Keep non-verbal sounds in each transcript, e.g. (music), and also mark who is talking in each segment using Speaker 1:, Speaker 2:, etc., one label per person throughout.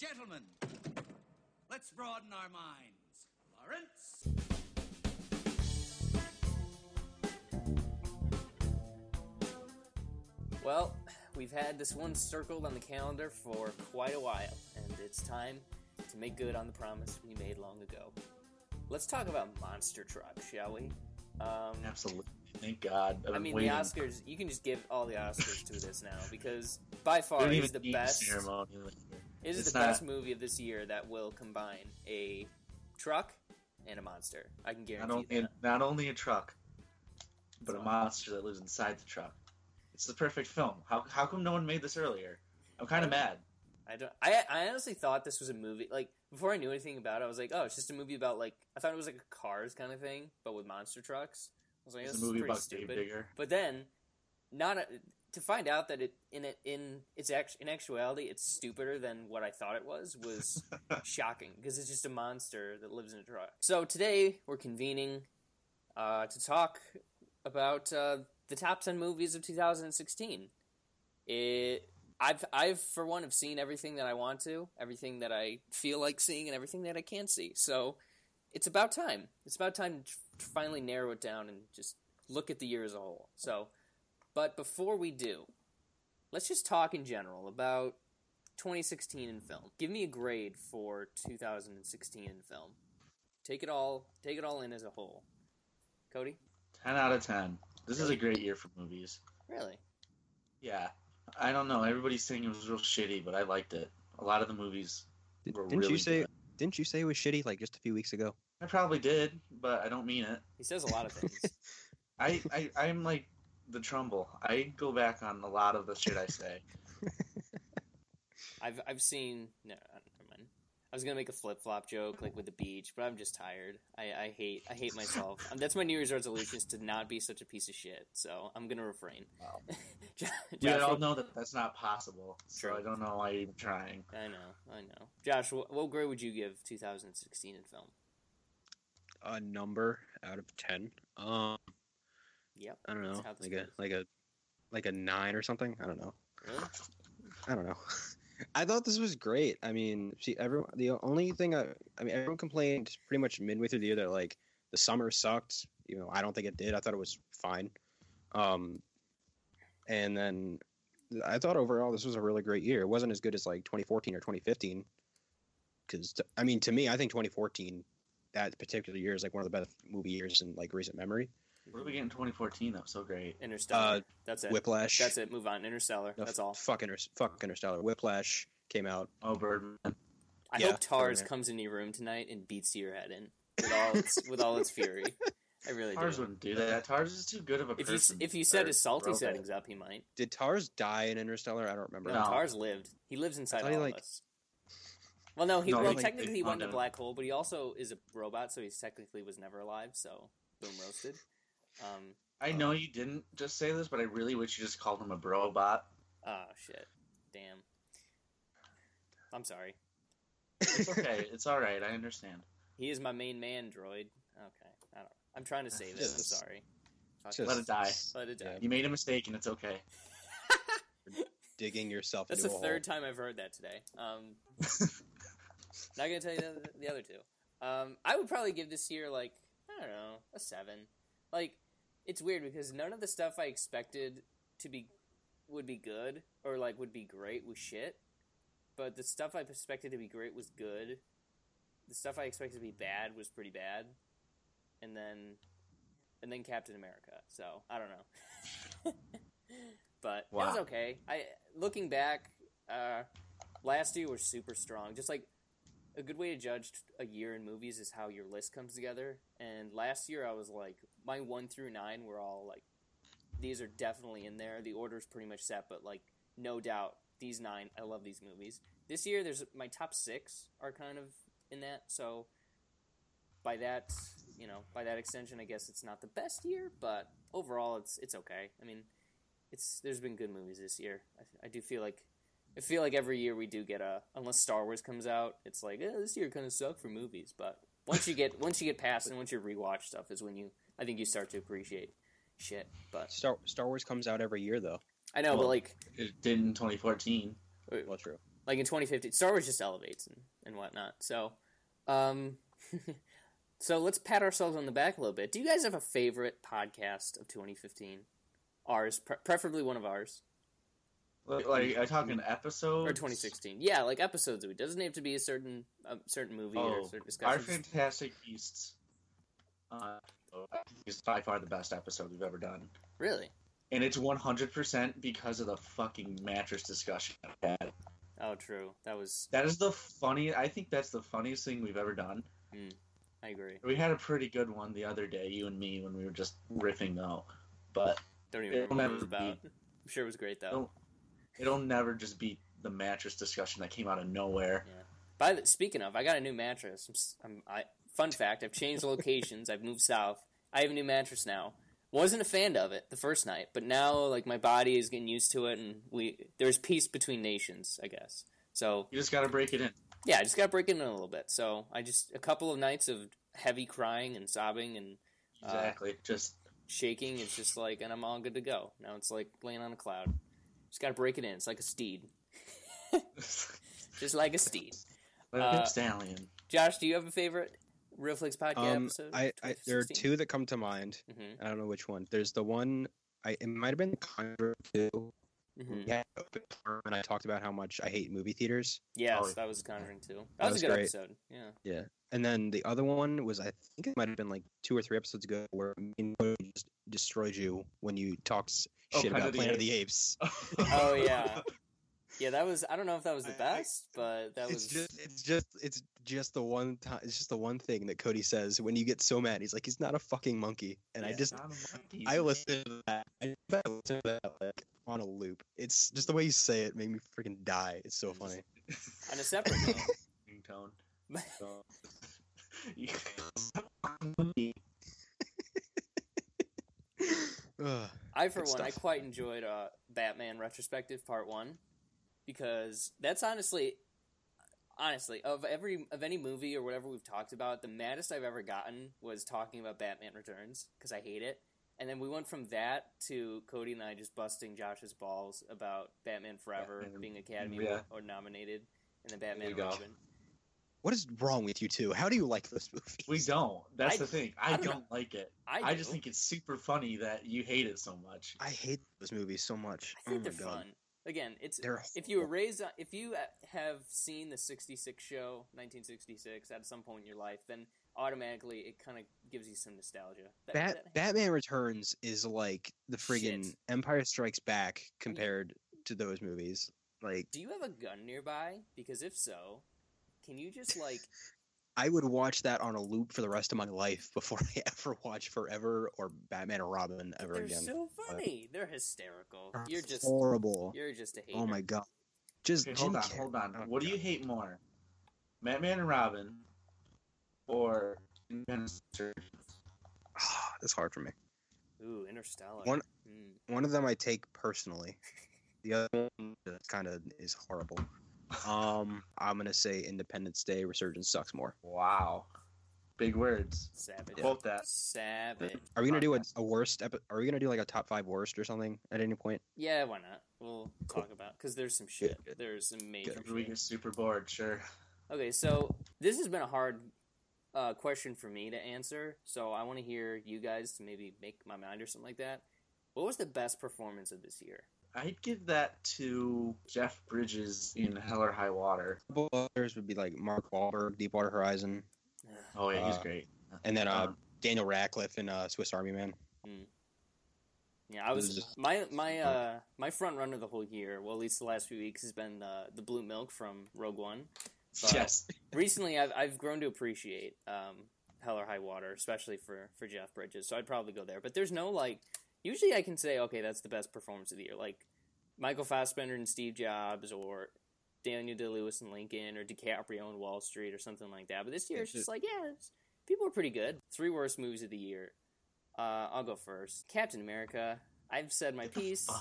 Speaker 1: Gentlemen, let's broaden our minds. Lawrence?
Speaker 2: Well, we've had this one circled on the calendar for quite a while, and it's time to make good on the promise we made long ago. Let's talk about Monster Truck, shall we? Um,
Speaker 3: Absolutely. Thank God.
Speaker 2: I mean, the Oscars, you can just give all the Oscars to this now because by far it is the best.
Speaker 3: Ceremony.
Speaker 2: It is
Speaker 3: It's
Speaker 2: the
Speaker 3: not-
Speaker 2: best movie of this year that will combine a truck and a monster. I can
Speaker 3: Not
Speaker 2: guarantee
Speaker 3: only,
Speaker 2: that.
Speaker 3: not only a truck, but a
Speaker 2: So-
Speaker 3: monster that lives inside the truck. It's the perfect film. How, how come no one made this earlier? I'm kind of mad.
Speaker 2: I don't. I, I honestly thought this was a movie. Like before I knew anything about it, I was like, oh, it's just a movie about like I thought it was like a Cars kind of thing, but with monster trucks. I was like,
Speaker 3: It's
Speaker 2: this
Speaker 3: a movie about
Speaker 2: stupid.
Speaker 3: Gravedigger.
Speaker 2: But then, not a, to find out that it in it in its act, in actuality it's stupider than what I thought it was was (laughs) shocking because it's just a monster that lives in a truck. So today we're convening uh, to talk about uh, the top ten movies of 2016. It. I've, I've for one have seen everything that I want to, everything that I feel like seeing, and everything that I can see. So, it's about time. It's about time to finally narrow it down and just look at the year as a whole. So, but before we do, let's just talk in general about 2016 in film. Give me a grade for 2016 in film. Take it all, take it all in as a whole. Cody,
Speaker 3: 10 out of 10. This is a great year for movies.
Speaker 2: really?
Speaker 3: Yeah. I don't know. Everybody's saying it was real shitty, but I liked it. A lot of the movies
Speaker 4: Did,
Speaker 3: were
Speaker 4: didn't
Speaker 3: really
Speaker 4: you say?
Speaker 3: good.
Speaker 4: Didn't you say it was shitty like just a few weeks ago?
Speaker 3: I probably did, but I don't mean it.
Speaker 2: He says a lot of things. (laughs)
Speaker 3: I, I I'm like the Trumbull. I go back on a lot of the shit I say. (laughs)
Speaker 2: I've I've seen no, never mind. I was gonna make a flip flop joke like with the beach, but I'm just tired. I, I hate I hate myself. Um, (laughs) that's my New Year's resolution is to not be such a piece of shit. So I'm gonna refrain.
Speaker 3: Wow. (laughs)
Speaker 2: Jo-
Speaker 3: We all know that that's not possible, so
Speaker 2: True.
Speaker 3: I don't know why you're trying.
Speaker 2: I know, I know. Josh, what, what grade would you give 2016 in film?
Speaker 4: A number out of ten. Um,
Speaker 2: Yep.
Speaker 4: I don't know, like a like a like a nine or something. I don't know.
Speaker 2: Really? (sighs)
Speaker 4: I don't know. (laughs) I thought this was great. I mean, see, everyone. The only thing I, I mean, everyone complained pretty much midway through the year that like the summer sucked. You know, I don't think it did. I thought it was fine. Um, and then I thought overall this was a really great year. It wasn't as good as like 2014 or 2015. Because I mean, to me, I think 2014 that particular year is like one of the best movie years in like recent memory.
Speaker 3: What did we get in 2014 that was so great?
Speaker 2: Interstellar.
Speaker 4: Uh,
Speaker 2: That's it.
Speaker 4: Whiplash.
Speaker 2: That's it. Move on. Interstellar.
Speaker 4: No,
Speaker 2: That's all.
Speaker 4: Fuck, Inter- fuck Interstellar. Whiplash came out.
Speaker 3: Oh, Birdman.
Speaker 2: I
Speaker 4: Yeah,
Speaker 2: hope Tars
Speaker 4: Birdman.
Speaker 2: comes into your room tonight and beats your head in with all its with all its fury. (laughs) I really
Speaker 3: Tars
Speaker 2: do.
Speaker 3: wouldn't do that. Tars is too good of a
Speaker 2: If you
Speaker 3: person.
Speaker 2: if you set
Speaker 3: or
Speaker 2: his salty
Speaker 3: robot.
Speaker 2: settings up, he might.
Speaker 4: Did Tars die in Interstellar? I don't remember.
Speaker 2: No,
Speaker 3: No.
Speaker 2: Tars lived. He lives inside
Speaker 4: thought
Speaker 2: all
Speaker 4: he,
Speaker 2: of
Speaker 4: like-
Speaker 2: us. Well, no, he
Speaker 3: No,
Speaker 2: well
Speaker 3: like,
Speaker 2: technically
Speaker 3: they
Speaker 2: he went
Speaker 3: found
Speaker 2: in a
Speaker 3: out-
Speaker 2: black hole, but he also is a robot, so he's technically was never alive. So boom roasted. Um,
Speaker 3: I know you didn't just say this, but I really wish you just called him a brobot.
Speaker 2: oh shit, damn. I'm sorry.
Speaker 3: It's (laughs) okay. it's all right. I understand.
Speaker 2: He is my main man, droid. Okay, I don't. I'm trying to save it. I'm sorry.
Speaker 4: Just-
Speaker 3: Let it die.
Speaker 2: Let it die.
Speaker 4: Yeah.
Speaker 3: You made a mistake, and it's okay. (laughs)
Speaker 4: Digging yourself
Speaker 2: That's
Speaker 4: into
Speaker 2: the
Speaker 4: a
Speaker 2: third
Speaker 4: hole.
Speaker 2: time I've heard that today. Um, (laughs) not gonna tell you the, the other two. Um, I would probably give this year like I don't know a seven. Like it's weird because none of the stuff I expected to be would be good or like would be great was shit. But the stuff I expected to be great was good. The stuff I expected to be bad was pretty bad. And then and then Captain America. So I don't know. (laughs) but it was okay. I looking back, uh, last year was super strong. Just like a good way to judge a year in movies is how your list comes together. And last year I was like, my one through nine were all like, these are definitely in there. The order's pretty much set, but like, no doubt, these nine, I love these movies. This year, there's my top six are kind of in that. So by that, you know, by that extension, I guess it's not the best year, but overall, it's it's okay. I mean, it's there's been good movies this year. I, I do feel like I feel like every year we do get a unless Star Wars comes out, it's like eh, this year kind of sucked for movies. But once you get once you get past and once you rewatch stuff is when you I think you start to appreciate shit. But
Speaker 4: Star Star Wars comes out every year though.
Speaker 2: I know, but like
Speaker 3: It did in 2014.
Speaker 4: Well, true.
Speaker 2: like in 2015, Star Wars just elevates and, and whatnot. So, um, (laughs) so let's pat ourselves on the back a little bit. Do you guys have a favorite podcast of 2015? Ours, pre- preferably one of ours,
Speaker 3: Like, like are you talking episodes
Speaker 2: or 2016. Yeah, like episodes. It doesn't have to be a certain a certain movie or a
Speaker 3: Oh,
Speaker 2: certain
Speaker 3: Our
Speaker 2: discussion.
Speaker 3: Fantastic Beasts uh, is by far the best episode we've ever done.
Speaker 2: Really?
Speaker 3: And it's 100% because of the fucking mattress discussion I've had.
Speaker 2: Oh, true. That was.
Speaker 3: That is the funny. I think that's the funniest thing we've ever done. Hmm.
Speaker 2: I agree.
Speaker 3: We had a pretty good one the other day, you and me, when we were just riffing though. But
Speaker 2: Don't even remember what it was (laughs) about. I'm sure it was great though.
Speaker 3: It'll- it'll never just be the mattress discussion that came out of nowhere. Yeah.
Speaker 2: By the speaking of, I got a new mattress. I'm, I'm, I, fun fact: I've changed locations. I've moved south. I have a new mattress now. Wasn't a fan of it the first night, but now like my body is getting used to it, and we there's peace between nations, I guess. So
Speaker 3: You just got to break it in.
Speaker 2: yeah, I just got to break it in a little bit. So I just a couple of nights of heavy crying and sobbing and Uh,
Speaker 3: Exactly. just
Speaker 2: shaking. It's just like, and I'm all good to go. Now it's like laying on a cloud. Just got to break it in. It's like a steed, (laughs) just like a steed.
Speaker 3: like
Speaker 2: Uh,
Speaker 3: a stallion.
Speaker 2: Josh, do you have a favorite Real Flicks podcast
Speaker 4: Um,
Speaker 2: episode?
Speaker 4: I, I there are two that come to mind.
Speaker 2: hmm
Speaker 4: I don't know which one. There's the one. I it might have been Conjuring two.
Speaker 2: hmm
Speaker 4: Yeah, and I talked about how much I hate movie theaters.
Speaker 2: Yes,
Speaker 3: Oh,
Speaker 2: that was Conjuring too. That,
Speaker 4: That
Speaker 2: was,
Speaker 4: was
Speaker 2: a good
Speaker 4: great.
Speaker 2: episode. Yeah.
Speaker 4: Yeah, and then the other one was I think it might have been like two or three episodes ago where me and Cody just destroyed you when you talked s-
Speaker 3: Oh,
Speaker 4: shit
Speaker 3: Planet
Speaker 4: about
Speaker 3: of the
Speaker 4: Planet of the Apes. (laughs)
Speaker 2: Oh, yeah. Yeah, that was. I don't know if that was the
Speaker 4: I- I-
Speaker 2: best, but that was.
Speaker 4: It's just it's just it's just the one time it's just the one thing that Cody says when you get so mad. He's like he's not a fucking monkey, and I just
Speaker 3: monkey.
Speaker 4: I listened to that. I bet listened to that like on a loop. It's just the way you say it made me freaking die. It's so funny. (laughs)
Speaker 2: On a separate note,
Speaker 3: Ringtone.
Speaker 2: but-
Speaker 3: So- (laughs) (laughs)
Speaker 4: Ugh.
Speaker 2: I, for
Speaker 4: Good
Speaker 2: one, I quite enjoyed uh, Batman Retrospective Part One because that's honestly, honestly, of every of any movie or whatever we've talked about, the maddest I've ever gotten was talking about Batman Returns because I hate it. And then we went from that to Cody and I just busting Josh's balls about Batman Forever
Speaker 3: Batman,
Speaker 2: being Academy
Speaker 3: yeah.
Speaker 2: or nominated, and then
Speaker 3: There
Speaker 2: Batman
Speaker 3: you.
Speaker 2: Robin.
Speaker 4: What is wrong with you two? How do you like those (laughs) movies?
Speaker 3: We don't. That's
Speaker 2: I-
Speaker 3: the thing.
Speaker 2: I
Speaker 3: I,
Speaker 2: don't
Speaker 3: don't, like it.
Speaker 2: I,
Speaker 3: I, just think it's super funny that you hate it so much.
Speaker 4: I hate those movies so much.
Speaker 2: I think
Speaker 4: oh
Speaker 2: they're
Speaker 4: my god.
Speaker 2: fun. Again, it's if you were raised if you uh, have seen the 66 show 1966 at some point in your life then automatically it kind of gives you some nostalgia That-
Speaker 4: Bat-
Speaker 2: that-
Speaker 4: Batman Returns is like the friggin'
Speaker 2: Shit.
Speaker 4: Empire Strikes Back compared to those movies. Like
Speaker 2: do you have a gun nearby because if so can you just like
Speaker 4: I would watch that on a loop for the rest of my life (laughs) before I ever watch Forever or Batman or Robin ever
Speaker 2: they're
Speaker 4: again.
Speaker 2: so funny they're hysterical
Speaker 4: They're
Speaker 2: you're just
Speaker 4: horrible.
Speaker 2: you're just a hater
Speaker 4: Oh my god. Just
Speaker 3: Okay, hold on,
Speaker 4: Carrey-
Speaker 3: hold on.
Speaker 4: oh
Speaker 3: what do you hate more, Batman and Robin, or Independence
Speaker 4: Ah, That's hard for me.
Speaker 2: ooh interstellar
Speaker 4: One-
Speaker 2: Mm.
Speaker 4: One of them I take personally. (laughs) The other one kind of is horrible. Um, I'm gonna say Independence Day Resurgence sucks more.
Speaker 3: Wow, big words.
Speaker 2: savage
Speaker 3: Quote that.
Speaker 2: savage
Speaker 4: Are we gonna do a, a worst? Epi- are we gonna do like a top five worst or something at any point?
Speaker 2: yeah why not we'll
Speaker 4: Cool.
Speaker 2: talk about because there's some shit
Speaker 4: good.
Speaker 2: there's some major
Speaker 3: If we get super bored, sure.
Speaker 2: Okay, so this has been a hard uh, question for me to answer. So I want to hear you guys to maybe make my mind or something like that. What was the best performance of this year?
Speaker 3: I'd give that to Jeff Bridges in Hell or High Water.
Speaker 4: couple others would be like Mark Wahlberg, Deepwater Horizon,
Speaker 3: Oh yeah, he's
Speaker 4: Uh,
Speaker 3: great.
Speaker 4: and then uh,
Speaker 3: Um,
Speaker 4: Daniel Radcliffe in uh, Swiss Army Man.
Speaker 2: Yeah, I was
Speaker 4: This
Speaker 2: my my uh my front runner the whole year. Well, at least the last few weeks has been uh, the blue milk from Rogue One. but-
Speaker 3: yes. (laughs)
Speaker 2: Recently, I've I've grown to appreciate um, Hell or High Water, especially for for Jeff Bridges. So I'd probably go there. But there's no like. Usually, I can say okay, that's the best performance of the year. Like Michael Fassbender and Steve Jobs, or Daniel Day Lewis and Lincoln, or DiCaprio and Wall Street, or something like that. But this year, it's just like yeah, it's, people are pretty good. Three worst movies of the year. Uh, I'll go first. Captain America. I've said my piece. (laughs)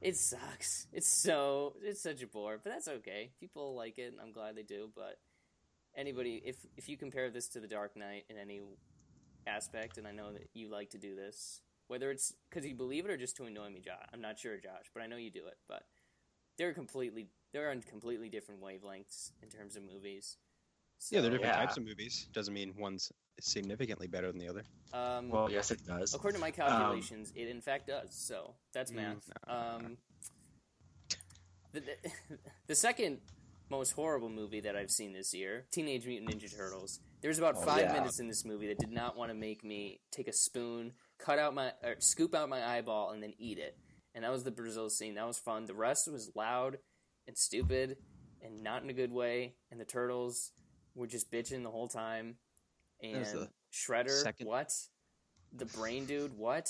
Speaker 2: It sucks. It's so it's such a bore, but that's okay. People like it, and I'm glad they do. But anybody, if if you compare this to The Dark Knight in any aspect, and I know that you like to do this, whether it's because you believe it or just to annoy me, Josh. I'm not sure, Josh, but I know you do it. But they're completely they're on completely different wavelengths in terms of movies.
Speaker 4: yeah, they're different
Speaker 3: Yeah.
Speaker 4: types of movies. Doesn't mean one's significantly better than the other.
Speaker 2: Um,
Speaker 3: Well, yes, it does.
Speaker 2: according to my calculations, it in fact does. So that's
Speaker 4: Mm,
Speaker 2: math.
Speaker 4: no.
Speaker 2: Um, the, the, (laughs) the second most horrible movie that I've seen this year, Teenage Mutant Ninja Turtles. There's about
Speaker 3: Oh,
Speaker 2: five
Speaker 3: yeah.
Speaker 2: minutes in this movie that did not want to make me take a spoon, cut out my, or scoop out my eyeball, and then eat it. And that was the Brazil scene. That was fun. The rest was loud and stupid, and not in a good way. And the turtles were just bitching the whole time. And
Speaker 4: the
Speaker 2: Shredder,
Speaker 4: second-
Speaker 2: what? The (laughs) Brain Dude, what?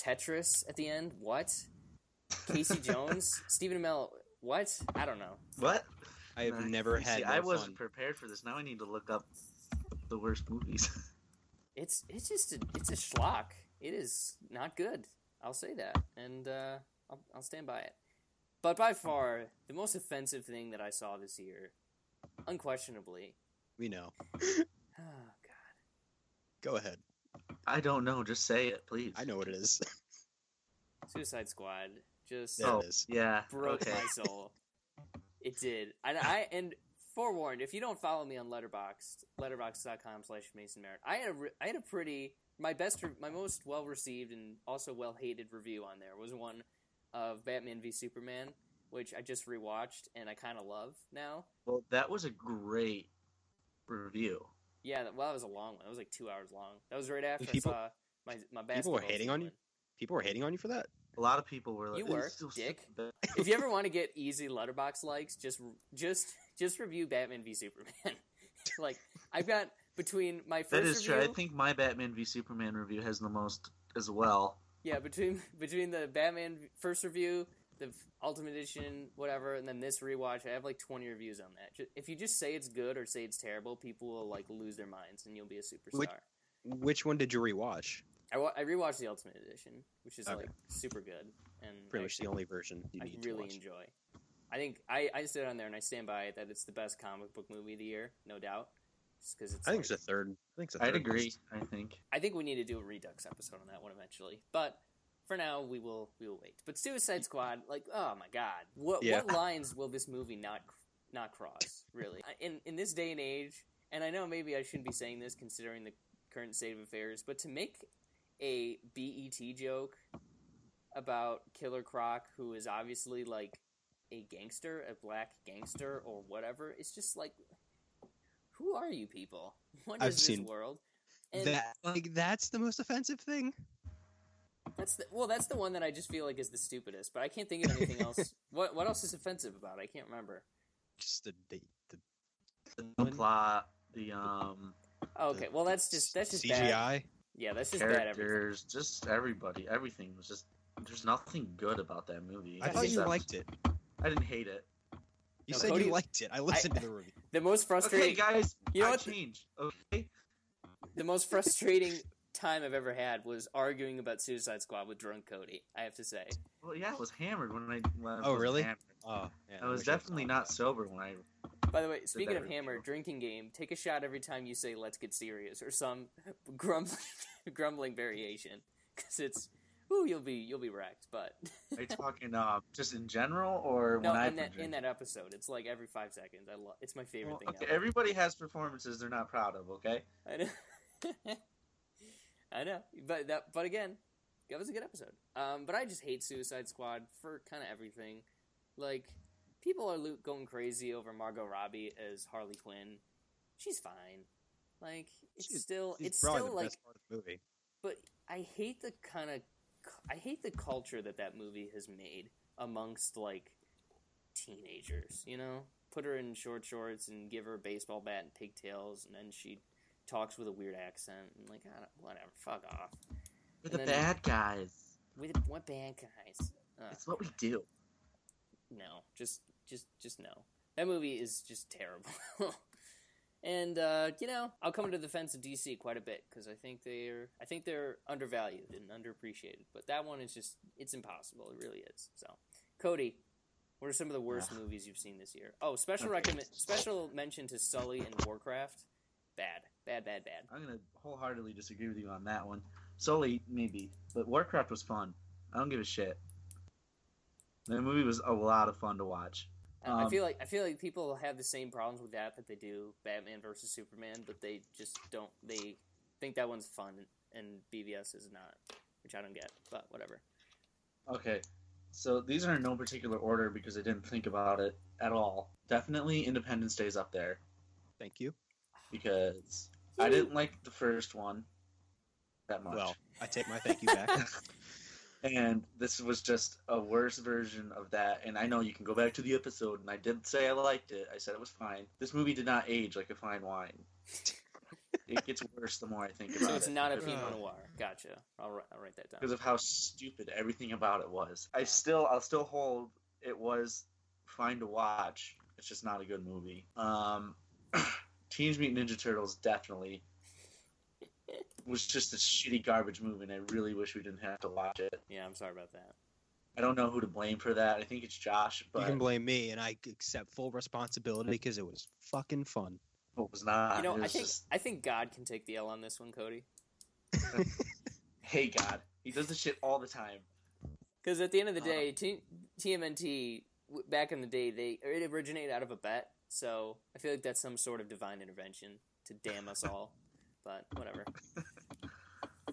Speaker 2: Tetris at the end, what? Casey (laughs) Jones, Stephen Amell, what? I don't know.
Speaker 3: What?
Speaker 4: I have never
Speaker 3: see,
Speaker 4: had.
Speaker 3: I wasn't
Speaker 4: fun.
Speaker 3: prepared for this. Now I need to look up the worst movies. (laughs)
Speaker 2: It's it's just a, it's a schlock. It is not good. I'll say that, and uh, I'll I'll stand by it. But by far, the most offensive thing that I saw this year, unquestionably,
Speaker 4: We know. (sighs)
Speaker 2: oh god,
Speaker 4: Go ahead.
Speaker 3: I don't know. Just say it, please.
Speaker 4: I know what it is. (laughs)
Speaker 2: Suicide Squad just
Speaker 3: oh, yeah.
Speaker 2: broke
Speaker 3: okay.
Speaker 2: my soul. It did. And I and forewarned, if you don't follow me on Letterboxd, letterboxd.com slash Mason Merritt, I had a re- I had a pretty my best my most well received and also well hated review on there was one of Batman v Superman, which I just rewatched and I kind of love now.
Speaker 3: Well, that was a great review.
Speaker 2: Yeah, that, well, that was a long one. It was like two hours long. That was right after
Speaker 4: People-
Speaker 2: I saw my my
Speaker 4: People were hating on you. People were hating on you for that.
Speaker 3: A lot of people were like,
Speaker 2: You were,
Speaker 3: "It's
Speaker 2: dick." (laughs) if you ever want to get easy Letterboxd likes, just just just review Batman v Superman. (laughs) like I've got between my first
Speaker 3: that is
Speaker 2: review,
Speaker 3: true. I think my Batman v Superman review has the most as well.
Speaker 2: yeah, between between the Batman first review, the Ultimate Edition, whatever, and then this rewatch, I have like twenty reviews on that. If you just say it's good or say it's terrible, people will like lose their minds, and you'll be a superstar.
Speaker 4: Which- Which one did you rewatch?
Speaker 2: I, wa- I rewatched the Ultimate Edition, which is
Speaker 4: Okay.
Speaker 2: like super good, and
Speaker 4: Pretty much the only version you
Speaker 2: I
Speaker 4: need to
Speaker 2: really
Speaker 4: watch.
Speaker 2: enjoy. I think I, I stood on there and I stand by it that it's the best comic book movie of the year, no doubt. Just because it's.
Speaker 4: I think it's
Speaker 2: like-
Speaker 4: the third. I think it's the
Speaker 3: I'd agree.
Speaker 4: best.
Speaker 3: I think.
Speaker 2: I think we need to do a Redux episode on that one eventually, but for now we will we will wait. But Suicide Squad, like, oh my god, what
Speaker 4: Yeah.
Speaker 2: what lines will this movie not not cross? Really, in in this day and age, and I know maybe I shouldn't be saying this considering the current state of affairs, but to make a BET joke about Killer Croc, who is obviously like a gangster, a black gangster, or whatever, it's just like, who are you people? (laughs) What
Speaker 4: I've
Speaker 2: is this
Speaker 4: seen
Speaker 2: world? And
Speaker 4: That like that's the most offensive thing.
Speaker 2: that's the, well, that's the one that I just feel like is the stupidest. But I can't think of anything else. (laughs) What what else is offensive about? it? I can't remember.
Speaker 4: Just the the, the
Speaker 3: The plot, the um
Speaker 2: Oh, okay, well that's just that's just
Speaker 4: CGI.
Speaker 2: bad. Yeah, that's just bad. Everything.
Speaker 3: characters, just everybody, everything was just. There's nothing good about that movie.
Speaker 4: I thought you liked it.
Speaker 3: I didn't hate it.
Speaker 4: You
Speaker 2: No,
Speaker 4: said
Speaker 2: Cody-
Speaker 4: you liked it. I listened to the review.
Speaker 2: The most frustrating,
Speaker 3: Okay,
Speaker 2: frustrating,
Speaker 3: guys,
Speaker 2: You know
Speaker 3: I
Speaker 2: what?
Speaker 3: changed. Okay,
Speaker 2: the most frustrating time I've ever had was arguing about Suicide Squad with drunk Cody. I have to say.
Speaker 3: well, yeah, I was hammered when I. When I
Speaker 4: Oh,
Speaker 3: was
Speaker 4: really?
Speaker 3: hammered.
Speaker 4: Oh, yeah.
Speaker 3: I was
Speaker 4: wish had
Speaker 3: definitely not
Speaker 4: that.
Speaker 3: sober when I.
Speaker 2: By the way, speaking of Hammer,
Speaker 3: review. drinking
Speaker 2: drinking game, take a shot every time you say "Let's get serious" or some (laughs) grumbling, grumbling variation, because it's, (laughs) ooh, you'll be you'll be wrecked. But (laughs)
Speaker 3: Are you talking uh, just in general or
Speaker 2: no,
Speaker 3: when
Speaker 2: in
Speaker 3: been
Speaker 2: that in that episode, it's like every five seconds. I love. It's my favorite
Speaker 3: Well,
Speaker 2: thing
Speaker 3: okay,
Speaker 2: ever.
Speaker 3: everybody has performances they're not proud of. Okay.
Speaker 2: I know. (laughs) I know, but that, but again, that was a good episode. Um, but I just hate Suicide Squad for kind of everything. Like, people are going crazy over Margot Robbie as Harley Quinn. She's fine. Like, it's
Speaker 4: She's-
Speaker 2: still,
Speaker 4: It's
Speaker 2: it's still like,
Speaker 4: best part of the movie.
Speaker 2: but I hate the kind of, I hate the culture that that movie has made amongst like teenagers. You know, put her in short shorts and give her a baseball bat and pigtails, and then she talks with a weird accent and like, I don't, whatever, fuck off.
Speaker 3: We're
Speaker 2: And
Speaker 3: the bad guys.
Speaker 2: With what bad guys? Uh,
Speaker 3: It's what we do.
Speaker 2: no, just, just, just no. That movie is just terrible. (laughs) and uh, you know, I'll come to the defense of DC quite a bit because I think they're, I think they're undervalued and underappreciated. But that one is just, it's impossible. It really is. So, Cody, what are some of the worst
Speaker 3: Ugh.
Speaker 2: movies you've seen this year? Oh, special
Speaker 3: Okay.
Speaker 2: recommend, special mention to Sully and Warcraft. Bad, bad, bad, bad.
Speaker 3: I'm gonna wholeheartedly disagree with you on that one. Sully maybe, but Warcraft was fun. I don't give a shit. That movie was a lot of fun to watch.
Speaker 2: I I
Speaker 3: Um,
Speaker 2: feel like I feel like people have the same problems with that that they do Batman versus Superman, but they just don't. They think that one's fun, and BVS is not, which I don't get. But whatever.
Speaker 3: Okay, so these are in no particular order because I didn't think about it at all. Definitely Independence Day's up there
Speaker 4: Thank you.
Speaker 3: because (sighs) I didn't like the first one that much.
Speaker 4: Well, I take my thank you back. (laughs)
Speaker 3: and this was just a worse version of that. And I know you can go back to the episode, and I did say I liked it. I said it was fine. This movie did not age like a fine wine. (laughs) it gets worse the more I think about it.
Speaker 2: So it's
Speaker 3: it.
Speaker 2: not a
Speaker 3: because-
Speaker 2: Pinot Noir. Gotcha. I'll, wri- I'll write that down.
Speaker 3: because of how stupid everything about it was. I
Speaker 2: Yeah.
Speaker 3: still, I'll still hold it was fine to watch. It's just not a good movie. Um, (clears throat) Teenage Mutant Ninja Turtles definitely was just a shitty garbage movie, and I really wish we didn't have to watch it.
Speaker 2: Yeah, I'm sorry about that.
Speaker 3: I don't know who to blame for that. I think it's Josh, But you
Speaker 4: can blame me, and I accept full responsibility because it was fucking fun.
Speaker 3: it was not.
Speaker 2: You know, I think
Speaker 3: just,
Speaker 2: I think God can take the L on this one, Cody. (laughs)
Speaker 3: hey God, he does this shit all the time.
Speaker 2: Because at the end of the day, T- TMNT back in the day, they it originated out of a bet. So I feel like that's some sort of divine intervention to damn us all. But whatever. (laughs)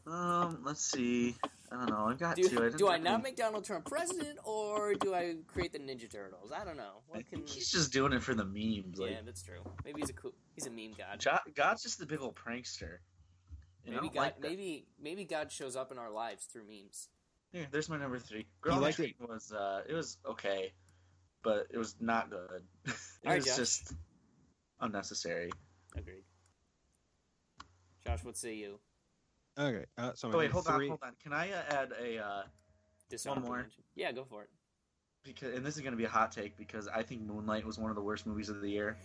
Speaker 3: Um, let's see. I don't know. I've got
Speaker 2: Do,
Speaker 3: to. I
Speaker 2: do I not make Donald Trump president, or do I create the Ninja Turtles? I don't know.
Speaker 3: I
Speaker 2: What can?
Speaker 3: think he's just doing it for the memes. Like,
Speaker 2: Yeah, that's true. Maybe he's a cool, he's a meme god.
Speaker 3: God's just a big old prankster. You
Speaker 2: Maybe God,
Speaker 3: like
Speaker 2: maybe maybe God shows up in our lives through memes.
Speaker 3: Here, there's my number three. Girl on the
Speaker 4: liked
Speaker 3: Train was uh, it was okay, but it was not good. (laughs) it
Speaker 2: Alright,
Speaker 3: was
Speaker 2: Josh.
Speaker 3: just unnecessary.
Speaker 2: Agreed. Josh, what say you?
Speaker 4: Okay, uh, so
Speaker 3: Oh wait, hold
Speaker 4: three,
Speaker 3: on, hold on. Can I uh, add a uh,
Speaker 2: Dishonorable
Speaker 3: more.
Speaker 2: Yeah, go for it.
Speaker 3: because and this is gonna be a hot take because I think Moonlight was one of the worst movies of the year.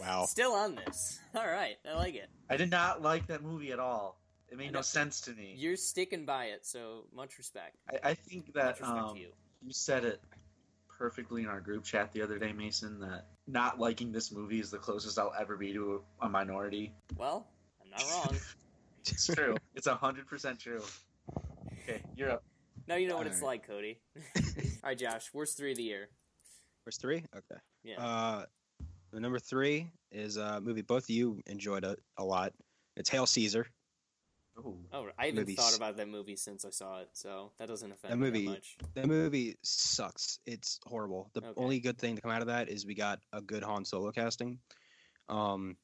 Speaker 4: Wow.
Speaker 2: Still on this. (laughs) All right, I like it.
Speaker 3: I did not like that movie at all. It made no sense to me.
Speaker 2: You're sticking by it, so much respect.
Speaker 3: I, I think
Speaker 2: Much
Speaker 3: that
Speaker 2: respect
Speaker 3: um,
Speaker 2: to you.
Speaker 3: you said it perfectly in our group chat the other day, Mason. That not liking this movie is the closest I'll ever be to a, a minority.
Speaker 2: Well, I'm not wrong. (laughs)
Speaker 3: It's true. it's hundred percent true. Okay, you're up.
Speaker 2: now you know what it's
Speaker 4: All
Speaker 2: like, Cody. (laughs) All right, Josh. Worst three of the year.
Speaker 4: Worst three? Okay.
Speaker 2: Yeah.
Speaker 4: Uh, the number three is a movie both of you enjoyed a, a lot. It's Hail Caesar.
Speaker 3: Ooh.
Speaker 2: oh, I haven't
Speaker 4: movies.
Speaker 2: thought about that movie since I saw it, so that doesn't affect
Speaker 4: That
Speaker 2: me
Speaker 4: movie-
Speaker 2: that much.
Speaker 4: That movie sucks. It's horrible. The
Speaker 2: Okay.
Speaker 4: only good thing to come out of that is we got a good Han Solo casting. Um,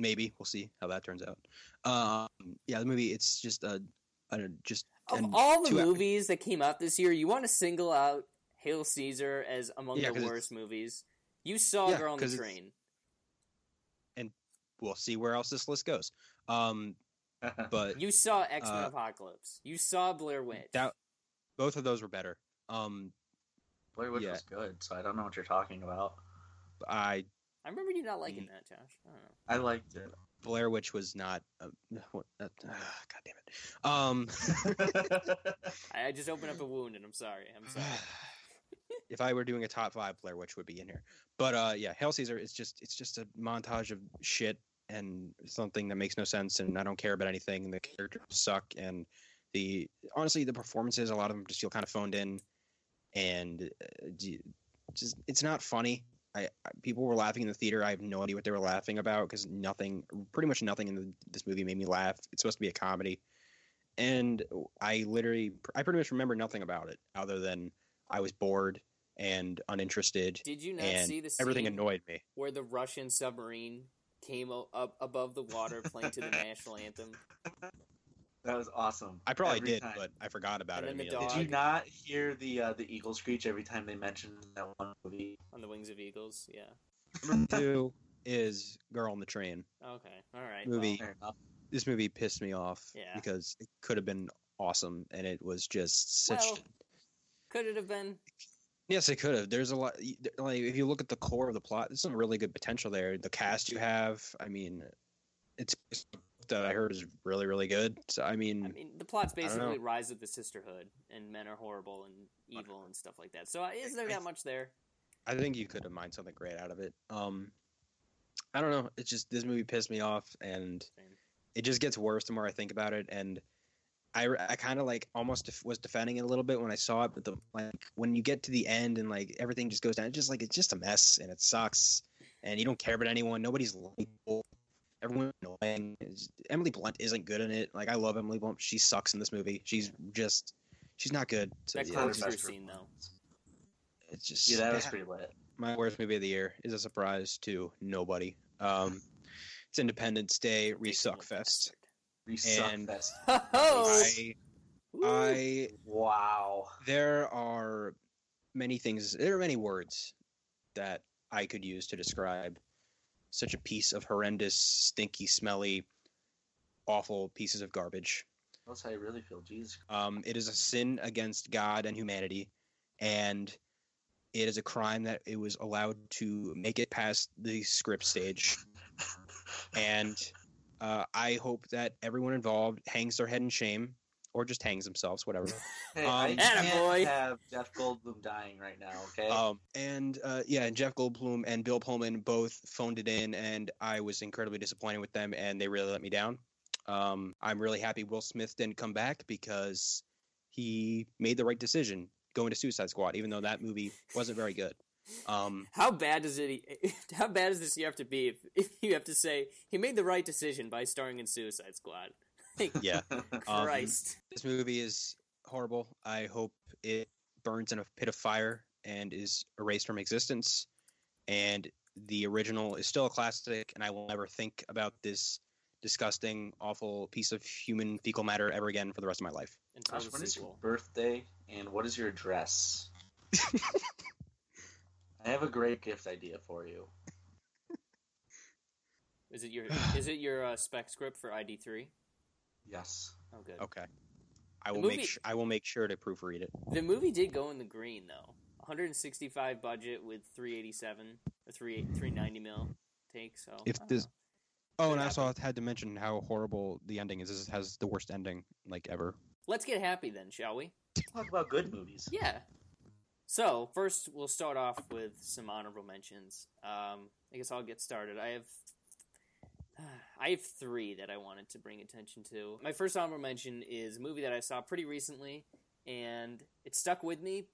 Speaker 4: maybe we'll see how that turns out. Um, yeah, the movie. It's just a, a just
Speaker 2: Of
Speaker 4: and
Speaker 2: all the
Speaker 4: two-
Speaker 2: movies that came out this year, you want to single out Hail Caesar as among
Speaker 4: Yeah,
Speaker 2: the
Speaker 4: 'cause it's-
Speaker 2: worst movies. You saw
Speaker 4: Yeah,
Speaker 2: Girl on the Train, and
Speaker 4: we'll see where else this list goes. Um, (laughs) but
Speaker 2: You saw X Men
Speaker 4: Uh,
Speaker 2: Apocalypse. You saw Blair Witch.
Speaker 4: that both of those were better. Um,
Speaker 3: Blair Witch
Speaker 4: Yeah.
Speaker 3: was good, so I don't know what you're talking about.
Speaker 4: I
Speaker 2: I remember you not liking
Speaker 4: Mm.
Speaker 2: that, Josh. I don't know.
Speaker 3: I liked it.
Speaker 4: Blair Witch was not. Uh, (sighs) what, uh, (sighs) God damn it. Um, (laughs)
Speaker 2: I, I just opened up a wound, and I'm sorry. I'm (sighs) sorry.
Speaker 4: if I were doing a top five, Blair Witch would be in here. But uh, yeah, Hail Caesar is just it's just a montage of shit and something that makes no sense, and I don't care about anything. And the characters suck, and the honestly the performances a lot of them just feel kind of phoned in, and uh, just it's not funny. I, I people were laughing in the theater. I have no idea what they were laughing about because nothing, pretty much nothing in the, this movie made me laugh. It's supposed to be a comedy, and I literally, I pretty much remember nothing about it other than I was bored and uninterested,
Speaker 2: Did you not
Speaker 4: and
Speaker 2: see the
Speaker 4: everything annoyed me.
Speaker 2: where the Russian submarine came up above the water playing to the (laughs) national anthem?
Speaker 3: That was awesome.
Speaker 4: I probably
Speaker 3: Every
Speaker 4: did,
Speaker 3: time.
Speaker 4: but I forgot about
Speaker 2: And
Speaker 4: it
Speaker 2: the
Speaker 4: immediately.
Speaker 3: Did you not hear the uh, the eagle screech every time they mentioned that one movie?
Speaker 2: On the wings of eagles, yeah.
Speaker 4: Number two is Girl on the Train.
Speaker 2: Okay, all right.
Speaker 4: Movie.
Speaker 3: Fair enough.
Speaker 4: This movie pissed me off
Speaker 2: Yeah.
Speaker 4: because it could have been awesome, and it was just such.
Speaker 2: Well, could it have been?
Speaker 4: Yes, it could have. There's a lot. Like if you look at the core of the plot, there's some really good potential there. The cast you have, I mean, it's that I heard is really really good. So I mean,
Speaker 2: I mean, the plot's
Speaker 4: I don't know.
Speaker 2: basically rise of the sisterhood, and men are horrible and evil and stuff like that. So is there that much there?
Speaker 4: I think you could have mined something great out of it. Um, I don't know. It's just this movie pissed me off, and
Speaker 2: Same.
Speaker 4: it just gets worse the more I think about it. And I, I kind of like almost def- was defending it a little bit when I saw it, but the like when you get to the end and like everything just goes down, it's just like it's just a mess and it sucks, and you don't care about anyone. Nobody's likable. Everyone's annoying. It's- Emily Blunt isn't good in it. Like I love Emily Blunt, she sucks in this movie. She's just she's not good. So
Speaker 2: That
Speaker 4: yeah,
Speaker 2: close
Speaker 4: it's,
Speaker 2: your scene, though.
Speaker 4: it's just
Speaker 3: Yeah, that was
Speaker 4: bad.
Speaker 3: pretty lit.
Speaker 4: my worst movie of the year is a surprise to nobody. Um, it's Independence Day Resuck Fest.
Speaker 3: Resuck
Speaker 4: And-
Speaker 3: fest. (laughs)
Speaker 2: Oh,
Speaker 4: I I
Speaker 3: Wow.
Speaker 4: there are many things there are many words that i could use to describe such a piece of horrendous stinky smelly awful pieces of garbage
Speaker 3: That's how you really feel. Jesus.
Speaker 4: um, it is a sin against god and humanity and it is a crime that it was allowed to make it past the script stage (laughs) and uh, i hope that everyone involved hangs their head in shame or just hangs themselves whatever (laughs)
Speaker 3: Hey,
Speaker 4: Um,
Speaker 3: I can't have Jeff Goldblum dying right now. Okay.
Speaker 4: Um, and uh, yeah, and Jeff Goldblum and Bill Pullman both phoned it in, and I was incredibly disappointed with them, and they really let me down. Um, I'm really happy Will Smith didn't come back because he made the right decision going to Suicide Squad, even though that movie wasn't very good. Um,
Speaker 2: How bad does it? (laughs) How bad does this year have to be if, if you have to say he made the right decision by starring in Suicide Squad? Like, (laughs)
Speaker 4: yeah, (laughs) Um,
Speaker 2: Christ.
Speaker 4: this movie is horrible. I hope it burns in a pit of fire and is erased from existence. And the original is still a classic, and I will never think about this disgusting, awful piece of human fecal matter ever again for the rest of my life.
Speaker 2: Until
Speaker 3: Gosh,
Speaker 2: the
Speaker 3: when is your birthday and what is your address? (laughs) I have a great gift idea for you.
Speaker 2: Is it your is it your uh, spec script for ID three?
Speaker 3: Yes.
Speaker 2: Oh, good.
Speaker 4: Okay, I will
Speaker 2: movie-
Speaker 4: make sure. I will make sure to proofread it.
Speaker 2: The movie did go in the green though. 165 budget with 387 or 3 390 mil take. So
Speaker 4: If this-
Speaker 2: know.
Speaker 4: Oh, and I also had to mention how horrible the ending is. This has the worst ending like ever.
Speaker 2: let's get happy then, shall we?
Speaker 3: Talk about good movies.
Speaker 2: Yeah. So first, we'll start off with some honorable mentions. Um, I guess I'll get started. I have, I have three that I wanted to bring attention to. My first honorable mention is a movie that I saw pretty recently, and it stuck with me.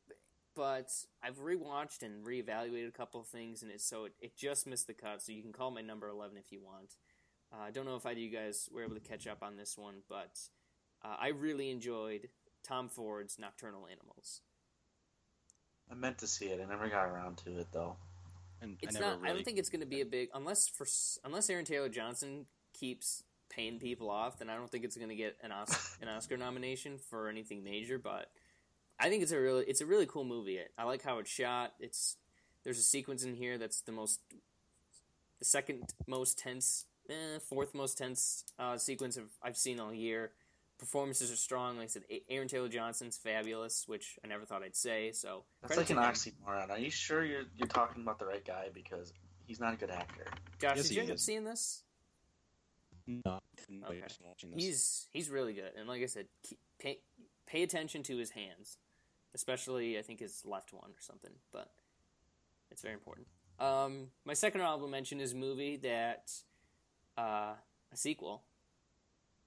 Speaker 2: But I've rewatched and reevaluated a couple of things, and it so it, it just missed the cut. So you can call my number eleven if you want. Uh, I don't know if either of you guys were able to catch up on this one, but uh, I really enjoyed Tom Ford's Nocturnal Animals.
Speaker 3: I meant to see it. I never got around to it though.
Speaker 4: And
Speaker 2: It's
Speaker 4: I never
Speaker 2: not. I don't think it's going to be a big unless for unless Aaron Taylor Johnson keeps paying people off. Then I don't think it's going to get an Oscar, (laughs) an Oscar nomination for anything major. But I think it's a really it's a really cool movie. I like how it's shot. It's there's a sequence in here that's the most the second most tense, eh, fourth most tense uh, sequence of I've seen all year. Performances are strong. Like I said, Aaron Taylor Johnson's fabulous, which I never thought I'd say. So
Speaker 3: That's
Speaker 2: credit
Speaker 3: like an
Speaker 2: to him.
Speaker 3: oxymoron. Are you sure you're you're talking about the right guy? Because he's not a good actor.
Speaker 2: Josh,
Speaker 4: Yes,
Speaker 2: did you end up seeing this?
Speaker 4: No.
Speaker 2: Okay. He's he's really good, and like I said, keep, pay pay attention to his hands, especially I think his left one or something. But it's very important. Um, my second honorable mention is a movie that uh, a sequel,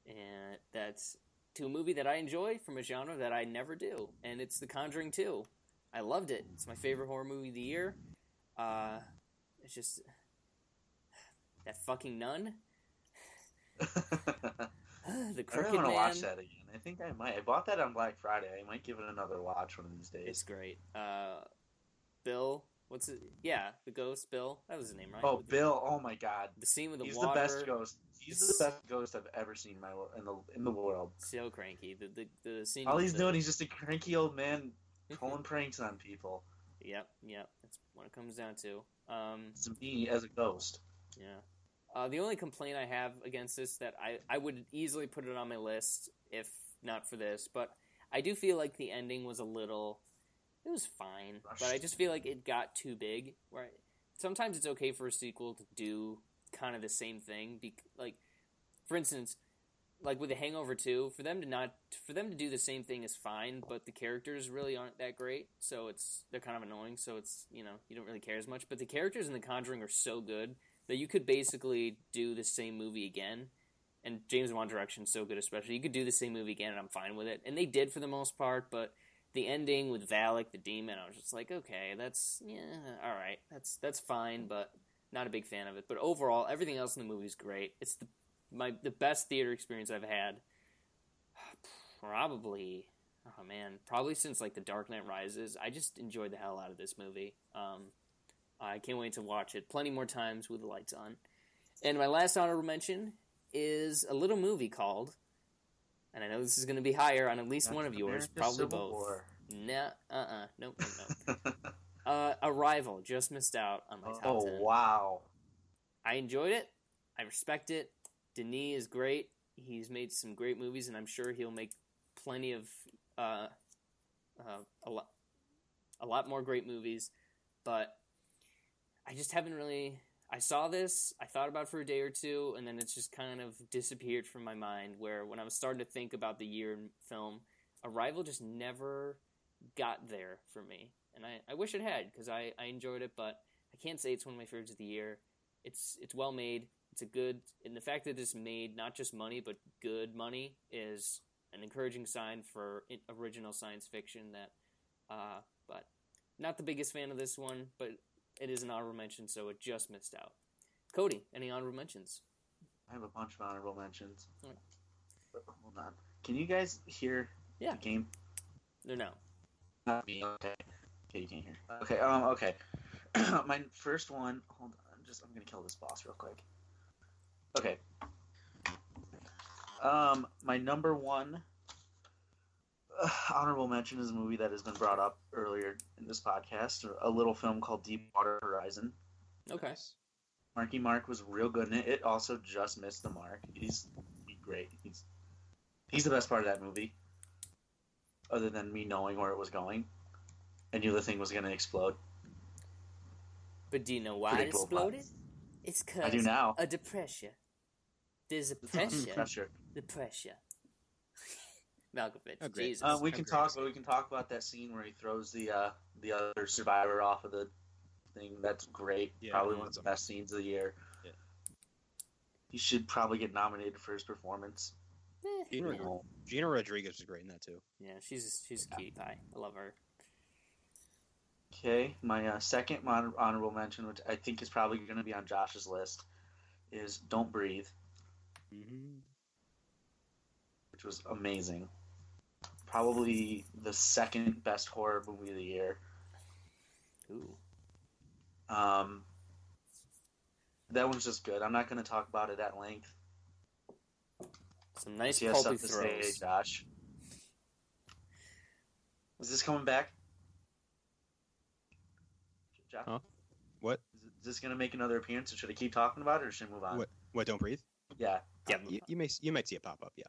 Speaker 2: and that's to a movie that I enjoy from a genre that I never do, and it's The Conjuring Two. I loved it. It's my favorite horror movie of the year. Uh, it's just that fucking nun, (laughs) the
Speaker 3: I
Speaker 2: crooked
Speaker 3: really want to watch that again. I think I might. I bought that on Black Friday. I might give it another watch one of these days.
Speaker 2: It's great. Uh, Bill, what's it? Yeah, the ghost. Bill, that was his name, right?
Speaker 3: Oh,
Speaker 2: With the-
Speaker 3: Bill! Oh my God,
Speaker 2: The scene with the
Speaker 3: he's
Speaker 2: water.
Speaker 3: the best ghost. He's the best ghost I've ever seen in my in the in the world.
Speaker 2: So cranky. The the, the scene.
Speaker 3: All he's
Speaker 2: the-
Speaker 3: doing, he's just a cranky old man pulling (laughs) pranks on people.
Speaker 2: Yep, yep. That's what it comes down to. Um,
Speaker 3: It's me as a ghost.
Speaker 2: yeah. Uh, the only complaint I have against this that I I would easily put it on my list if not for this, but I do feel like the ending was a little. It was fine, but I just feel like it got too big. Right? Sometimes it's okay for a sequel to do kind of the same thing. Be- like, for instance, like with the Hangover Two, for them to not for them to do the same thing is fine, but the characters really aren't that great, so it's they're kind of annoying. So it's you know you don't really care as much. But the characters in The Conjuring are so good that you could basically do the same movie again, and James Wan direction's so good, especially. You could do the same movie again, and I'm fine with it. And they did for the most part, but the ending with Valak, the demon, I was just like, okay, that's yeah, all right, that's that's fine, but not a big fan of it. But overall, everything else in the movie is great. It's the my the best theater experience I've had. (sighs) Probably, oh man, probably since like The Dark Knight Rises. I just enjoyed the hell out of this movie. Um, I can't wait to watch it plenty more times with the lights on. And my last honorable mention is a little movie called, and I know this is going to be higher on at least one of yours, probably
Speaker 3: Civil
Speaker 2: both.
Speaker 3: War.
Speaker 2: Nah, uh, uh nope, nope, nope. (laughs) uh, Arrival just missed out on my top
Speaker 3: oh wow!
Speaker 2: I enjoyed it. I respect it. Denis is great. He's made some great movies, and I'm sure he'll make plenty of uh, uh, a lot, a lot more great movies. But I just haven't really. I saw this. I thought about for a day or two, and then it's just kind of disappeared from my mind. Where when I was starting to think about the year in film, Arrival just never got there for me, and I, I wish it had because I, I enjoyed it, but I can't say it's one of my favorites of the year. It's it's well made. It's a good, and the fact that it's made not just money but good money is an encouraging sign for original science fiction. That, uh, but not the biggest fan of this one, but it is an honorable mention, so it just missed out. Cody, any honorable mentions?
Speaker 3: I have a bunch of honorable mentions.
Speaker 2: Alright.
Speaker 3: But Hold on. Can you guys hear
Speaker 2: Yeah.
Speaker 3: the game?
Speaker 2: No, no.
Speaker 3: Not me. Okay. Okay, you can hear. Okay. Um. Okay. (clears throat) My first one. Hold on. I'm just. I'm gonna kill this boss real quick. Okay. Um. My number one uh, (sighs) honorable mention is a movie that has been brought up earlier in this podcast. A little film called Deepwater Horizon.
Speaker 2: Okay.
Speaker 3: Marky Mark was real good in it. It also just missed the mark. He's, he's great. He's he's the best part of that movie. Other than me knowing where it was going, I knew the thing was going to explode.
Speaker 2: But do you know why it
Speaker 3: Predictable plot.
Speaker 2: exploded? It's cause
Speaker 3: I do now.
Speaker 2: a depression. There's a
Speaker 3: It's
Speaker 2: pressure.
Speaker 3: pressure.
Speaker 2: The pressure. Malkovich.
Speaker 4: Oh, great.
Speaker 2: Jesus.
Speaker 3: Uh, we
Speaker 4: I'm
Speaker 3: can
Speaker 4: great.
Speaker 3: talk. We can talk about that scene where he throws the uh, the other survivor off of the thing. That's great.
Speaker 4: Yeah,
Speaker 3: probably one of the best scenes of the year.
Speaker 4: Yeah.
Speaker 3: He should probably get nominated for his performance.
Speaker 2: Eh,
Speaker 4: Gina,
Speaker 2: yeah.
Speaker 4: Gina Rodriguez was great in that too.
Speaker 2: Yeah, she's she's a cutie pie. I love her.
Speaker 3: Okay, my uh, second mon- honorable mention, which I think is probably going to be on Josh's list, is "Don't Breathe,"
Speaker 4: Mm-hmm.
Speaker 3: which was amazing. Probably the second best horror movie of the year.
Speaker 2: Ooh.
Speaker 3: Um, that one's just good. I'm not going to talk about it at length.
Speaker 2: Some nice
Speaker 3: She has
Speaker 2: pulpy
Speaker 3: something to say. Josh. Is this coming back? Josh,
Speaker 4: Huh? What?
Speaker 3: is this going to make another appearance? Or should I keep talking about it, or should I move on?
Speaker 4: What? What? Don't breathe.
Speaker 3: Yeah.
Speaker 2: Yeah.
Speaker 4: Uh, you, you may you might see it pop up. Yeah.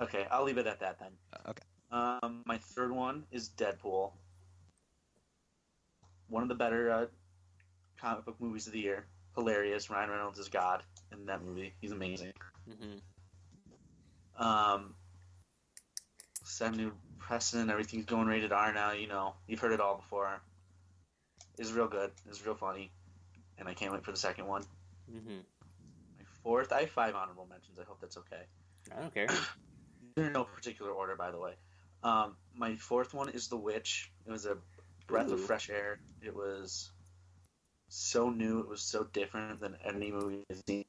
Speaker 3: Okay, I'll leave it at that then.
Speaker 4: Uh, okay.
Speaker 3: Um, my third one is Deadpool. One of the better uh, comic book movies of the year. Hilarious. Ryan Reynolds is God in that movie. He's amazing.
Speaker 2: hmm
Speaker 3: Um, set new precedent. Everything's going rated R now. You know, you've heard it all before. It's real good. It's real funny, and I can't wait for the second one.
Speaker 2: hmm
Speaker 3: My fourth, I have five honorable mentions. I hope that's okay.
Speaker 2: I don't care.
Speaker 3: They're in no particular order, by the way. Um, my fourth one is The Witch. It was a breath of fresh air. It was so new. It was so different than any movie I've seen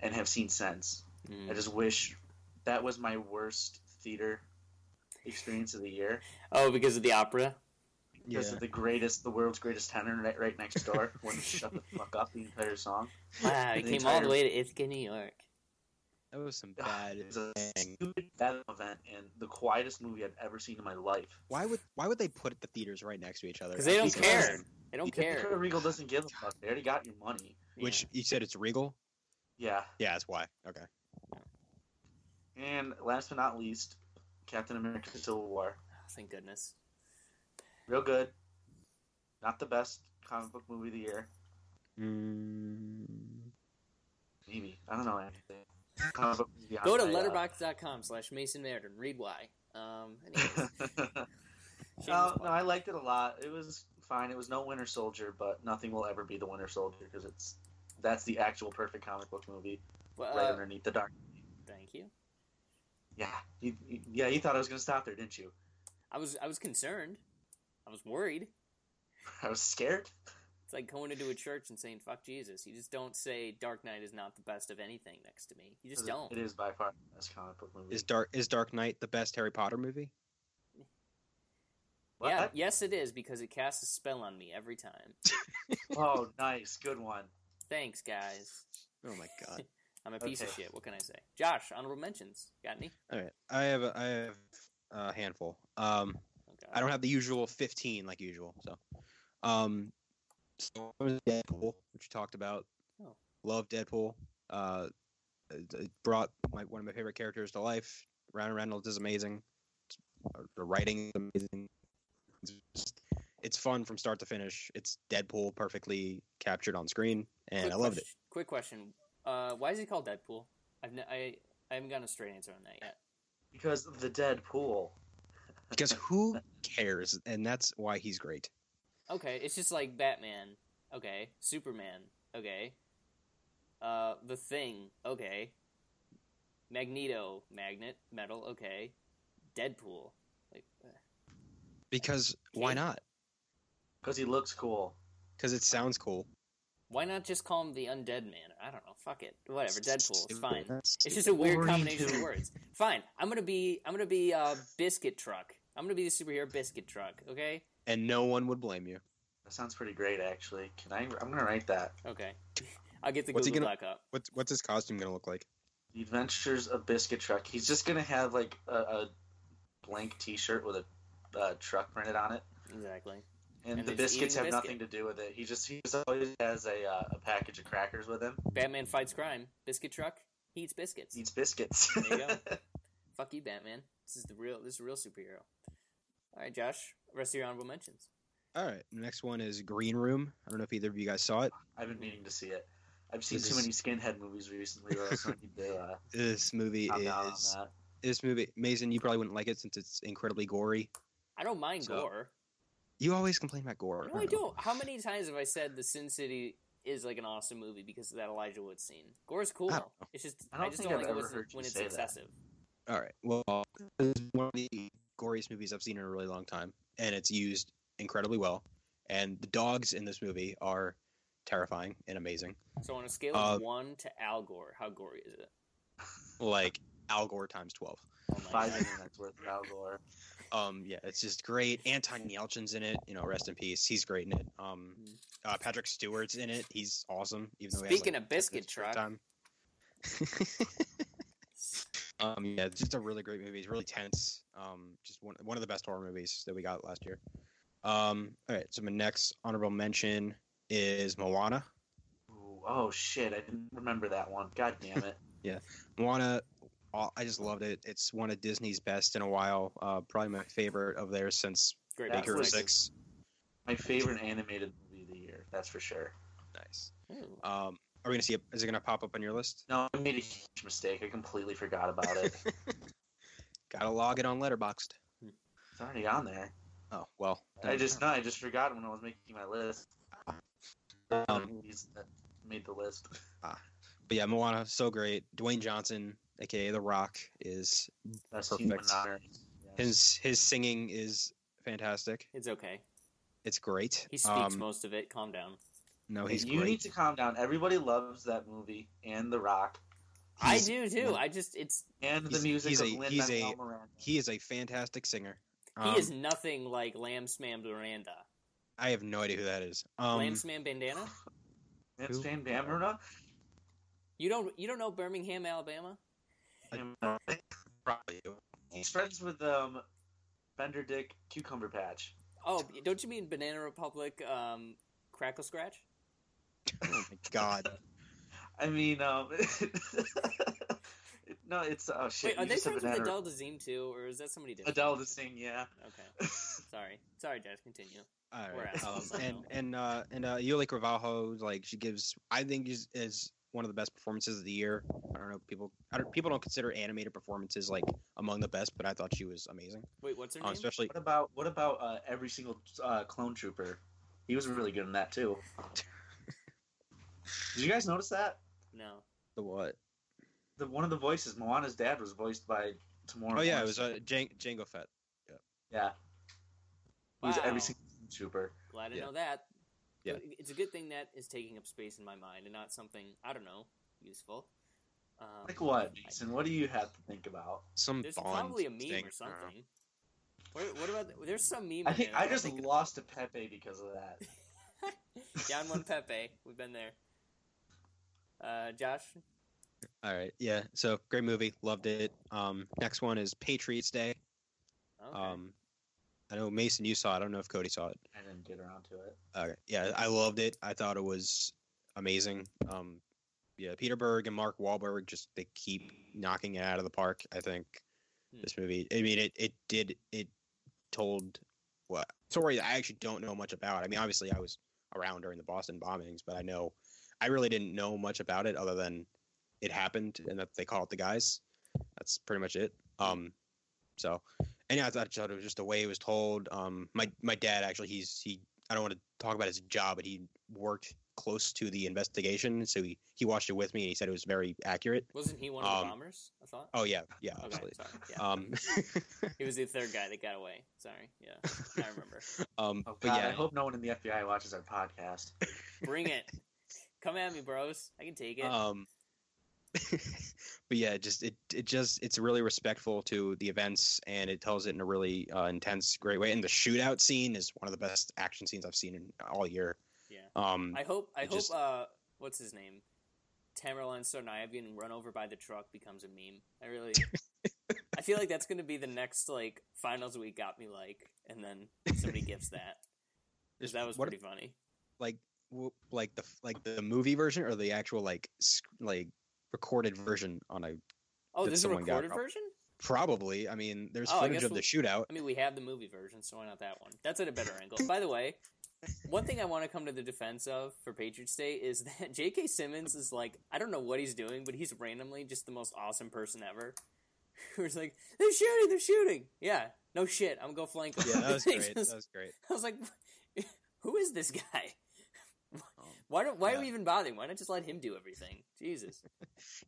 Speaker 3: and have seen since.
Speaker 2: Mm.
Speaker 3: I just wish that was my worst theater experience of the year
Speaker 2: Oh, because of the opera.
Speaker 3: because of the greatest, the world's greatest tenor right, right next door. Wouldn't shut the fuck up the entire song.
Speaker 2: Wow, he
Speaker 3: The
Speaker 2: came all the way to Ithaca, New York.
Speaker 4: That was some bad.
Speaker 3: It was a
Speaker 4: thing.
Speaker 3: stupid bad event and the quietest movie I've ever seen in my life.
Speaker 4: Why would Why would they put the theaters right next to each other?
Speaker 2: Because they don't
Speaker 3: Because-
Speaker 2: care. They don't
Speaker 3: Because
Speaker 2: care.
Speaker 3: Regal doesn't give a fuck. They already got your money.
Speaker 4: Which you said it's Regal.
Speaker 3: Yeah.
Speaker 4: Yeah, that's why. Okay.
Speaker 3: And last but not least, Captain America: Civil War.
Speaker 2: Oh, thank goodness.
Speaker 3: Real good. Not the best comic book movie of the year.
Speaker 4: Mm,
Speaker 3: Maybe I don't know anything.
Speaker 2: Go to
Speaker 3: uh,
Speaker 2: letterboxd.com slash Mason Meriden. Read why. Um, anyways, (laughs)
Speaker 3: no, no. I liked it a lot. It was fine. It was no Winter Soldier, but nothing will ever be the Winter Soldier because it's that's the actual perfect comic book movie
Speaker 2: Well,
Speaker 3: right
Speaker 2: uh,
Speaker 3: underneath the dark.
Speaker 2: Thank you.
Speaker 3: Yeah, you, you- yeah, you thought I was gonna stop there, didn't you?
Speaker 2: I was I was concerned. I was worried. (laughs)
Speaker 3: I was scared. (laughs)
Speaker 2: It's like going into a church and saying "fuck Jesus." You just don't say Dark Knight is not the best of anything next to me. You just
Speaker 3: It-
Speaker 2: don't.
Speaker 3: It is by far the best comic book movie.
Speaker 4: Is Dark is Dark Knight the best Harry Potter movie? (laughs)
Speaker 3: What?
Speaker 2: Yeah, yes, it is because it casts a spell on me every time. (laughs)
Speaker 3: Oh, nice, good one.
Speaker 2: Thanks, guys.
Speaker 4: Oh my god! (laughs)
Speaker 2: I'm a piece of shit. What can I say? Josh, honorable mentions. Got any?
Speaker 4: All right, I have a, I have a handful. Um,
Speaker 2: Okay.
Speaker 4: I don't have the usual fifteen like usual. So, um, so one Deadpool, which you talked about.
Speaker 2: Oh.
Speaker 4: Love Deadpool. Uh, it it brought my one of my favorite characters to life. Ryan Reynolds is amazing. Uh, The writing is amazing. It's, just- it's fun from start to finish. It's Deadpool perfectly captured on screen, and
Speaker 2: Quick
Speaker 4: I loved it.
Speaker 2: Quick question. Uh, why is he called Deadpool? I've n- I I haven't gotten a straight answer on that yet.
Speaker 3: Because of the Deadpool.
Speaker 4: Because who (laughs) cares? And that's why he's great.
Speaker 2: Okay, it's just like Batman. Okay, Superman. Okay, uh, The Thing. Okay, Magneto, Magnet, Metal. Okay, Deadpool. Like, uh,
Speaker 4: Because why not?
Speaker 3: Because he looks cool.
Speaker 4: Because it sounds cool.
Speaker 2: why not just call him the Undead Man? I don't know. Fuck it. Whatever. Deadpool. It's fine. It's just a weird combination of words. Fine. I'm gonna be. I'm gonna be uh, Biscuit Truck. I'm gonna be the superhero Biscuit Truck. Okay.
Speaker 4: And no one would blame you.
Speaker 3: That sounds pretty great, actually. Can I? I'm gonna write that.
Speaker 2: Okay. (laughs) I'll get the
Speaker 4: What's he
Speaker 2: Google
Speaker 4: gonna-
Speaker 2: Doc up.
Speaker 4: What's what's his costume gonna look like?
Speaker 3: The Adventures of Biscuit Truck. He's just gonna have like a, a blank T-shirt with a uh, truck printed on it,
Speaker 2: Exactly.
Speaker 3: and,
Speaker 2: And
Speaker 3: the biscuits have
Speaker 2: the
Speaker 3: nothing to do with it. He just he just always has a uh, a package of crackers with him.
Speaker 2: Batman fights crime. Biscuit Truck. He eats biscuits.
Speaker 3: Eats biscuits.
Speaker 2: There you go. (laughs) Fuck you, Batman. This is the real. This is a real superhero. All right, Josh. Rest of your honorable mentions.
Speaker 4: All right, next one is Green Room. I don't know if either of you guys saw it.
Speaker 3: I've been meaning to see it. I've seen
Speaker 4: This
Speaker 3: too many skinhead movies recently. Where I was need to uh, (laughs)
Speaker 4: This movie
Speaker 3: calm down on
Speaker 4: is this movie. Mason, you probably wouldn't like it since it's incredibly gory.
Speaker 2: I don't mind
Speaker 4: So-
Speaker 2: gore.
Speaker 4: You always complain about gore.
Speaker 2: No, I
Speaker 4: don't know.
Speaker 2: don't. How many times have I said the Sin City is like an awesome movie because of that Elijah Wood scene? Gore's cool.
Speaker 4: I don't know.
Speaker 2: It's just
Speaker 3: I
Speaker 2: I,
Speaker 3: don't
Speaker 2: just
Speaker 3: think
Speaker 2: don't
Speaker 3: I've
Speaker 2: like it
Speaker 3: ever
Speaker 2: when-
Speaker 3: heard you
Speaker 2: it's
Speaker 3: say that.
Speaker 2: excessive.
Speaker 4: All right. Well, this is one of the goriest movies I've seen in a really long time, and it's used incredibly well. And the dogs in this movie are terrifying and amazing.
Speaker 2: So on a scale of
Speaker 4: Uh,
Speaker 2: one to Al Gore, how gory is it?
Speaker 4: Like Al Gore times twelve.
Speaker 2: Oh
Speaker 3: Five
Speaker 2: God.
Speaker 3: minutes worth of Al Gore.
Speaker 4: Um, yeah, it's just great. Anton Yelchin's in it. You know, rest in peace. He's great in it. Um, uh, Patrick Stewart's in it. He's awesome. Even though he has,
Speaker 2: Speaking
Speaker 4: like,
Speaker 2: of biscuit truck,
Speaker 4: time. (laughs) um, yeah, it's just a really great movie. It's really tense. Um, just one one of the best horror movies that we got last year. Um, all right, so my next honorable mention is Moana.
Speaker 3: Ooh, oh shit! I didn't remember that one. God damn it! (laughs)
Speaker 4: Yeah, Moana, aw- I just loved it. It's one of Disney's best in a while. Uh, probably my favorite of theirs since
Speaker 2: great.
Speaker 3: That
Speaker 4: Big Hero Six.
Speaker 3: My favorite animated movie of the year. That's for sure.
Speaker 4: Nice. Um, are we gonna see? It, is it gonna pop up on your list?
Speaker 3: No, I made a huge mistake. I completely forgot about it. (laughs) (laughs)
Speaker 4: Gotta log it on Letterboxd.
Speaker 3: it's already on there.
Speaker 4: Oh well.
Speaker 3: I just no, I just forgot when I was making my list.
Speaker 4: Um,
Speaker 3: Movies that made the list. (laughs)
Speaker 4: But yeah, Moana, so great. Dwayne Johnson, aka The Rock, is
Speaker 3: That's
Speaker 4: Perfect.
Speaker 3: Yes.
Speaker 4: his his singing is fantastic.
Speaker 2: It's okay.
Speaker 4: It's great.
Speaker 2: He speaks
Speaker 4: Um,
Speaker 2: most of it. Calm down.
Speaker 4: No, he's
Speaker 3: you
Speaker 4: great.
Speaker 3: need to calm down. Everybody loves that movie and The Rock
Speaker 2: I do too. I just it's
Speaker 3: and the music
Speaker 4: he's
Speaker 3: of
Speaker 4: a-
Speaker 3: Lin
Speaker 4: he's a-
Speaker 3: Manuel Miranda.
Speaker 4: He is a fantastic singer.
Speaker 2: he
Speaker 4: Um,
Speaker 2: is nothing like Lamb Spam Miranda.
Speaker 4: I have no idea who that is. Um,
Speaker 2: Lamb Spam Bandana.
Speaker 3: That's
Speaker 4: who?
Speaker 3: Van
Speaker 2: You don't you don't know Birmingham, Alabama?
Speaker 4: probably.
Speaker 3: He's friends with um, Bender Dick Cucumber Patch.
Speaker 2: Oh, don't you mean Banana Republic? Um, Crackle Scratch.
Speaker 4: Oh my god. (laughs)
Speaker 3: I mean, um, (laughs) no, it's oh shit.
Speaker 2: Wait, are
Speaker 3: you
Speaker 2: they
Speaker 3: just said
Speaker 2: friends with
Speaker 3: Banana-
Speaker 2: Adele Dazeem too, or is that somebody different?
Speaker 3: Adele to sing, yeah.
Speaker 2: Okay, sorry, sorry, Josh. Continue.
Speaker 4: All
Speaker 2: We're
Speaker 4: right.
Speaker 2: assholes,
Speaker 4: Um, and
Speaker 2: know.
Speaker 4: and uh, and uh, Yuli Carvalho, like she gives, I think is is one of the best performances of the year. I don't know, people, I don't, people don't consider animated performances like among the best, but I thought she was amazing.
Speaker 2: Wait, what's her
Speaker 4: Uh,
Speaker 2: name?
Speaker 4: especially
Speaker 3: What about what about uh, every single uh, clone trooper? He was really good in that too. (laughs) Did you guys notice that?
Speaker 2: No.
Speaker 4: the what?
Speaker 3: the one of the voices, Moana's dad, was voiced by Temuera.
Speaker 4: Oh yeah, it was
Speaker 3: Morrison.
Speaker 4: uh, Jan- Jango Fett.
Speaker 3: yeah. He was every single trooper.
Speaker 2: Glad to
Speaker 4: Yeah.
Speaker 2: know that.
Speaker 4: Yeah.
Speaker 2: It's a good thing that is taking up space in my mind and not something I don't know useful. Um,
Speaker 3: Like what, Jason? What do you have to think about?
Speaker 4: Some
Speaker 2: There's
Speaker 4: Bond
Speaker 2: probably a meme
Speaker 4: thing,
Speaker 2: or
Speaker 4: I don't know.
Speaker 2: something. What, what about? There's some meme.
Speaker 3: I think I
Speaker 2: that
Speaker 3: just
Speaker 2: think-
Speaker 3: lost to Pepe because of that. (laughs)
Speaker 2: down one Pepe. We've been there. Uh, Josh.
Speaker 4: All right, yeah. So great movie, loved it. Um, next one is Patriots Day.
Speaker 2: Okay.
Speaker 4: Um, I know Mason, you saw it. I don't know if Cody saw it.
Speaker 3: I didn't get around to it.
Speaker 4: Uh, yeah, I loved it. I thought it was amazing. Um, yeah, Peter Berg and Mark Wahlberg just they keep knocking it out of the park. I think
Speaker 2: Hmm.
Speaker 4: this movie. I mean, it it did it told what story I actually don't know much about. I mean, obviously I was around during the Boston bombings, but I know I really didn't know much about it other than it happened and that they call it the guys. That's pretty much it. Um, so, and yeah, I thought, it was just the way it was told. Um, my my dad actually, he's he. I don't want to talk about his job, but he worked close to the investigation, so he he watched it with me and he said it was very accurate.
Speaker 2: Wasn't he one of the
Speaker 4: um,
Speaker 2: bombers? I thought.
Speaker 4: Oh yeah, yeah,
Speaker 2: okay.
Speaker 4: absolutely.
Speaker 2: Sorry. Yeah. (laughs)
Speaker 4: Um,
Speaker 2: he was the third guy that got away. Sorry. Yeah. I remember. (laughs)
Speaker 4: um,
Speaker 3: Oh
Speaker 4: but
Speaker 3: God,
Speaker 4: yeah,
Speaker 3: I hope no one in the FBI watches our podcast.
Speaker 2: Bring it. (laughs) Come at me, bros. I can take it.
Speaker 4: Um, (laughs) but yeah, just it it just it's really respectful to the events, and it tells it in a really uh, intense, great way. And the shootout scene is one of the best action scenes I've seen in all year.
Speaker 2: yeah.
Speaker 4: Um,
Speaker 2: I hope. I hope.
Speaker 4: just-
Speaker 2: Uh, what's his name? Tamerlan Tsarnaev getting run over by the truck becomes a meme. I really. I feel like that's going to be the next like finals week got me like, and then somebody (laughs) gifts that 'Cause
Speaker 4: just
Speaker 2: that was pretty funny.
Speaker 4: like like the like the movie version or the actual like sc- like recorded version on a
Speaker 2: Oh,
Speaker 4: that
Speaker 2: there's a
Speaker 4: someone got
Speaker 2: recorded version.
Speaker 4: probably. I mean, there's
Speaker 2: Oh,
Speaker 4: footage of the shootout.
Speaker 2: I mean, we have the movie version, so why not that one? That's at a better angle. By the way, one thing I want to come to the defense of for Patriots Day is that (laughs) J.K. Simmons is like, I don't know what he's doing, but he's randomly just the most awesome person ever. (laughs) Who's like, they're shooting, they're shooting. Yeah, no shit, I'm gonna go flank him.
Speaker 4: Yeah, (laughs) that was great. That was great.
Speaker 2: I was like, who is this guy? Why don't? Why are we even bothering? Why not just let him do everything? Jesus.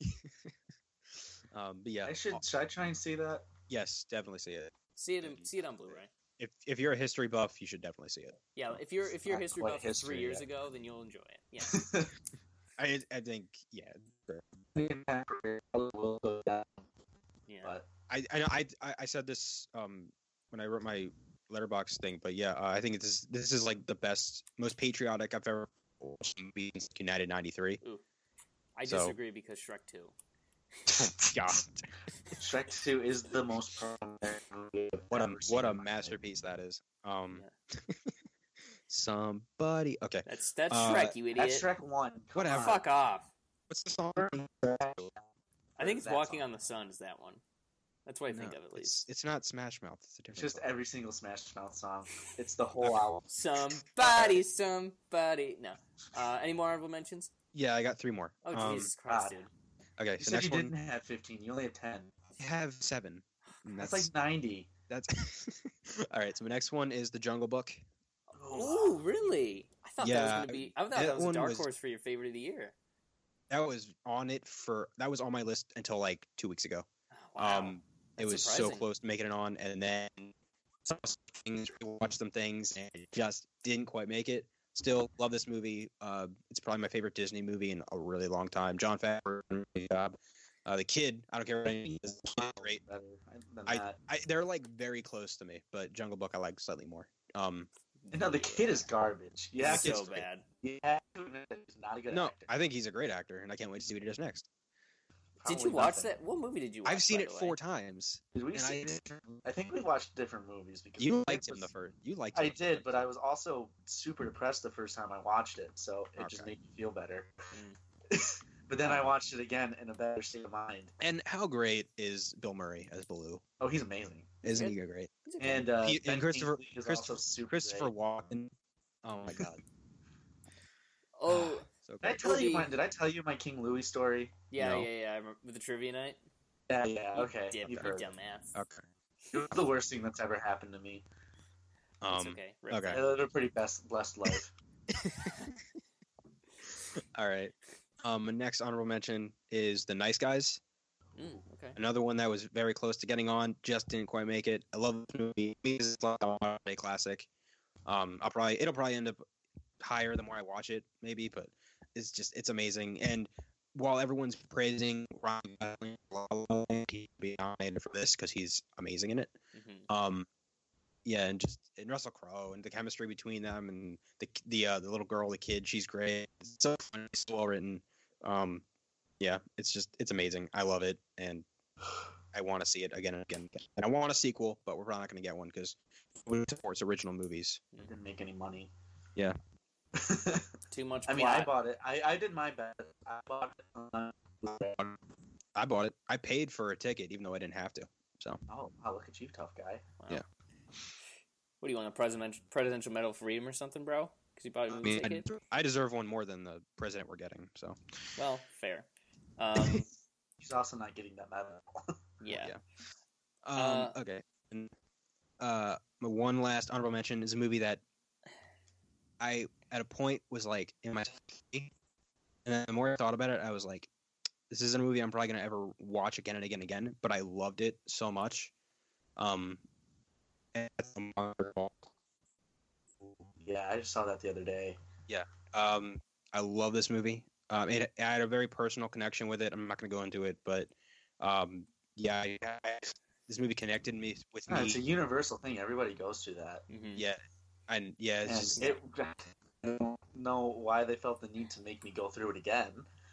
Speaker 2: (laughs)
Speaker 4: um, but yeah,
Speaker 3: I should should I try and see that?
Speaker 4: yes, definitely see it.
Speaker 2: See it. In, see it on Blu-ray.
Speaker 4: If if you're a history buff, you should definitely see it.
Speaker 2: Yeah, if you're if you're
Speaker 3: Not
Speaker 2: history buff
Speaker 3: history
Speaker 2: three years
Speaker 3: yet.
Speaker 2: ago, then you'll enjoy it. Yeah. (laughs)
Speaker 4: I I think yeah.
Speaker 2: Yeah.
Speaker 3: But
Speaker 4: I I I, I said this um when I wrote my Letterboxd thing, but yeah, uh, I think this is this is like the best, most patriotic I've ever watched a movie since United '93.
Speaker 2: I
Speaker 4: So-
Speaker 2: disagree because Shrek Two. (laughs) (laughs)
Speaker 4: God,
Speaker 3: Shrek Two is the most problematic
Speaker 4: what a what a
Speaker 3: in life.
Speaker 4: masterpiece that is. Um, (laughs) somebody. Okay,
Speaker 2: That's that's
Speaker 4: Uh,
Speaker 2: Shrek, you idiot.
Speaker 3: That's Shrek One. Come
Speaker 4: Whatever.
Speaker 3: on.
Speaker 2: Fuck off.
Speaker 4: what's the song?
Speaker 2: I think it's Walking
Speaker 3: song.
Speaker 2: on the Sun is that one. That's what I think of at least.
Speaker 4: it's not Smash Mouth. It's a different.
Speaker 3: It's just
Speaker 4: song.
Speaker 3: every single Smash Mouth song. It's the whole (laughs) album.
Speaker 2: Somebody, somebody. No. Uh, any more honorable mentions?
Speaker 4: yeah, I got three more.
Speaker 2: Oh
Speaker 4: Um,
Speaker 2: Jesus Christ,
Speaker 3: God.
Speaker 2: dude.
Speaker 4: okay,
Speaker 3: You
Speaker 4: so
Speaker 3: said
Speaker 4: next
Speaker 3: you
Speaker 4: one
Speaker 3: didn't have 15. You only had 10.
Speaker 4: I have seven.
Speaker 3: That's,
Speaker 4: that's
Speaker 3: like 90.
Speaker 4: that's. (laughs) All right, so the next one is the Jungle Book.
Speaker 2: Oh, really? I thought that was gonna be. I thought
Speaker 4: that
Speaker 2: that was a
Speaker 4: one
Speaker 2: dark
Speaker 4: was-
Speaker 2: horse for your favorite of the year.
Speaker 4: That was on it for that was on my list until like two weeks ago.
Speaker 2: Wow.
Speaker 4: Um, it
Speaker 2: That's
Speaker 4: was so close to making it on, and then saw some things, watched some things, and just didn't quite make it. Still love this movie. Uh, it's probably my favorite Disney movie in a really long time. Jon Favreau, did a great job. Uh, the kid, I don't care what anyone says, great.
Speaker 3: Better than that.
Speaker 4: I, they're like very close to me, but Jungle Book I like slightly more. Um,
Speaker 3: no, the kid is garbage. Yeah,
Speaker 2: so
Speaker 3: it's-
Speaker 2: bad.
Speaker 3: Yeah, he's not a good
Speaker 4: no,
Speaker 3: actor.
Speaker 4: I think he's a great actor, and I can't wait to see what he does next.
Speaker 2: Did you watch
Speaker 3: nothing.
Speaker 2: that? What movie did you watch?
Speaker 4: I've seen
Speaker 2: by
Speaker 4: it
Speaker 2: way?
Speaker 4: four times.
Speaker 3: Did we see
Speaker 4: I-
Speaker 3: I think we watched different movies because
Speaker 4: You
Speaker 3: the kid
Speaker 4: liked him
Speaker 3: was-
Speaker 4: the first. You liked. Him
Speaker 3: I did, but I was also super depressed the first time I watched it, so it just made me feel better.
Speaker 2: Mm. (laughs)
Speaker 3: but then I watched it again in a better state of mind.
Speaker 4: And how great is Bill Murray as Baloo?
Speaker 3: Oh, he's amazing.
Speaker 4: Isn't
Speaker 2: Good.
Speaker 4: he great?
Speaker 2: It's.
Speaker 3: And, uh,
Speaker 4: He- and Christopher-
Speaker 3: is
Speaker 4: Christopher-
Speaker 3: also super
Speaker 4: Christopher
Speaker 3: great.
Speaker 4: Walken. Oh my god. (laughs)
Speaker 2: oh (sighs)
Speaker 4: so
Speaker 3: Did I tell you
Speaker 2: Movie-
Speaker 3: my, Did I tell you my King Louie story?
Speaker 2: Yeah,
Speaker 4: No.
Speaker 2: yeah, yeah. I remember, with the trivia night.
Speaker 3: Yeah, yeah. Okay, you've
Speaker 2: you
Speaker 3: heard.
Speaker 2: dumbass.
Speaker 4: Okay.
Speaker 3: It was the worst thing that's ever happened to me.
Speaker 2: It's
Speaker 4: Um.
Speaker 2: okay. Rip
Speaker 4: okay.
Speaker 3: I lived a pretty best blessed life. (laughs) (laughs)
Speaker 4: All right. Um. My next honorable mention is the Nice Guys.
Speaker 2: Mm, okay.
Speaker 4: Another one that was very close to getting on, just didn't quite make it. I love this movie. It's like a classic. Um, I'll probably it'll probably end up higher the more I watch it, maybe, but it's just it's amazing. And while everyone's praising Ryan Gosling, he be nominated for this because he's amazing in it.
Speaker 2: hmm
Speaker 4: Um, yeah, and just and Russell Crowe and the chemistry between them and the the uh, the little girl, the kid, she's great. It's so funny, so well written. Um, yeah, it's just it's amazing. I love it, and I want to see it again and again. And I want a sequel, but we're probably not going to get one because it supports original movies.
Speaker 3: It didn't make any money.
Speaker 4: Yeah. (laughs)
Speaker 2: Too much.
Speaker 3: I mean, I bought it. I, I did my best. I bought it. On,
Speaker 4: I bought it. I paid for a ticket, even though I didn't have to. So.
Speaker 3: Oh, wow, look at you, tough guy.
Speaker 2: Wow.
Speaker 4: Yeah.
Speaker 2: What do you want a presidential presidential medal of freedom or something, bro? Because you bought a
Speaker 4: I
Speaker 2: movie
Speaker 4: mean,
Speaker 2: ticket.
Speaker 4: I, I deserve one more than the president we're getting. So
Speaker 2: Well, fair. Um, (laughs)
Speaker 3: He's also not getting that medal. (laughs)
Speaker 2: yeah.
Speaker 4: Yeah. Um,
Speaker 2: Uh,
Speaker 4: okay. And, uh, one last honorable mention is a movie that I, at a point, was like in my, and then the more I thought about it, I was like, this isn't a movie I'm probably gonna ever watch again and again and again. But I loved it so much. Um, and that's The Monster Ball.
Speaker 3: yeah, I just saw that the other day.
Speaker 4: Yeah, um, I love this movie. Um, it, I had a very personal connection with it. I'm not gonna go into it, but um, yeah, I, I, this movie connected me with
Speaker 3: Yeah,
Speaker 4: me.
Speaker 3: it's a universal thing. Everybody goes through that.
Speaker 2: hmm
Speaker 4: yeah, and yeah, it's
Speaker 3: And
Speaker 4: just,
Speaker 3: it, I don't know why they felt the need to make me go through it again,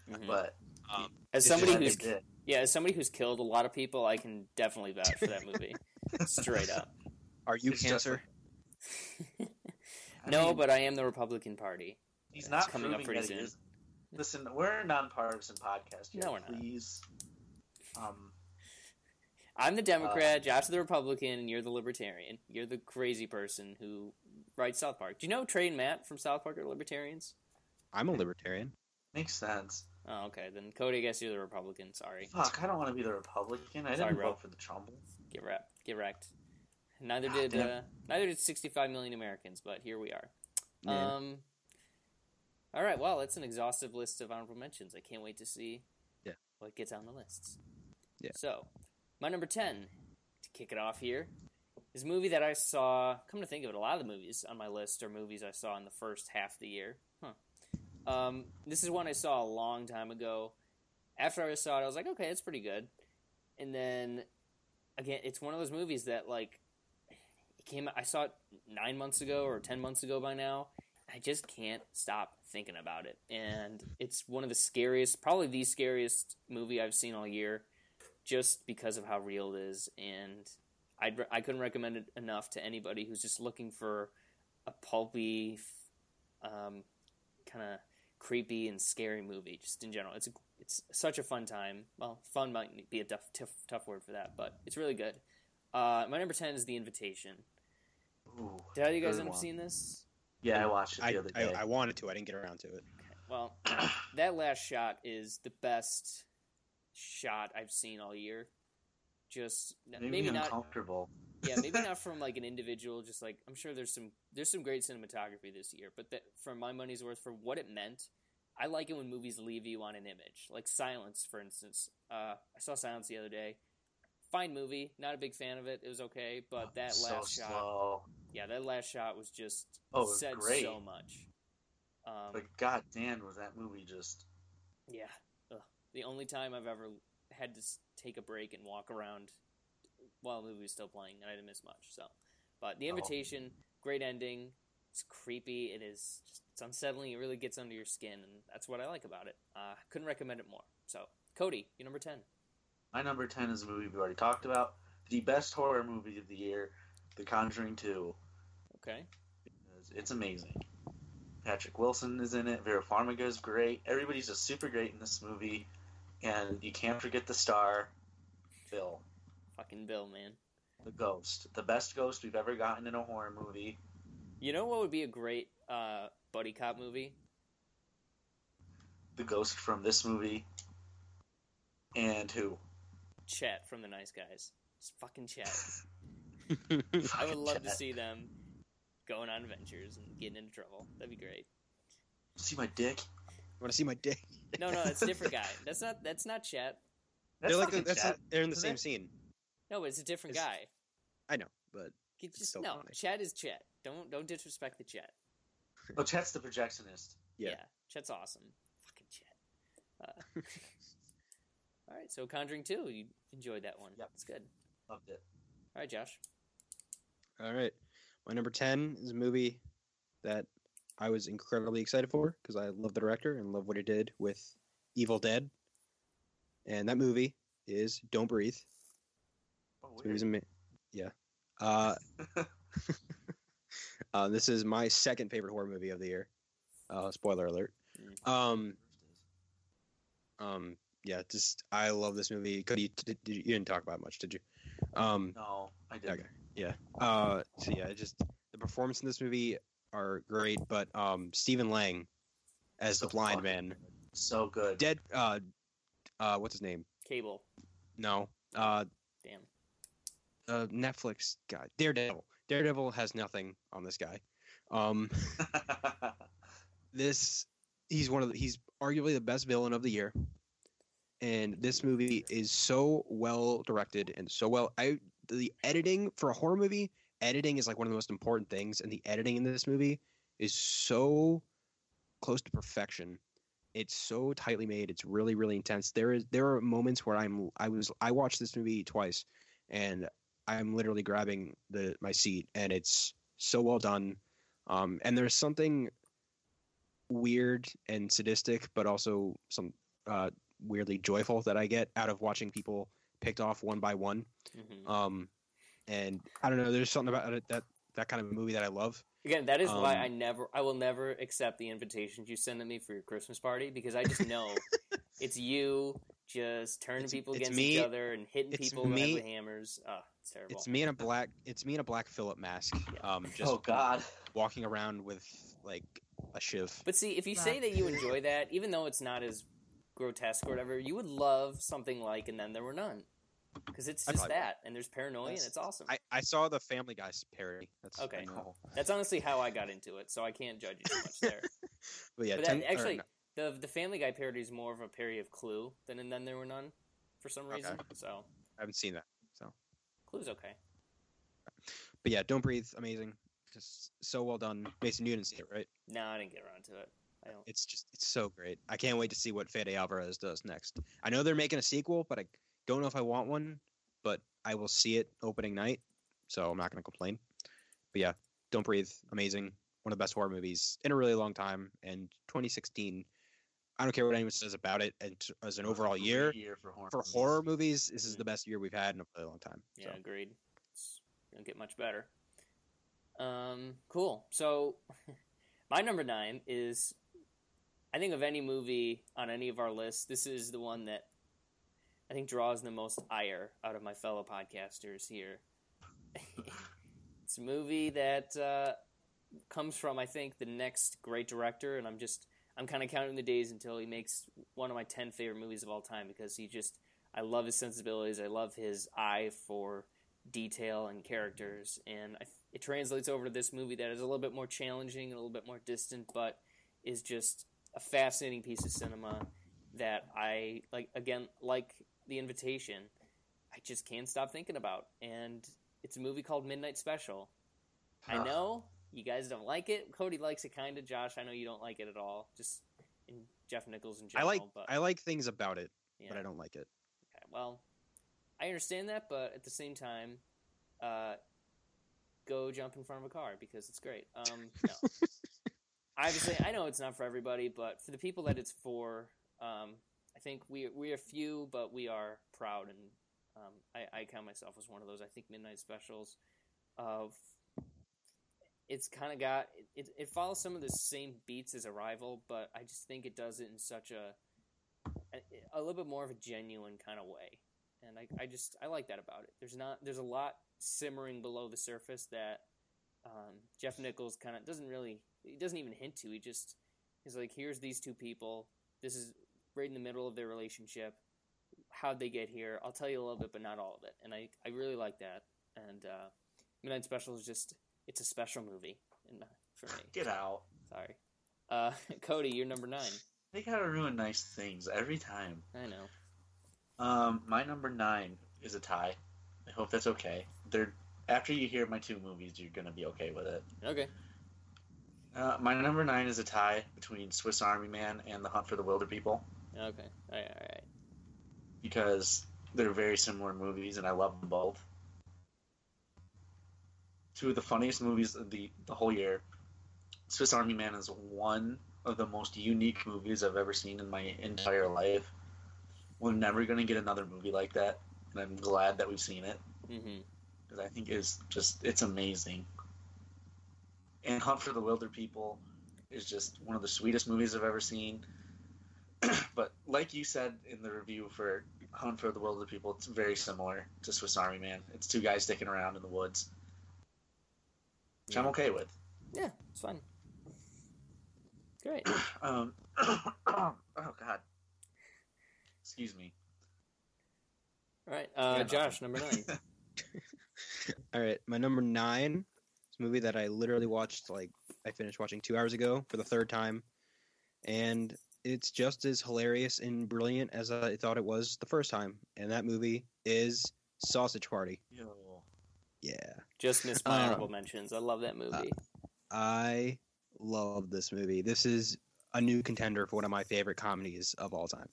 Speaker 2: hmm
Speaker 3: but
Speaker 4: um,
Speaker 2: As somebody who's yeah, as somebody who's killed a lot of people, I can definitely vouch for that movie. (laughs) Straight up.
Speaker 4: Are you
Speaker 3: It's
Speaker 4: cancer? (laughs)
Speaker 3: I
Speaker 2: no,
Speaker 3: mean,
Speaker 2: but I am the Republican Party.
Speaker 3: he's not
Speaker 2: coming up
Speaker 3: proving
Speaker 2: pretty
Speaker 3: that he
Speaker 2: soon.
Speaker 3: is. Listen, we're a nonpartisan podcast. Here.
Speaker 2: No, we're not.
Speaker 3: Please, um,
Speaker 2: I'm the Democrat, Josh's the Republican, and you're the Libertarian. You're the crazy person who writes South Park. Do you know Trey and Matt from South Park are Libertarians?
Speaker 4: I'm a libertarian.
Speaker 3: makes sense.
Speaker 2: Oh, okay. Then Cody, I guess you're the Republican. Sorry.
Speaker 3: Fuck, I don't want to be the Republican. I
Speaker 2: Sorry,
Speaker 3: didn't
Speaker 2: bro.
Speaker 3: vote for the Trump.
Speaker 2: Get wrecked. Get wrecked. Neither
Speaker 3: God
Speaker 2: did
Speaker 3: damn.
Speaker 2: uh, neither did 65 million Americans, but here we are.
Speaker 4: Yeah.
Speaker 2: Um. All right. Well, it's an exhaustive list of honorable mentions. I can't wait to see
Speaker 4: Yeah.
Speaker 2: what gets on the lists.
Speaker 4: Yeah.
Speaker 2: So, my number 10 to kick it off here is a movie that I saw. Come to think of it, a lot of the movies on my list are movies I saw in the first half of the year. Huh. Um, this is one I saw a long time ago. After I saw it, I was like, okay, it's pretty good. And then again, it's one of those movies that like it came. I saw it nine months ago or ten months ago by now. I just can't stop thinking about it, and it's one of the scariest, probably the scariest movie I've seen all year, just because of how real it is. And I'd, re- I couldn't recommend it enough to anybody who's just looking for a pulpy, um, kind of creepy and scary movie. Just in general, it's a, it's such a fun time. Well, fun might be a tough tough, tough word for that, but it's really good. Uh, my number ten is The Invitation.
Speaker 3: Ooh,
Speaker 2: Did you guys
Speaker 3: good
Speaker 2: end up seeing this?
Speaker 3: Yeah, I watched it the
Speaker 4: I,
Speaker 3: other day.
Speaker 4: I wanted to. I didn't get around to it.
Speaker 2: Well, (clears throat) that last shot is the best shot I've seen all year. Just
Speaker 3: Maybe,
Speaker 2: maybe not
Speaker 3: uncomfortable.
Speaker 2: yeah, maybe not (laughs) from like an individual. Just like I'm sure there's some there's some great cinematography this year, but that for my money's worth, for what it meant, I like it when movies leave you on an image, like Silence, for instance. Uh, I saw Silence the other day. Fine movie, not a big fan of it. It was okay, but that
Speaker 3: so
Speaker 2: last shot,
Speaker 3: slow.
Speaker 2: yeah, that last shot was just
Speaker 3: Oh, it was
Speaker 2: said
Speaker 3: great.
Speaker 2: so much. Um,
Speaker 3: But goddamn, was that movie just?
Speaker 2: Yeah. Ugh. The only time I've ever had to take a break and walk around while the movie was still playing, and I didn't miss much. So, but the
Speaker 3: Oh.
Speaker 2: invitation, great ending. It's creepy. It is. Just, it's unsettling. It really gets under your skin, and that's what I like about it. Uh, couldn't recommend it more. So, Cody, you're number ten.
Speaker 3: My number ten is a movie we've already talked about. The best horror movie of the year, The Conjuring Two.
Speaker 2: Okay.
Speaker 3: It's, it's amazing. Patrick Wilson is in it. Vera Farmiga is great. Everybody's just super great in this movie, and you can't forget the star, Bill,
Speaker 2: Fucking Bill, man.
Speaker 3: the ghost, the best ghost we've ever gotten in a horror movie.
Speaker 2: You know what would be a great uh, buddy cop movie?
Speaker 3: The ghost from this movie, and who?
Speaker 2: Chet from The Nice Guys. Just fucking Chet. (laughs) I would love to see them going on adventures and getting into trouble. That'd be great.
Speaker 3: See my dick?
Speaker 4: Want to see my dick? (laughs)
Speaker 2: No, no, that's a different guy. That's not. That's not Chet.
Speaker 3: That's
Speaker 4: they're like
Speaker 3: fucking
Speaker 4: that's
Speaker 3: Chad,
Speaker 4: they're in the
Speaker 3: isn't
Speaker 4: same
Speaker 3: it?
Speaker 4: scene.
Speaker 2: No, but it's a different
Speaker 4: It's-
Speaker 2: guy.
Speaker 4: I know, but
Speaker 2: You just
Speaker 4: still
Speaker 2: no.
Speaker 4: funny.
Speaker 2: Chet is Chet. Don't don't disrespect the Chet.
Speaker 3: Oh, Chet's the projectionist.
Speaker 4: Yeah.
Speaker 2: Chet's awesome. Fucking Chet. Uh, (laughs) all right, so Conjuring Two, you enjoyed that one.
Speaker 3: Yep.
Speaker 2: it's good.
Speaker 3: Loved it.
Speaker 2: All right, Josh.
Speaker 4: All right. My number 10 is a movie that I was incredibly excited for because I love the director and love what he did with Evil Dead. And that movie is Don't Breathe.
Speaker 3: Oh, weird.
Speaker 4: ama- yeah. Uh, (laughs) (laughs) uh, this is my second favorite horror movie of the year. Uh, spoiler alert. Um, um, yeah, just I love this movie. Could you, did, you didn't talk about it much, did you? Um,
Speaker 3: No, I didn't.
Speaker 4: Okay. Yeah. Uh, so yeah, just the performance in this movie are great, but um, Stephen Lang as the blind man.
Speaker 3: So good.
Speaker 4: dead. Uh, uh, what's his name?
Speaker 2: Cable.
Speaker 4: No. Uh,
Speaker 2: Damn.
Speaker 4: uh, Netflix guy, Daredevil. Daredevil has nothing on this guy. Um, (laughs) this he's one of the, he's arguably the best villain of the year and this movie is so well directed and so well i the editing for a horror movie editing is like one of the most important things and the editing in this movie is so close to perfection. It's so tightly made. It's really really intense. There is there are moments where i'm i was i watched this movie twice and i'm literally grabbing the my seat and it's so well done. Um, and there's something weird and sadistic, but also some uh, weirdly joyful that I get out of watching people picked off one by one.
Speaker 2: hmm
Speaker 4: Um, and I don't know, there's something about it that that kind of movie that I love.
Speaker 2: Again, that is why
Speaker 4: Um,
Speaker 2: I never, I will never accept the invitations you send to me for your Christmas party because I just know (laughs) it's you just turning people against
Speaker 4: me-
Speaker 2: each other and hitting people in the head
Speaker 4: me-
Speaker 2: with hammers. Oh, it's terrible.
Speaker 4: It's me in a black. It's me in a black Philip mask. Um, (laughs) just
Speaker 3: oh God.
Speaker 4: walking around with like a shiv.
Speaker 2: But see, if you say that you enjoy that, even though it's not as grotesque or whatever, you would love something like "And Then There Were None," because it's just that, and there's paranoia, and it's awesome.
Speaker 4: I, I saw the Family Guy parody. That's
Speaker 2: Okay.
Speaker 4: Know.
Speaker 2: That's honestly how I got into it, so I can't judge you too much there. (laughs)
Speaker 4: But yeah,
Speaker 2: but
Speaker 4: 10
Speaker 2: that, actually,
Speaker 4: no,
Speaker 2: the the Family Guy parody is more of a parody of Clue than "And Then There Were None," for some
Speaker 4: Okay.
Speaker 2: reason. So
Speaker 4: I haven't seen that.
Speaker 2: So Clue's okay.
Speaker 4: But yeah, Don't Breathe, amazing. Just so well done. Mason, you didn't see it, right?
Speaker 2: No, I didn't get around to it. I don't.
Speaker 4: It's just it's so great. I can't wait to see what Fede Alvarez does next. I know they're making a sequel, but I don't know if I want one. But I will see it opening night, so I'm not going to complain. But yeah, Don't Breathe, amazing. One of the best horror movies in a really long time. And 2016, I don't care what anyone says about it. And t- as an overall year
Speaker 3: year for horror.
Speaker 4: for
Speaker 3: movies.
Speaker 4: horror movies, this is
Speaker 2: Mhm.
Speaker 4: the best year we've had in a really long time.
Speaker 2: Yeah,
Speaker 4: So.
Speaker 2: agreed. It's gonna get much better. Um, cool. So, (laughs) my number nine is, I think of any movie on any of our lists, this is the one that I think draws the most ire out of my fellow podcasters here. (laughs) it's a movie that uh, comes from, I think, the next great director, and I'm just, I'm kind of counting the days until he makes one of my ten favorite movies of all time because he just, I love his sensibilities. I love his eye for detail and characters, and I, it translates over to this movie that is a little bit more challenging and a little bit more distant, but is just a fascinating piece of cinema that I like. Again, like The Invitation, I just can't stop thinking about, and it's a movie called Midnight Special. I know you guys don't like it. Cody likes it kind of. Josh, I know you don't like it at all. Just in Jeff Nichols in general.
Speaker 4: I like
Speaker 2: but
Speaker 4: I like things about it,
Speaker 2: yeah.
Speaker 4: but I don't like it.
Speaker 2: Okay, well, I understand that, but at the same time, uh, go jump in front of a car because it's great. Um, no. (laughs) Obviously, I know it's not for everybody, but for the people that it's for, um, think we we are few, but we are proud, and um, I, I count myself as one of those. I think Midnight Specials of it's kind of got it, it follows some of the same beats as Arrival, but I just think it does it in such a a, a little bit more of a genuine kind of way, and I, I just I like that about it. There's not there's a lot simmering below the surface that um, Jeff Nichols kind of doesn't really he doesn't even hint to. He just he's like, here's these two people. This is right in the middle of their relationship. How'd they get here? I'll tell you a little bit, but not all of it. And I, I really like that. And uh, Midnight Special is just it's a special movie in, for me.
Speaker 3: Get out.
Speaker 2: Sorry, uh, (laughs) Cody, you're number nine.
Speaker 3: They gotta ruin nice things every time.
Speaker 2: I know.
Speaker 3: Um, my number nine is a tie. I hope that's okay. They're after you hear my two movies, you're gonna be okay with it.
Speaker 2: Okay.
Speaker 3: Uh, my number nine is a tie between Swiss Army Man and The Hunt for the Wilderpeople
Speaker 2: Okay. All right. All right.
Speaker 3: because they're very similar movies, and I love them both. Two of the funniest movies of the the whole year. Swiss Army Man is one of the most unique movies I've ever seen in my entire life. We're never gonna get another movie like that, and I'm glad that we've seen it.
Speaker 2: Mm-hmm.
Speaker 3: because I think is just it's amazing. And Hunt for the Wilderpeople is just one of the sweetest movies I've ever seen. (clears throat) but like you said in the review for Hunt for the Wilderpeople, it's very similar to Swiss Army Man. It's two guys sticking around in the woods, which I'm okay with.
Speaker 2: Yeah, it's fun. Great. (clears throat)
Speaker 3: Um, (clears throat) oh God, excuse me.
Speaker 2: All right. Uh,
Speaker 3: Yeah.
Speaker 2: Josh, number nine. (laughs)
Speaker 4: All right, my number nine is a movie that I literally watched like I finished watching two hours ago for the third time, and it's just as hilarious and brilliant as I thought it was the first time. And that movie is Sausage Party.
Speaker 3: Yo.
Speaker 4: Yeah,
Speaker 2: Just missed my
Speaker 4: Uh,
Speaker 2: honorable mentions. I love that movie.
Speaker 4: I love this movie. This is a new contender for one of my favorite comedies of all time.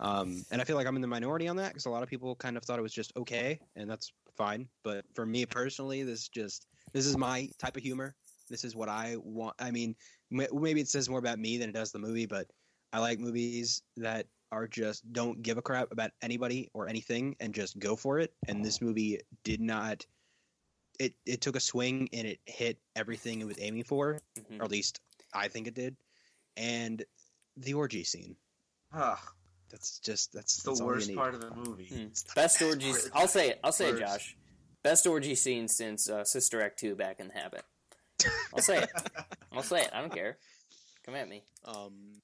Speaker 4: Um, and I feel like I'm in the minority on that because a lot of people kind of thought it was just okay, and that's fine. But for me personally, this just this is my type of humor. This is what I want. I mean, m- maybe it says more about me than it does the movie, but I like movies that are just don't give a crap about anybody or anything and just go for it. And this movie did not. It it took a swing and it hit everything it was aiming for,
Speaker 2: Mhm.
Speaker 4: or at least I think it did. And the orgy scene.
Speaker 3: Ah,
Speaker 4: That's just that's,
Speaker 3: it's the
Speaker 4: all
Speaker 3: worst part of the movie.
Speaker 2: Hmm.
Speaker 3: It's the
Speaker 2: Best (laughs)
Speaker 3: best
Speaker 2: orgy. I'll say it. I'll say it, Josh. Best orgy scene since uh, Sister Act two back in the habit. I'll say it. (laughs) I'll say it. I don't care. Come at me.
Speaker 4: Um,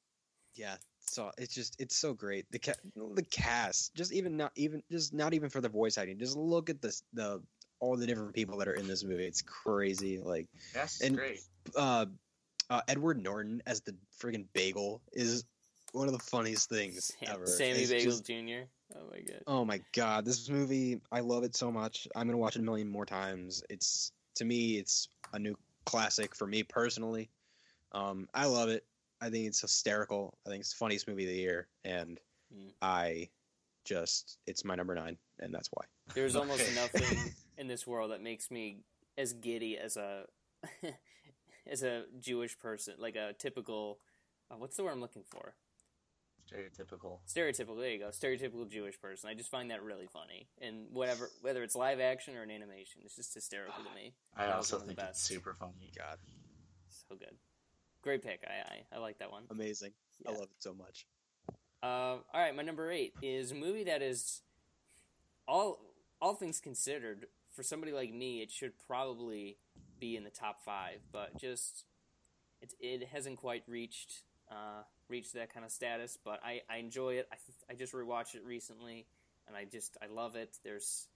Speaker 4: yeah. So it's just it's so great. The ca- the cast, just even not even just not even for the voice acting. Just look at this the all the different people that are in this movie. It's crazy. Like
Speaker 3: Yes,
Speaker 4: And-
Speaker 3: great.
Speaker 4: uh, uh Edward Norton as the friggin' bagel is one of the funniest things
Speaker 2: Sam-
Speaker 4: ever.
Speaker 2: Sammy
Speaker 4: It's
Speaker 2: Bagel
Speaker 4: just-
Speaker 2: Jr. Oh my god.
Speaker 4: Oh my god, this movie, I love it so much. I'm gonna watch it a million more times. It's to me, it's a new classic for me personally. Um, I love it. I think it's hysterical. I think it's the funniest movie of the year, and
Speaker 2: Mm.
Speaker 4: I just it's my number nine, and that's why.
Speaker 2: There's (laughs) almost nothing (laughs) in this world that makes me as giddy as a (laughs) as a Jewish person, like a typical. Uh, what's the word I'm looking for?
Speaker 3: Stereotypical.
Speaker 2: Stereotypical. There you go. Stereotypical Jewish person. I just find that really funny, and whatever, whether it's live action or an animation, it's just hysterical to me.
Speaker 3: I also
Speaker 2: one of the
Speaker 3: think it's super funny.
Speaker 4: God,
Speaker 2: So good. Great pick. I I, I like that one.
Speaker 4: amazing. I love it so much.
Speaker 2: Uh, all right, my number eight is a movie that is all all things considered. For somebody like me, it should probably be in the top five, but just it it hasn't quite reached uh, reached that kind of status. But I, I enjoy it. I I just rewatched it recently, and I just I love it. There's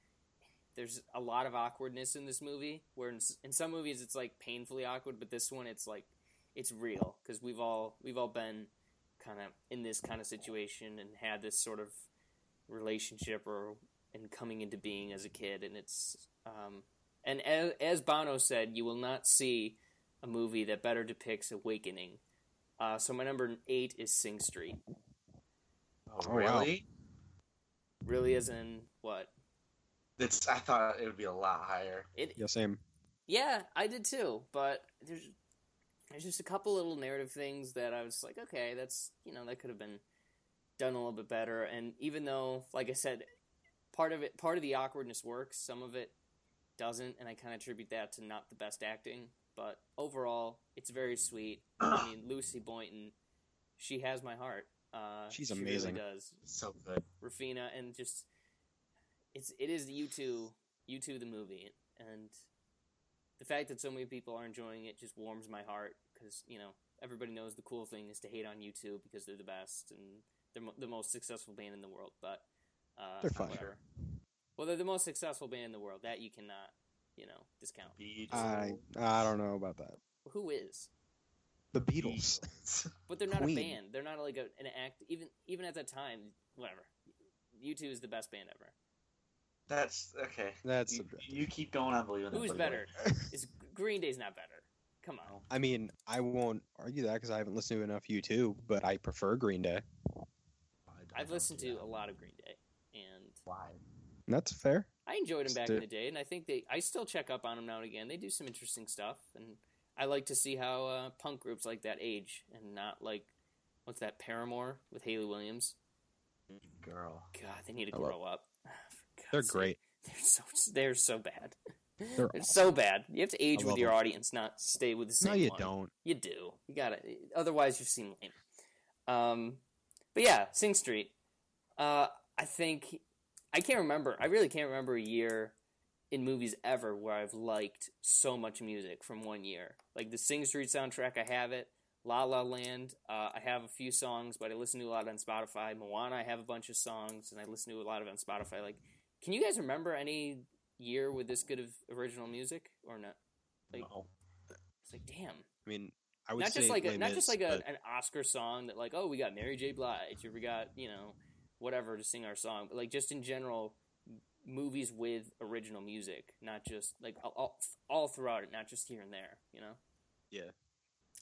Speaker 2: there's a lot of awkwardness in this movie. Where in, in some movies it's like painfully awkward, but this one it's like it's real because we've all we've all been kind of in this kind of situation and had this sort of relationship or and coming into being as a kid and it's um, and as, as Bono said you will not see a movie that better depicts awakening uh, so my number eight is Sing Street
Speaker 3: Oh,
Speaker 4: Oh, wow.
Speaker 3: really?
Speaker 2: really as in what
Speaker 3: It's. I thought it would be a lot higher.
Speaker 2: it
Speaker 4: Yeah, same.
Speaker 2: Yeah, I did too. But there's there's just a couple little narrative things that I was like, okay, that's you know that could have been done a little bit better. And even though, like I said, part of it, part of the awkwardness works, some of it doesn't, and I kind of attribute that to not the best acting. But overall, it's very sweet. I (clears throat) mean, Lucy Boynton, she has my heart. Uh,
Speaker 4: She's
Speaker 2: she
Speaker 4: amazing.
Speaker 2: Really does.
Speaker 3: So good.
Speaker 2: Raphina and just it's it is you two you two the movie and the fact that so many people are enjoying it just warms my heart because you know everybody knows the cool thing is to hate on U2 because they're the best and they're mo- the most successful band in the world but uh,
Speaker 4: They're fine.
Speaker 2: whatever. well they're the most successful band in the world that you cannot you know discount
Speaker 3: Beats.
Speaker 4: I I don't know about that.
Speaker 2: who is
Speaker 4: The Beatles. (laughs)
Speaker 2: but they're not
Speaker 4: Queen.
Speaker 2: a band they're not like a, an act even even at that time whatever U2 is the best band ever.
Speaker 3: That's okay.
Speaker 4: That's
Speaker 3: You, you keep going on believing. that,
Speaker 2: Who's better? (laughs) Is Green Day's not better? Come on.
Speaker 4: I mean, I won't argue that because I haven't listened to enough U2, but I prefer Green Day.
Speaker 3: I don't
Speaker 2: I've listened to
Speaker 3: yeah.
Speaker 2: a lot of Green Day, and
Speaker 3: Why?
Speaker 4: That's fair.
Speaker 2: I enjoyed them back
Speaker 4: Still-
Speaker 2: in the day, and I think they. I still check up on them now and again. They do some interesting stuff, and I like to see how uh, punk groups like that age, and not like what's that Paramore with Hayley Williams.
Speaker 3: Girl.
Speaker 2: God, they need to
Speaker 4: I love-
Speaker 2: grow up.
Speaker 4: They're great. (laughs)
Speaker 2: They're so they're so bad.
Speaker 4: They're
Speaker 2: They're so bad. You have to age with your
Speaker 4: them.
Speaker 2: audience, not stay with the same.
Speaker 4: No, you
Speaker 2: one.
Speaker 4: don't.
Speaker 2: You do. You gotta. Otherwise, you seem lame. Um, but yeah, Sing Street. Uh, I think I can't remember. I really can't remember a year in movies ever where I've liked so much music from one year. Like the Sing Street soundtrack, I have it. La La Land, uh, I have a few songs, but I listen to a lot on Spotify. Moana, I have a bunch of songs, and I listen to a lot of on Spotify. Like, can you guys remember any year with this good of original music or not? Like-
Speaker 3: no.
Speaker 2: It's like, damn
Speaker 4: I mean, I would
Speaker 2: not
Speaker 4: say
Speaker 2: just like a, not
Speaker 4: Mis,
Speaker 2: just like a, an Oscar song that like oh we got Mary J Blige or we got you know whatever to sing our song, but like just in general movies with original music, not just like all, all, all throughout it, not just here and there. You know.
Speaker 4: Yeah.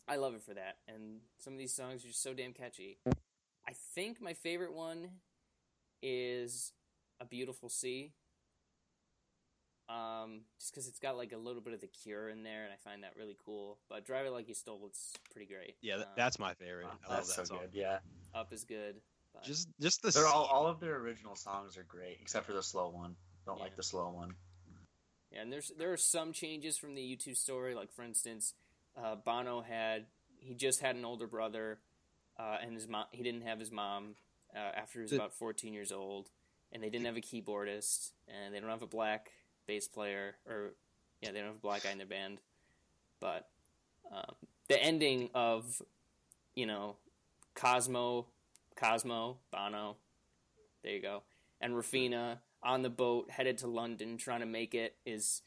Speaker 2: I love it for that, and some of these songs are just so damn catchy. I think my favorite one is "A Beautiful Sea." Um, just because it's got like a little bit of the Cure in there, and I find that really cool. But "Drive It Like You Stole It's pretty great.
Speaker 4: yeah,
Speaker 2: Um,
Speaker 4: that's my favorite.
Speaker 3: Wow,
Speaker 4: I love
Speaker 3: that's
Speaker 4: that
Speaker 3: so
Speaker 4: song.
Speaker 3: good. Yeah.
Speaker 2: Up is good. But
Speaker 4: Just, just the
Speaker 3: They're all, all of their original songs are great, except for the slow one. Don't
Speaker 2: Yeah.
Speaker 3: like the slow one.
Speaker 2: yeah, and there's there are some changes from the U2 story. Like for instance, uh, Bono had he just had an older brother, uh, and his mom he didn't have his mom uh, after he was
Speaker 4: The-
Speaker 2: about 14 years old, and they didn't have a keyboardist, and they don't have a black bass player, or yeah, they don't have a black guy in their band. But um, the ending of you know Cosmo, Cosmo, Bono, there you go, and Raphina on the boat headed to London trying to make it is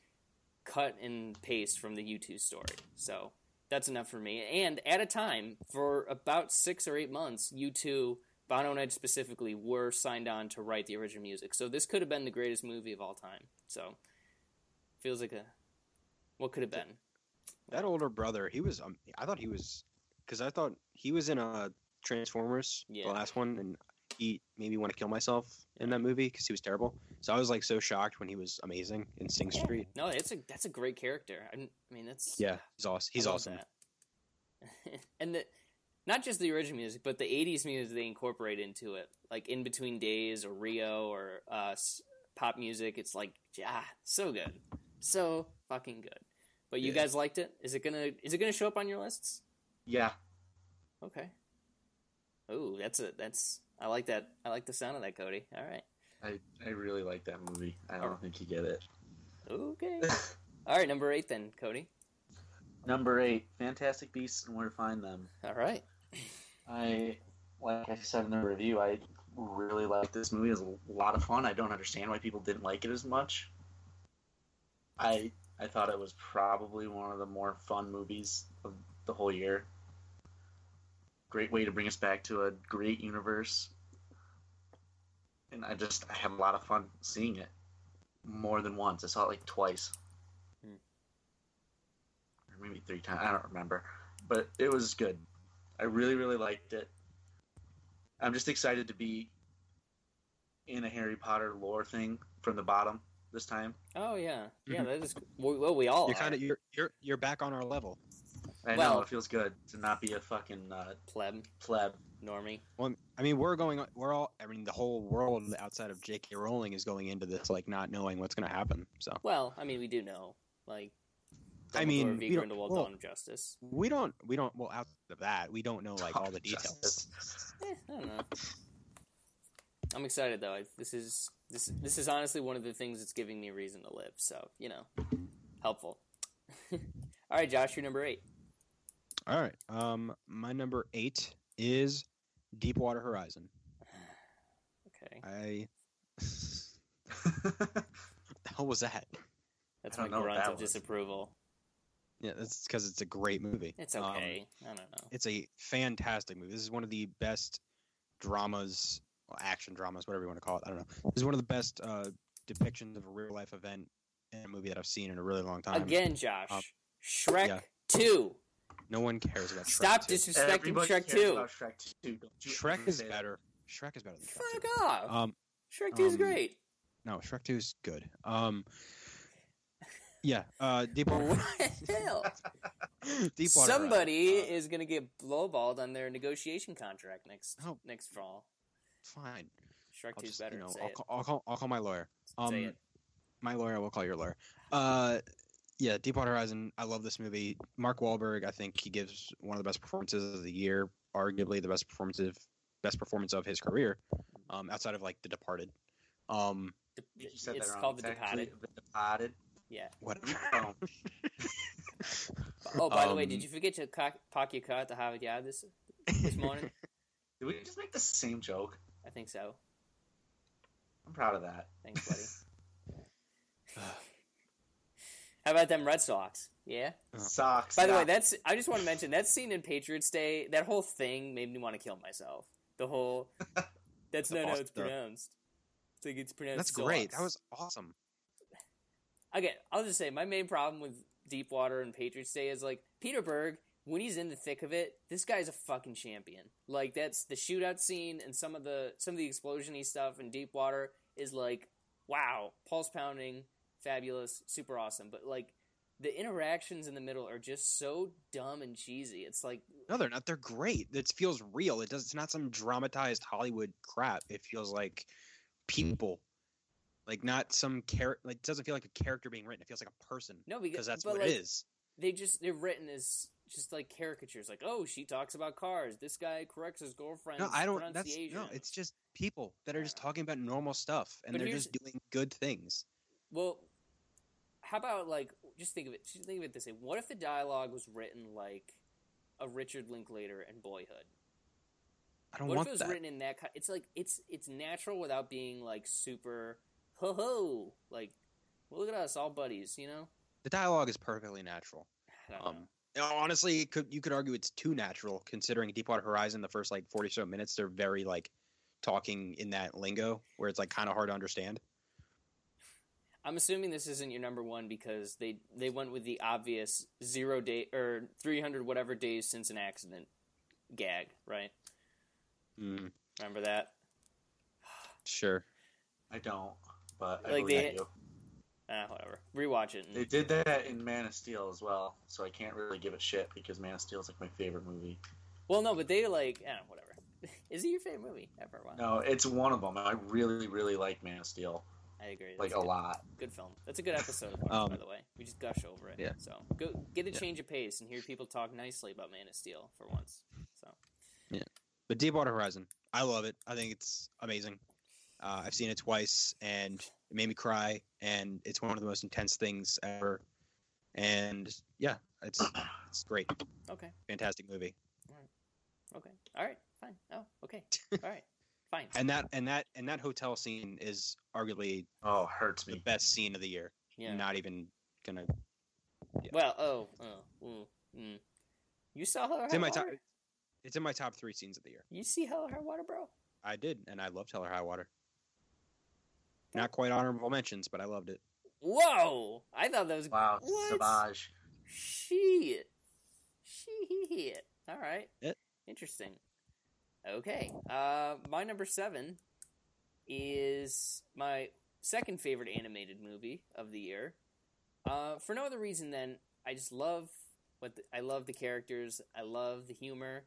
Speaker 2: cut and paste from the U2 story. So that's enough for me. And at a time, for about six or eight months, U2, Bono and Edge specifically, were signed on to write the original music. So this could have been the greatest movie of all time. So feels like a what could have been.
Speaker 4: that older brother. He was. Um, I thought he was because I thought he was in a Transformers,
Speaker 2: Yeah.
Speaker 4: the last one, and he made me want to kill myself in that movie because he was terrible. So I was like so shocked when he was amazing in Sing
Speaker 2: Yeah.
Speaker 4: Street.
Speaker 2: No, it's a that's a great character. I, I mean, that's
Speaker 4: Yeah, he's awesome. He's (laughs) awesome.
Speaker 2: and the not just the original music, but the '80s music they incorporate into it, like in between days or Rio or uh, pop music. It's like, yeah, so good, so fucking good. But you
Speaker 4: Yeah.
Speaker 2: guys liked it. Is it gonna Is it gonna show up on your lists?
Speaker 3: Yeah.
Speaker 2: Okay. Oh, that's a that's. I like that. I like the sound of that, Cody. All right.
Speaker 3: I, I really like that movie. I don't think you get it.
Speaker 2: Okay. (laughs) All right. Number eight, then, Cody.
Speaker 3: Number eight, Fantastic Beasts and Where to Find Them.
Speaker 2: All right.
Speaker 3: I, like I said in the review, I really like this movie. It's a lot of fun. I don't understand why people didn't like it as much. I I thought it was probably one of the more fun movies of the whole year. Great way to bring us back to a great universe. And I just I had a lot of fun seeing it more than once. I saw it like twice.
Speaker 2: Hmm.
Speaker 3: Or maybe three times. I don't remember. But it was good. I really, really liked it. I'm just excited to be in a Harry Potter lore thing from the bottom this time.
Speaker 2: Oh yeah, yeah.
Speaker 4: Mhm.
Speaker 2: That is well. well, We all
Speaker 4: You're
Speaker 2: are.
Speaker 4: kind of you're you're you're back on our level.
Speaker 3: I
Speaker 2: Well-
Speaker 3: know it feels good to not be a fucking uh,
Speaker 2: pleb,
Speaker 3: pleb.
Speaker 2: normie.
Speaker 4: Well, I mean, we're going. We're all. I mean, the whole world outside of J.K. Rowling is going into this like not knowing what's going to happen. So
Speaker 2: Well, I mean, we do know, like.
Speaker 4: I mean,
Speaker 2: v.
Speaker 4: we don't-
Speaker 2: Grindelwald,
Speaker 4: well-
Speaker 2: Dawn of Justice.
Speaker 4: we don't. We don't. Well, out of that, we don't know like all the (laughs) details.
Speaker 2: Eh, I don't know. I'm excited though. I, this is this this is honestly one of the things that's giving me a reason to live. So you know, helpful. (laughs) All right, Josh, you're number eight.
Speaker 4: All right. Um, my number eight is Deepwater Horizon.
Speaker 2: Okay,
Speaker 4: I. (laughs) the hell was that?
Speaker 2: that's
Speaker 3: I
Speaker 2: my
Speaker 3: don't know what
Speaker 2: grunt
Speaker 3: that
Speaker 2: of
Speaker 3: was.
Speaker 2: disapproval.
Speaker 4: Yeah, that's because it's a great movie.
Speaker 2: It's
Speaker 4: Um,
Speaker 2: okay. I don't know.
Speaker 4: it's a fantastic movie. This is one of the best dramas well, action dramas, whatever you want to call it. I don't know. This is one of the best uh, depictions of a real life event in a movie that I've seen in a really long time.
Speaker 2: Again, Josh.
Speaker 4: Um,
Speaker 2: Shrek
Speaker 4: yeah.
Speaker 2: 2.
Speaker 4: no one cares about Shrek.
Speaker 2: Stop
Speaker 4: 2.
Speaker 2: disrespecting
Speaker 3: Everybody
Speaker 2: Shrek
Speaker 3: cares
Speaker 2: 2.
Speaker 3: about Shrek 2. Don't
Speaker 4: Shrek is
Speaker 3: say that.
Speaker 4: better. Shrek is better than Shrek 2.
Speaker 2: Fuck off.
Speaker 4: Um,
Speaker 2: Shrek 2 is
Speaker 4: um,
Speaker 2: great.
Speaker 4: no, Shrek 2 is good. Um, yeah, uh, Deepwater.
Speaker 2: What the (laughs) hell?
Speaker 4: Deepwater
Speaker 2: Somebody
Speaker 4: uh,
Speaker 2: is going to get blowballed on their negotiation contract next
Speaker 4: Oh.
Speaker 2: next fall.
Speaker 4: fine.
Speaker 2: Shrek
Speaker 4: I'll
Speaker 2: 2 is
Speaker 4: just,
Speaker 2: better.
Speaker 4: you know, I'll, call, I'll call I'll call my lawyer. Um,
Speaker 2: Say it.
Speaker 4: my lawyer will call your lawyer. Uh, yeah, Deepwater Horizon. I love this movie. Mark Wahlberg. I think he gives one of the best performances of the year. Arguably the best performance of best performance of his career, um, outside of like The Departed. Um,
Speaker 2: De-
Speaker 3: You said
Speaker 2: it's
Speaker 3: that
Speaker 2: called The Departed.
Speaker 3: The Departed.
Speaker 2: Yeah.
Speaker 4: whatever.
Speaker 3: Oh, (laughs)
Speaker 2: Oh, by the way,
Speaker 4: Um,
Speaker 2: did you forget to cock, park your car at the Harvard Yard this this morning? (laughs)
Speaker 3: did we just make the same joke?
Speaker 2: I think so.
Speaker 3: I'm proud of that.
Speaker 2: Thanks, buddy. (laughs) (sighs) How about them Red Sox? Yeah.
Speaker 3: Socks.
Speaker 2: By the way, that's I just want to mention that scene in Patriots Day. That whole thing made me want to kill myself. The whole that's
Speaker 4: The
Speaker 2: not how it's pronounced. It's like it's pronounced.
Speaker 4: That's great.
Speaker 2: Sox.
Speaker 4: That was awesome.
Speaker 2: Again. I'll just say my main problem with Deepwater and Patriots Day is like Peter Berg when he's in the thick of it. This guy's a fucking champion. Like that's the shootout scene and some of the some of the explosiony stuff in Deepwater is like wow, pulse pounding, fabulous, super awesome. But like the interactions in the middle are just so dumb and cheesy. It's like
Speaker 4: No, they're not. They're great. It feels real. It does. It's not some dramatized Hollywood crap. It feels like people, like not some character. Like it doesn't feel like a character being written. It feels like a person
Speaker 2: no, because
Speaker 4: that's what
Speaker 2: like,
Speaker 4: it is.
Speaker 2: They just they're written as just like caricatures. Like oh, she talks about cars. This guy corrects his girlfriend.
Speaker 4: No, I don't. That's no. It's just people that are just
Speaker 2: I don't know.
Speaker 4: talking about normal stuff, and
Speaker 2: But
Speaker 4: they're just doing good things.
Speaker 2: Well, how about like just think of it. Just think of it this way: What if the dialogue was written like a Richard Linklater and Boyhood?
Speaker 4: I don't
Speaker 2: what
Speaker 4: want
Speaker 2: if it was
Speaker 4: that.
Speaker 2: written in that? ki- It's like it's it's natural without being like super ho ho. Like look at us, all buddies. You know.
Speaker 4: The dialogue is perfectly natural. (sighs)
Speaker 2: I don't know.
Speaker 4: Um, know, honestly, it could you could argue it's too natural considering Deepwater Horizon. The first like forty so minutes, they're very like talking in that lingo where it's like kind of hard to understand.
Speaker 2: I'm assuming this isn't your number one because they they went with the obvious zero day or 300 whatever days since an accident gag, right?
Speaker 4: Mm,
Speaker 2: Remember that? (sighs)
Speaker 4: sure.
Speaker 3: I don't, but I
Speaker 2: Like
Speaker 3: believe
Speaker 2: they-
Speaker 3: you.
Speaker 2: Ah, whatever. Rewatch it. and-
Speaker 3: They did that in Man of Steel as well, so I can't really give a shit because Man of Steel is like my favorite movie.
Speaker 2: Well, no, but they like, eh, whatever. (laughs) Is it your favorite movie ever? Wow.
Speaker 3: No, it's one of them. I really, really like Man of Steel,
Speaker 2: I agree.
Speaker 3: like a
Speaker 2: good.
Speaker 3: lot.
Speaker 2: Good film. That's a good episode of
Speaker 4: Um,
Speaker 2: by the way. We just gush over it.
Speaker 4: yeah.
Speaker 2: So go get a
Speaker 4: Yeah.
Speaker 2: change of pace and hear people talk nicely about Man of Steel for once. So Yeah.
Speaker 4: But Deepwater Horizon, I love it. I think it's amazing. Uh, I've seen it twice, and it made me cry. And it's one of the most intense things ever. And yeah, it's it's great,
Speaker 2: okay,
Speaker 4: fantastic movie.
Speaker 2: okay, all right, fine. Oh, okay, (laughs) all right, fine.
Speaker 4: And that and that and that hotel scene is arguably
Speaker 3: Oh, hurts
Speaker 4: the
Speaker 3: me.
Speaker 4: best scene of the year.
Speaker 2: Yeah.
Speaker 4: Not even gonna.
Speaker 2: Well, oh, oh, mm, mm. you saw Hell or
Speaker 4: It's
Speaker 2: High
Speaker 4: in my top.
Speaker 2: Water?
Speaker 4: It's in my top three scenes of the year.
Speaker 2: You see Hell or High Water, bro?
Speaker 4: I did, and I loved Hell or High Water. Not quite honorable mentions, but I loved it.
Speaker 2: Whoa! I thought that was
Speaker 3: Wow,
Speaker 2: What?
Speaker 3: Savage.
Speaker 2: Shit. Shit. All right.
Speaker 4: It-
Speaker 2: Interesting. Okay. Uh, my number seven is my second favorite animated movie of the year. Uh, for no other reason than I just love what the, I love the characters. I love the humor,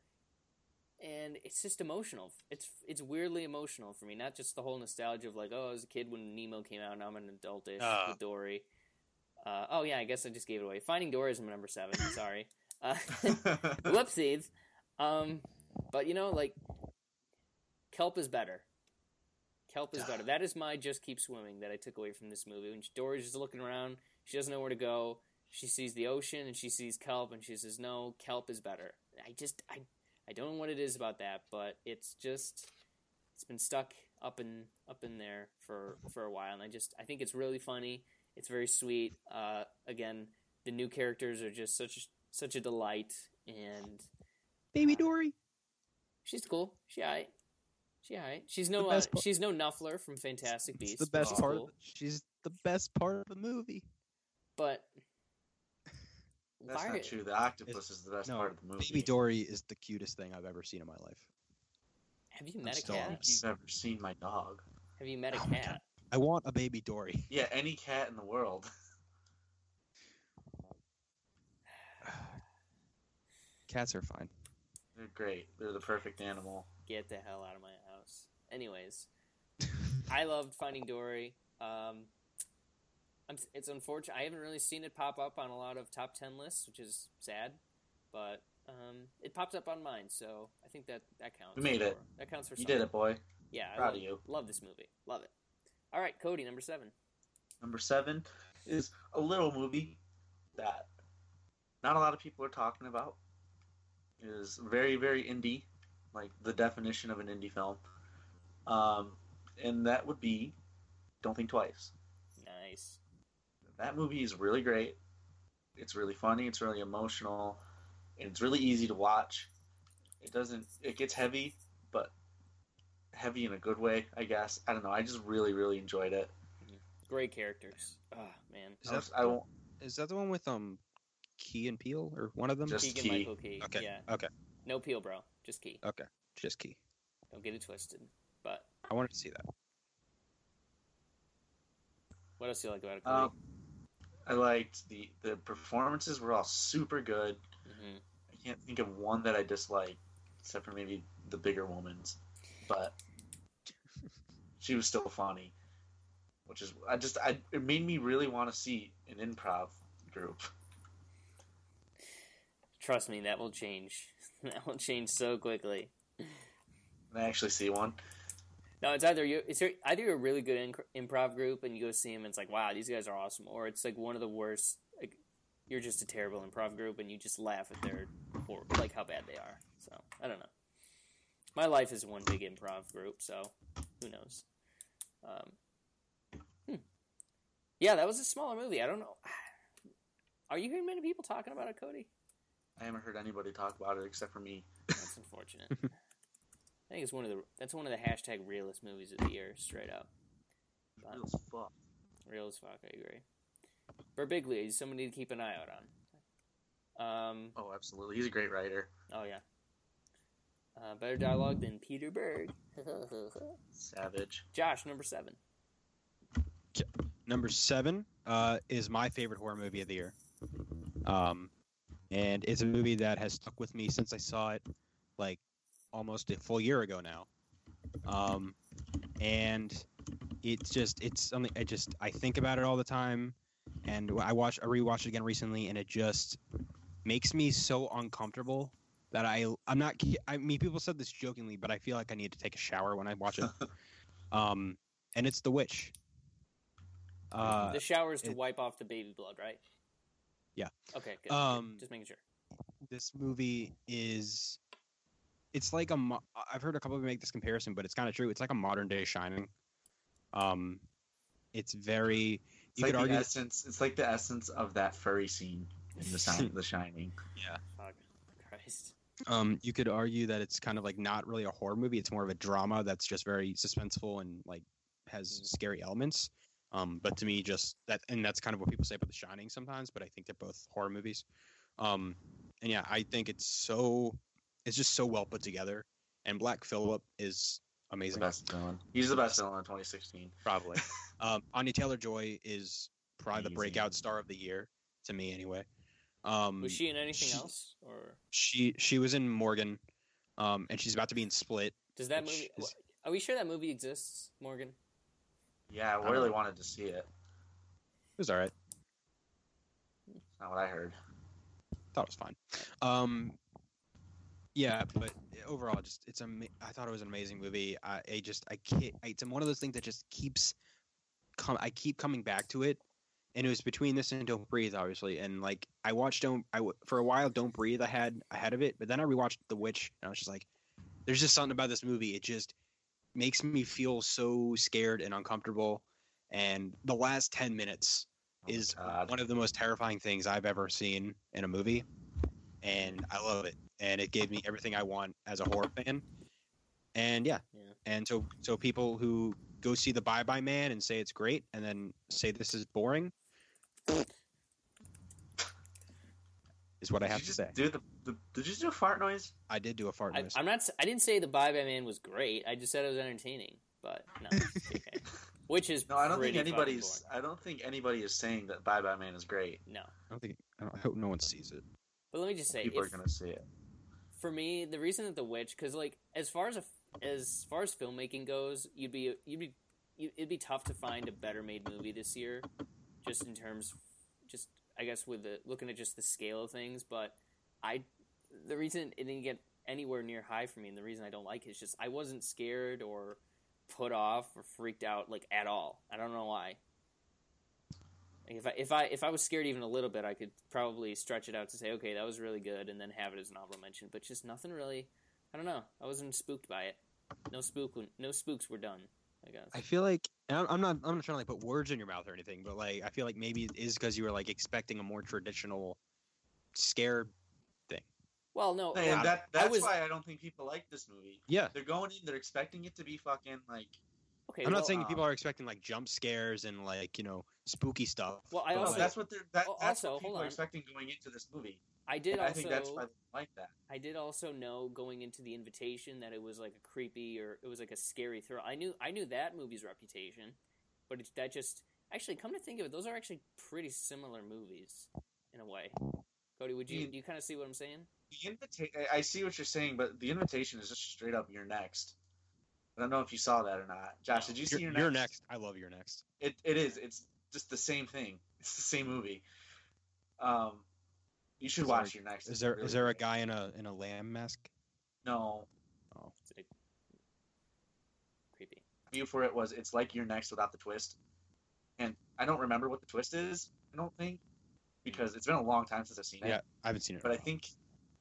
Speaker 2: and it's just emotional. It's it's weirdly emotional for me. Not just the whole nostalgia of like, oh, I was a kid when Nemo came out. Now I'm an adultish
Speaker 4: Ah.
Speaker 2: with Dory. Uh, oh yeah, I guess I just gave it away. Finding Dory is my number seven. (laughs) Sorry. Uh, (laughs) whoopsies. Um, but you know, like kelp is better. Kelp is better. That is my just keep swimming that I took away from this movie. When Dory's just looking around, she doesn't know where to go. She sees the ocean and she sees kelp, and she says, "No, kelp is better." I just, I, I don't know what it is about that, but it's just, it's been stuck up in up in there for for a while, and I just, I think it's really funny. It's very sweet. Uh, again, the new characters are just such such a delight, and
Speaker 4: Baby Dory.
Speaker 2: she's cool. She alright. She alright. She's no uh, she's no Niffler from Fantastic Beasts.
Speaker 4: the best part.
Speaker 2: cool,
Speaker 4: She's the best part of the movie.
Speaker 2: but
Speaker 3: That's
Speaker 2: why
Speaker 3: not true. The octopus is the best
Speaker 4: no,
Speaker 3: part of the movie.
Speaker 4: Baby Dory is the cutest thing I've ever seen in my life.
Speaker 2: Have you
Speaker 4: I'm
Speaker 2: met a cat?
Speaker 3: you've ever seen my dog.
Speaker 2: Have you met a
Speaker 4: Oh
Speaker 2: cat?
Speaker 4: I want a baby Dory. (laughs)
Speaker 3: Yeah, any cat in the world. (laughs)
Speaker 4: Cats are fine.
Speaker 3: They're great. They're the perfect animal.
Speaker 2: Get the hell out of my house. Anyways, I loved Finding Dory. Um, I'm, it's unfortunate. I haven't really seen it pop up on a lot of top ten lists, which is sad. But um, it popped up on mine, so I think that that counts.
Speaker 3: You made it.
Speaker 2: That counts for
Speaker 3: You
Speaker 2: something.
Speaker 3: did it, boy.
Speaker 2: Yeah, I
Speaker 3: Proud
Speaker 2: love,
Speaker 3: of you.
Speaker 2: Love this movie. Love it. All right, Cody, number seven.
Speaker 3: Number seven is a little movie that not a lot of people are talking about. It is very, very indie, like the definition of an indie film. Um, and that would be Don't Think Twice.
Speaker 2: Nice.
Speaker 3: That movie is really great. It's really funny. It's really emotional, and it's really easy to watch. It doesn't. It gets heavy, but heavy in a good way, I guess. I don't know. I just really, really enjoyed it.
Speaker 2: Great characters. Oh man.
Speaker 4: Is
Speaker 3: I,
Speaker 4: that
Speaker 3: was- I won't.
Speaker 4: is that the one with um Key and Peele or one of them?
Speaker 3: Just
Speaker 2: Keegan
Speaker 3: Key.
Speaker 2: Michael Key.
Speaker 4: okay.
Speaker 2: Yeah.
Speaker 4: Okay.
Speaker 2: No Peele, bro. Just Key.
Speaker 4: Okay. Just Key.
Speaker 2: Don't get it twisted. But
Speaker 4: I wanted to see that.
Speaker 2: what else do you like about it,
Speaker 3: Um, I liked the the performances were all super good.
Speaker 2: hmm
Speaker 3: I can't think of one that I disliked, except for maybe the bigger woman's, but she was still funny. Which is I just I it made me really want to see an improv group.
Speaker 2: Trust me, that will change. (laughs) That will change so quickly.
Speaker 3: I actually see one.
Speaker 2: No, it's either you. It's either you're a really good improv group and you go see them and it's like, wow, these guys are awesome, or it's like one of the worst. Like you're just a terrible improv group and you just laugh at their hor- like how bad they are. So I don't know. My life is one big improv group, so who knows? Um, hmm. Yeah, that was a smaller movie. I don't know. (sighs) Are you hearing many people talking about it, Cody?
Speaker 3: I haven't heard anybody talk about it except for me.
Speaker 2: That's unfortunate. (laughs) I think it's one of the that's one of the hashtag realist movies of the year, straight up. But-
Speaker 3: Real as fuck.
Speaker 2: Real as fuck, I agree. Birbiglia is somebody to keep an eye out on. Um,
Speaker 3: Oh, absolutely. He's a great writer.
Speaker 2: oh yeah. Uh, better dialogue than Peter Berg. (laughs)
Speaker 3: Savage.
Speaker 2: Josh, number seven.
Speaker 4: Number seven uh, is my favorite horror movie of the year. Um, and it's a movie that has stuck with me since I saw it, like almost a full year ago now. Um, and it's just it's something I just I think about it all the time, and I watch I rewatched it again recently, and it just makes me so uncomfortable that I I'm not I mean people said this jokingly, but I feel like I need to take a shower when I watch it. (laughs) um, and it's The Witch. Uh,
Speaker 2: the showers to
Speaker 4: it-
Speaker 2: wipe off the baby blood, right?
Speaker 4: Yeah.
Speaker 2: Okay. Good,
Speaker 4: Um.
Speaker 2: Just making sure.
Speaker 4: this movie is it's like a mo- i've heard a couple of people make this comparison but it's kind of true it's like a modern day shining um it's very
Speaker 3: It's
Speaker 4: you
Speaker 3: like
Speaker 4: could
Speaker 3: the
Speaker 4: argue
Speaker 3: essence. It's like the essence of that furry scene in the sign, (laughs) The Shining.
Speaker 2: Fuck. Christ.
Speaker 4: um you could argue that it's kind of like not really a horror movie it's more of a drama that's just very suspenseful and like has scary elements um but to me just that and that's kind of what people say about the shining sometimes but i think they're both horror movies um and yeah i think it's so it's just so well put together and black phillip is
Speaker 3: The
Speaker 4: amazing
Speaker 3: best villain. He's the best villain in 2016.
Speaker 4: probably (laughs) um anya taylor joy is probably the breakout star of the year to me anyway um
Speaker 2: Was she in anything
Speaker 4: she-
Speaker 2: else, or
Speaker 4: she she was in morgan um and she's about to be in split
Speaker 2: does that movie?
Speaker 4: is-
Speaker 2: Are we sure that movie exists, Morgan?
Speaker 3: Yeah, I really
Speaker 4: know.
Speaker 3: wanted to see it.
Speaker 4: it was all right
Speaker 3: That's not what I heard.
Speaker 4: thought it was fine. Um, yeah, but eh, overall, just it's ama- I thought it was an amazing movie. I, I just I can't. I, it's one of those things that just keeps come. I keep coming back to it, and it was between this and Don't Breathe, obviously. And like I watched Don't I for a while Don't Breathe. I had ahead of it, but then I rewatched The Witch, and I was just like, there's just something about this movie. It just makes me feel so scared and uncomfortable. And the last ten minutes
Speaker 3: Oh
Speaker 4: is
Speaker 3: God.
Speaker 4: one of the most terrifying things I've ever seen in a movie, and I love it. And it gave me everything I want as a horror fan.
Speaker 5: And yeah,
Speaker 2: Yeah.
Speaker 5: and so so people who go see the Bye Bye Man and say it's great, and then say this is boring, is what I have
Speaker 3: you
Speaker 5: to
Speaker 3: just
Speaker 5: say.
Speaker 3: Do the, the, did you just do a fart noise?
Speaker 5: I did do a fart
Speaker 2: I,
Speaker 5: noise.
Speaker 2: I'm not. I didn't say the Bye Bye Man was great. I just said it was entertaining. But no, (laughs) okay. which is
Speaker 3: No, I don't think anybody's. I don't think anybody is saying that Bye Bye Man is great.
Speaker 2: No,
Speaker 5: I don't think. I, don't, I hope no one sees it.
Speaker 2: But let me just say,
Speaker 3: People
Speaker 2: if-
Speaker 3: are gonna see it.
Speaker 2: for me, the reason that The Witch, because like as far as a, as far as filmmaking goes, you'd be you'd be you, it'd be tough to find a better made movie this year, just in terms, just I guess with the looking at just the scale of things. But I, the reason it didn't get anywhere near high for me, and the reason I don't like it is just I wasn't scared or put off or freaked out like at all. I don't know why. Like if I if I if I was scared even a little bit, I could probably stretch it out to say, okay, that was really good, and then have it as an honorable mention. But just nothing really. I don't know. I wasn't spooked by it. No spook. No spooks were done. I guess.
Speaker 5: I feel like and I'm I'm not. I'm not trying to like put words in your mouth or anything, but like I feel like maybe it is because you were like expecting a more traditional scare. Thing.
Speaker 2: Well, no.
Speaker 3: And
Speaker 2: well,
Speaker 3: that
Speaker 2: I
Speaker 3: that's
Speaker 2: was-
Speaker 3: why I don't think people like this movie.
Speaker 5: Yeah,
Speaker 3: They're going in, they're expecting it to be fucking like.
Speaker 2: Okay.
Speaker 5: I'm
Speaker 2: well,
Speaker 5: not saying
Speaker 3: um,
Speaker 5: people are expecting like jump scares and like you know spooky stuff.
Speaker 2: Well, I
Speaker 5: but,
Speaker 3: No,
Speaker 2: also-
Speaker 5: like,
Speaker 3: that's what they're. That,
Speaker 2: Oh,
Speaker 3: that's
Speaker 2: also,
Speaker 3: what people are expecting going into this movie.
Speaker 2: I did also.
Speaker 3: I think that's why they like that.
Speaker 2: I did also know going into the invitation that it was like a creepy or it was like a scary thrill. I knew I knew that movie's reputation, but it, that just actually come to think of it, those are actually pretty similar movies in a way. Cody, would you
Speaker 3: mean-
Speaker 2: do you kind of see what I'm saying?
Speaker 3: The invita- I see what you're saying, but the invitation is just straight up. You're next. I don't know if you saw that or not. Josh, did you see
Speaker 5: you're,
Speaker 3: your
Speaker 5: you're
Speaker 3: next?
Speaker 5: next. I love You're Next.
Speaker 3: It it is. It's just the same thing. It's the same movie. Um, you should
Speaker 5: Is there-
Speaker 3: watch You're Next.
Speaker 5: Is
Speaker 3: It's
Speaker 5: there
Speaker 3: really
Speaker 5: is there a guy in a in a lamb mask?
Speaker 3: No.
Speaker 2: Is it creepy?
Speaker 3: View for it was it's like You're Next without the twist, and I don't remember what the twist is. I don't think because it's been a long time since I've seen
Speaker 5: Yeah,
Speaker 3: it.
Speaker 5: Yeah, I haven't seen it.
Speaker 3: But I
Speaker 5: in a while.
Speaker 3: think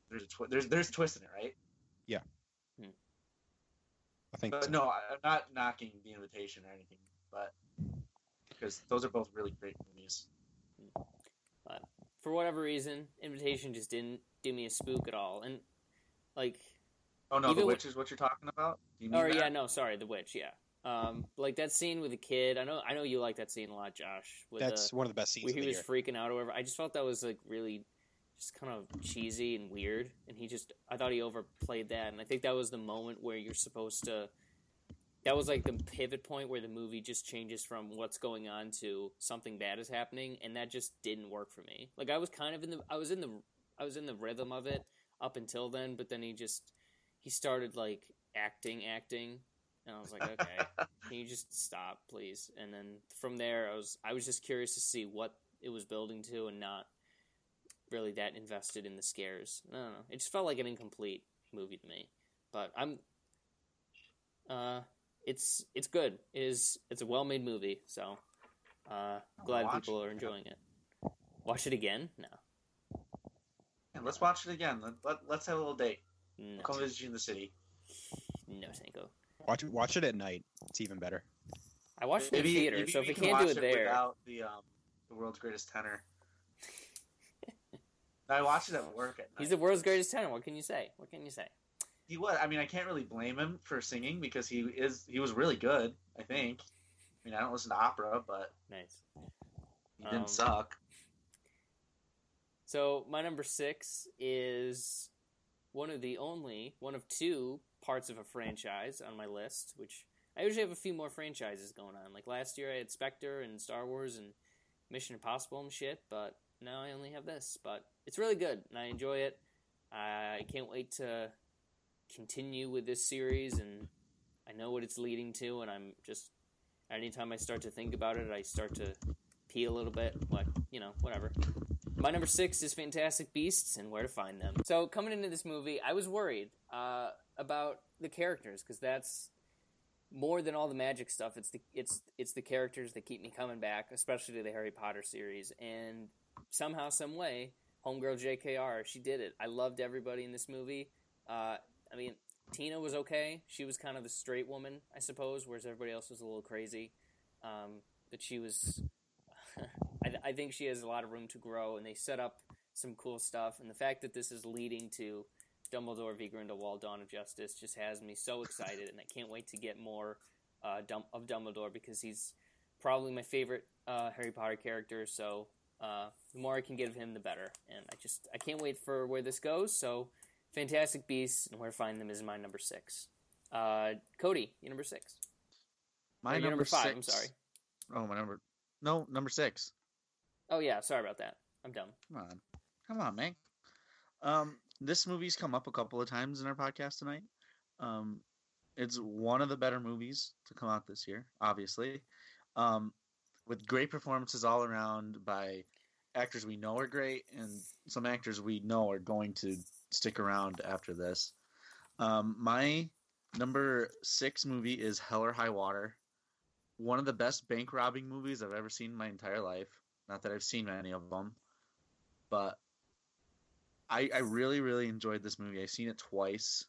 Speaker 3: there's a twi- there's there's a twist in it, right?
Speaker 5: I think
Speaker 3: But no, I, I'm not knocking the invitation or anything, but because those are both really great movies.
Speaker 2: But For whatever reason, invitation just didn't do me a spook at all, and like
Speaker 3: Oh no, The
Speaker 2: wi-
Speaker 3: Witch is what you're talking about. Do you mean
Speaker 2: Or
Speaker 3: that?
Speaker 2: yeah, no, sorry, the witch. Yeah, um, like that scene with the kid. I know, I know you like that scene a lot, Josh. With
Speaker 5: that's
Speaker 2: the,
Speaker 5: one of the best scenes
Speaker 2: where
Speaker 5: of
Speaker 2: he
Speaker 5: the
Speaker 2: was
Speaker 5: year.
Speaker 2: freaking out or whatever. I just felt that was like really, just kind of cheesy and weird. And he just, I thought he overplayed that. And I think that was the moment where you're supposed to. That was like the pivot point where the movie just changes from what's going on to something bad is happening, and that just didn't work for me. Like I was kind of in the, I was in the, I was in the rhythm of it up until then, but then he just, he started like acting, acting, and I was like, okay, (laughs) can you just stop, please? And then from there, I was, I was just curious to see what it was building to, and not really that invested in the scares. I don't know. It just felt like an incomplete movie to me. But I'm, uh, it's it's good. It is it's a well made movie, so uh, glad
Speaker 3: watch
Speaker 2: people
Speaker 3: it.
Speaker 2: are enjoying it. Watch it again? No,
Speaker 3: Yeah, let's watch it again. Let, let, let's have a little date.
Speaker 2: no,
Speaker 3: I'll come visit you in the city.
Speaker 2: no, Tanko.
Speaker 5: Watch it watch it at night. It's even better.
Speaker 2: I watched it in the theater,
Speaker 3: maybe
Speaker 2: so if
Speaker 3: we can
Speaker 2: can't do
Speaker 3: watch
Speaker 2: it there,
Speaker 3: without the um, the world's greatest tenor. I watched it at work at night.
Speaker 2: he's the world's greatest tenor. What can you say? What can you say?
Speaker 3: He was. I mean, I can't really blame him for singing because he is. He was really good. I think. I mean, I don't listen to opera, but
Speaker 2: Nice.
Speaker 3: he didn't
Speaker 2: Um,
Speaker 3: suck.
Speaker 2: So my number six is one of the only one of two parts of a franchise on my list, which I usually have a few more franchises going on. Like last year, I had Spectre and Star Wars and Mission Impossible and shit, but now I only have this. But it's really good, and I enjoy it. I can't wait to continue with this series, and I know what it's leading to, and I'm just anytime I start to think about it, I start to pee a little bit. Like you know, whatever. My number six is Fantastic Beasts and Where to Find Them. So coming into this movie, I was worried uh, about the characters because that's more than all the magic stuff. It's the it's it's the characters that keep me coming back, especially to the Harry Potter series. And somehow, some way, homegirl J.K.R. she did it. I loved everybody in this movie. Uh, I mean, Tina was okay. She was kind of the straight woman, I suppose, whereas everybody else was a little crazy. Um, but she was (laughs) I, I think she has a lot of room to grow, and they set up some cool stuff. And the fact that this is leading to Dumbledore v. Grindelwald: Dawn of Justice just has me so excited, and I can't wait to get more uh, of Dumbledore because he's probably my favorite uh, Harry Potter character. So uh, the more I can get of him, the better. And I just I can't wait for where this goes. So Fantastic Beasts and Where to Find Them is my number six. Uh, Cody, you number six.
Speaker 3: My
Speaker 2: Or your number five.
Speaker 3: six.
Speaker 2: I'm sorry.
Speaker 3: Oh, my number. No, number six.
Speaker 2: Oh yeah, sorry about that. I'm dumb.
Speaker 3: Come on, come on, man. Um, this movie's come up a couple of times in our podcast tonight. Um, it's one of the better movies to come out this year, obviously. Um, with great performances all around by actors we know are great and some actors we know are going to stick around after this. Um, my number six movie is Hell or High Water. One of the best bank robbing movies I've ever seen in my entire life. Not that I've seen many of them, but I, I really, really enjoyed this movie. I've seen it twice,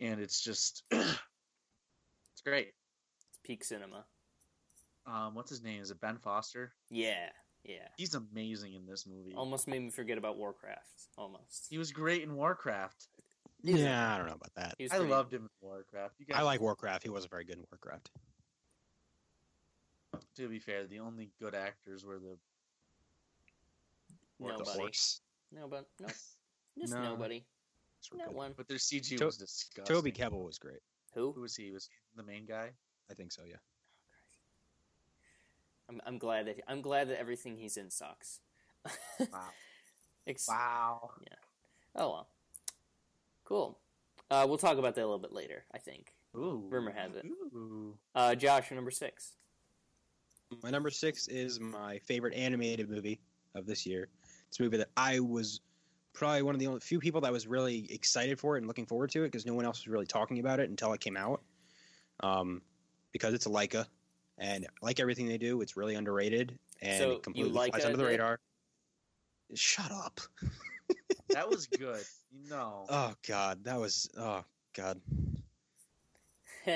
Speaker 3: and it's just (clears throat) it's great.
Speaker 2: It's peak cinema.
Speaker 3: Um, what's his name? Is it Ben Foster?
Speaker 2: Yeah, yeah.
Speaker 3: He's amazing in this movie.
Speaker 2: Almost made me forget about Warcraft. Almost.
Speaker 3: He was great in Warcraft.
Speaker 5: Yeah, I don't know about that.
Speaker 2: He
Speaker 3: I
Speaker 2: pretty-
Speaker 3: loved him in Warcraft. You
Speaker 5: I like Warcraft. He wasn't very good in Warcraft.
Speaker 3: To be fair, the only good actors were the
Speaker 5: Or the
Speaker 2: Nobody.
Speaker 5: orcs.
Speaker 2: No, but no, just
Speaker 3: No.
Speaker 2: nobody. Not
Speaker 5: good.
Speaker 2: one.
Speaker 3: but their CG
Speaker 5: To-
Speaker 3: was disgusting.
Speaker 5: Toby Kebbell was great.
Speaker 3: Who
Speaker 2: Who?
Speaker 3: was he? Was he the main guy?
Speaker 5: I think so. Yeah.
Speaker 2: I'm, I'm glad that I'm glad that everything he's in sucks.
Speaker 3: Wow. (laughs)
Speaker 2: Ex-
Speaker 3: Wow. Yeah.
Speaker 2: Oh well. Cool. Uh, we'll talk about that a little bit later. I think.
Speaker 3: Ooh.
Speaker 2: Rumor has it.
Speaker 3: Ooh.
Speaker 2: Uh, Josh, your number six.
Speaker 4: My number six is my favorite animated movie of this year. It's a movie that I was probably one of the only few people that was really excited for it and looking forward to it because no one else was really talking about it until it came out. Um, because it's a Laika, and like everything they do, it's really underrated and
Speaker 2: So,
Speaker 4: completely
Speaker 2: you
Speaker 4: flies under the radar. Shut up! (laughs)
Speaker 3: That was good. No.
Speaker 4: Oh God, that was oh God, (laughs)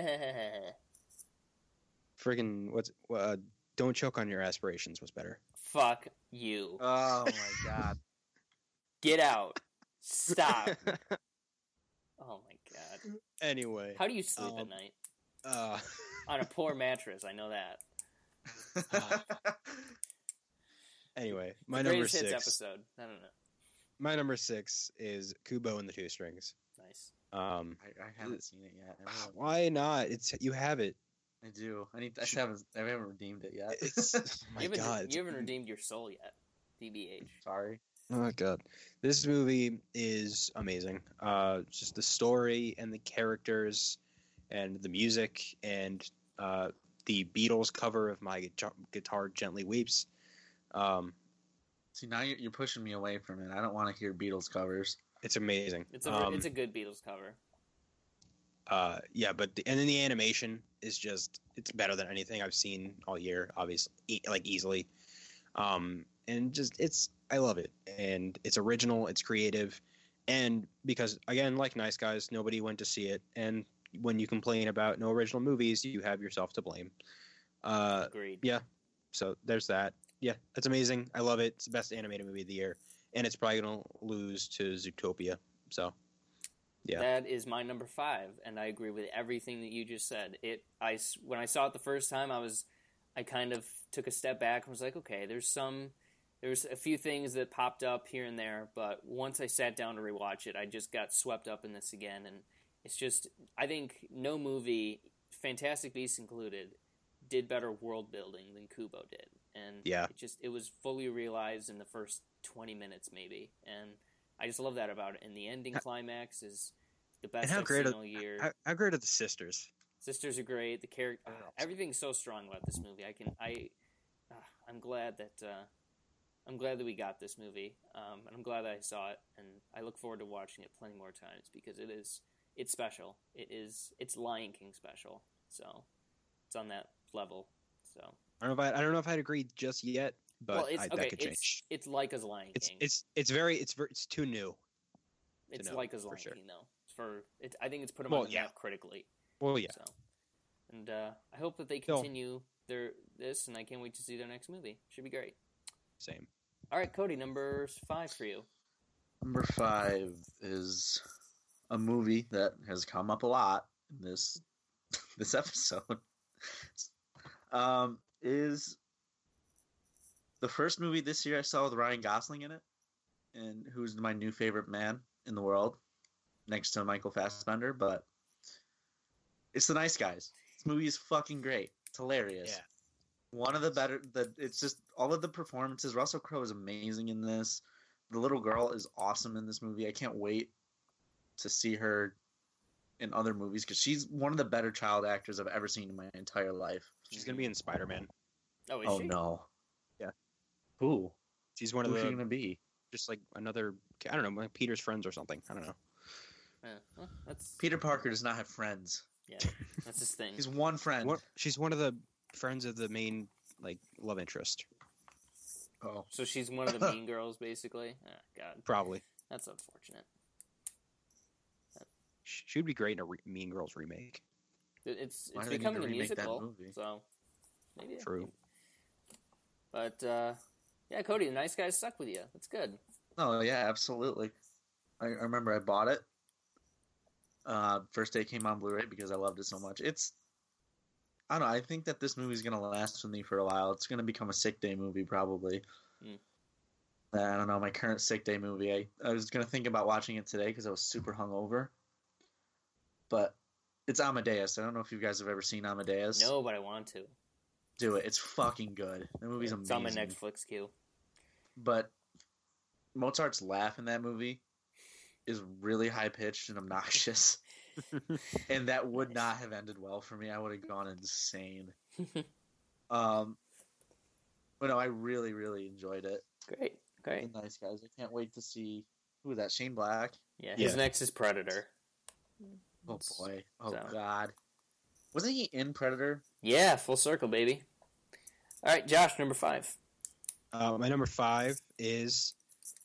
Speaker 4: friggin' what's uh, don't choke on your aspirations was better.
Speaker 2: Fuck you. (laughs)
Speaker 3: Oh my god.
Speaker 2: Get out. Stop. oh my god.
Speaker 4: anyway,
Speaker 2: How do you sleep at
Speaker 4: Um,
Speaker 2: night?
Speaker 4: uh,
Speaker 2: On a poor mattress. I know that. (laughs)
Speaker 4: anyway, my
Speaker 2: The
Speaker 4: number
Speaker 2: greatest hits
Speaker 4: six.
Speaker 2: episode. I don't know.
Speaker 4: My number six is Kubo and the Two Strings.
Speaker 2: Nice.
Speaker 4: Um,
Speaker 3: I, I haven't seen it yet. I,
Speaker 4: why not? It's you have it.
Speaker 3: I do. I need. I haven't. I haven't redeemed it yet.
Speaker 4: It's (laughs) oh my
Speaker 2: you
Speaker 4: God.
Speaker 2: you haven't redeemed your soul yet. DBH.
Speaker 3: Sorry.
Speaker 4: Oh my god, this movie is amazing. Uh, just the story and the characters, and the music and uh, the Beatles cover of "My Guitar, Guitar Gently Weeps." Um,
Speaker 3: See, now you're, you're pushing me away from it. I don't want to hear Beatles covers.
Speaker 4: it's amazing.
Speaker 2: It's a
Speaker 4: um,
Speaker 2: it's a good Beatles cover.
Speaker 4: uh, yeah, but the, and then the animation is just it's better than anything I've seen all year. Obviously, e- like easily, um, and just it's I love it, and it's original, it's creative, and because again, like Nice Guys, nobody went to see it, and when you complain about no original movies, you have yourself to blame. Uh,
Speaker 2: Agreed.
Speaker 4: yeah. so there's that. Yeah, it's amazing. I love it. It's the best animated movie of the year, and it's probably gonna lose to Zootopia. So yeah.
Speaker 2: That is my number five, and I agree with everything that you just said. It, I when I saw it the first time, I was, I kind of took a step back and was like, okay, there's some, there's a few things that popped up here and there, but once I sat down to rewatch it, I just got swept up in this again, and it's just, I think no movie, Fantastic Beasts included, did better world building than Kubo did, and
Speaker 4: Yeah.
Speaker 2: it just, it was fully realized in the first twenty minutes maybe, and I just love that about it. And the ending climax is the best
Speaker 4: how
Speaker 2: I've
Speaker 4: great are-
Speaker 2: year.
Speaker 4: How, how great are the sisters?
Speaker 2: Sisters are great. The character,
Speaker 4: They're
Speaker 2: everything's so strong about this movie. I can, I, uh, I'm glad that, uh, I'm glad that we got this movie, um, and I'm glad that I saw it, and I look forward to watching it plenty more times because it is, it's special. It is, it's Lion King special. So, it's on that level. So,
Speaker 4: I don't know if I, I don't know if I'd agree just yet, but
Speaker 2: well, it's
Speaker 4: I,
Speaker 2: okay.
Speaker 4: that could
Speaker 2: it's
Speaker 4: change.
Speaker 2: it's like as Lion King.
Speaker 4: it's it's very it's very it's too new.
Speaker 2: It's
Speaker 4: know,
Speaker 2: like as Lion
Speaker 4: sure.
Speaker 2: King though. For it, I think it's put them
Speaker 4: Well,
Speaker 2: on the
Speaker 4: yeah.
Speaker 2: map critically.
Speaker 4: Well, yeah,
Speaker 2: So, and uh, I hope that they
Speaker 4: Phil.
Speaker 2: continue their this, and I can't wait to see their next movie. Should be great.
Speaker 4: same.
Speaker 2: All right, Cody, number five for you.
Speaker 3: Number five is a movie that has come up a lot in this (laughs) this episode. (laughs) Um, is the first movie this year I saw with Ryan Gosling in it, and who's my new favorite man in the world, next to Michael Fassbender. But it's The Nice Guys. This movie is fucking great. It's hilarious.
Speaker 4: Yeah.
Speaker 3: One of the better. The it's just all of the performances. Russell Crowe is amazing in this. The little girl is awesome in this movie. I can't wait to see her in other movies because she's one of the better child actors I've ever seen in my entire life.
Speaker 4: She's gonna be in Spider Man.
Speaker 2: Oh, is
Speaker 3: oh
Speaker 2: she?
Speaker 3: no.
Speaker 4: Yeah.
Speaker 3: Who?
Speaker 4: She's one of the.
Speaker 3: Who's she
Speaker 4: the
Speaker 3: gonna be?
Speaker 4: just like another I don't know, like Peter's friends or something. I don't know.
Speaker 2: Yeah, well, that's
Speaker 3: Peter Parker does not have friends.
Speaker 2: yeah, that's his thing. (laughs)
Speaker 3: He's one friend.
Speaker 4: What, she's one of the friends of the main like love interest.
Speaker 3: Oh.
Speaker 2: So she's one of the (laughs) mean girls, basically. Ah, God,
Speaker 4: Probably.
Speaker 2: that's unfortunate.
Speaker 4: Sh- She would be great in a re- Mean Girls remake.
Speaker 2: It- It's
Speaker 3: Why
Speaker 2: it's
Speaker 3: do they need
Speaker 2: becoming a musical, so maybe
Speaker 4: True.
Speaker 2: But uh, yeah, Cody, the nice guys stuck with you. That's good.
Speaker 3: Oh yeah, absolutely. I, I remember I bought it. Uh, first day it came on Blu-ray because I loved it so much. It's I don't know. I think that this movie's gonna last with me for a while. It's gonna become a sick day movie probably.
Speaker 2: Hmm.
Speaker 3: I don't know my current sick day movie. I, I was gonna think about watching it today because I was super hungover. But it's Amadeus. I don't know if you guys have ever seen Amadeus.
Speaker 2: No, but I want to.
Speaker 3: Do it. It's fucking good. The movie's
Speaker 2: It's
Speaker 3: amazing.
Speaker 2: It's on my Netflix queue.
Speaker 3: but Mozart's laugh in that movie is really high pitched and obnoxious, (laughs) and that would
Speaker 2: Nice.
Speaker 3: not have ended well for me. I would have gone insane. (laughs) Um, but no, I really, really enjoyed it.
Speaker 2: Great, great.
Speaker 3: The nice guys. I can't wait to see who is that? Shane Black.
Speaker 2: Yeah, his
Speaker 4: Yeah.
Speaker 2: next is Predator.
Speaker 3: Oh boy. Oh
Speaker 2: so-
Speaker 3: god. Wasn't he in Predator?
Speaker 2: Yeah, full circle, baby. All right, Josh, number five.
Speaker 4: Uh, my number five is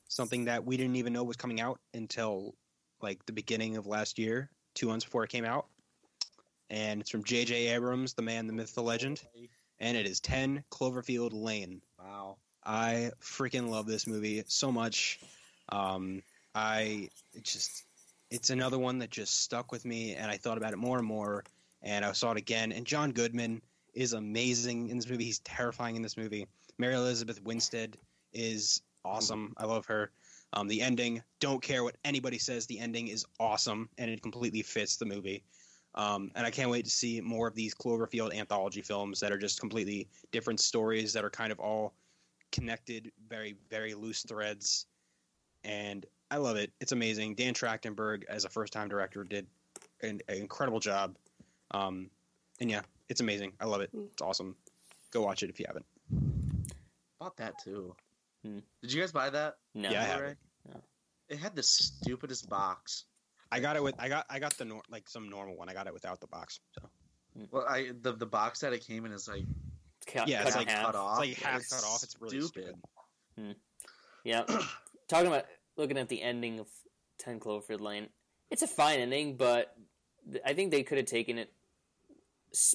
Speaker 4: something that we didn't even know was coming out until like the beginning of last year, two months before it came out. And it's from J.J. Abrams, the man, the myth, the legend. And it is 10 Cloverfield Lane.
Speaker 3: Wow.
Speaker 4: I freaking love this movie so much. Um, I it just it's another one that just stuck with me, and I thought about it more and more, and I saw it again. And John Goodman is amazing in this movie. He's terrifying in this movie. Mary Elizabeth Winstead is awesome. I love her. Um, the ending, don't care what anybody says. The ending is awesome, and it completely fits the movie. Um, and I can't wait to see more of these Cloverfield anthology films that are just completely different stories that are kind of all connected, very very loose threads, and I love it. It's amazing. Dan Trachtenberg, as a first time director, did an, an incredible job. Um, and yeah, it's amazing. I love it. It's awesome. Go watch it if you haven't.
Speaker 3: Bought that too.
Speaker 2: Hmm.
Speaker 3: Did you guys buy that?
Speaker 2: No.
Speaker 4: Yeah, I have
Speaker 3: Blu-ray?
Speaker 2: No.
Speaker 3: It had the stupidest box.
Speaker 4: I got it with I got I got the nor- like some normal one. I got it without the box. So
Speaker 3: Well, I the the box that it came in is like
Speaker 2: Cut,
Speaker 4: Yeah,
Speaker 2: cut
Speaker 4: it's like
Speaker 2: half.
Speaker 3: cut off.
Speaker 4: it's like half cut off. It's really stupid.
Speaker 2: Yeah. (clears throat) Talking about looking at the ending of 10 Cloverfield Lane, it's a fine ending, but I think they could have taken it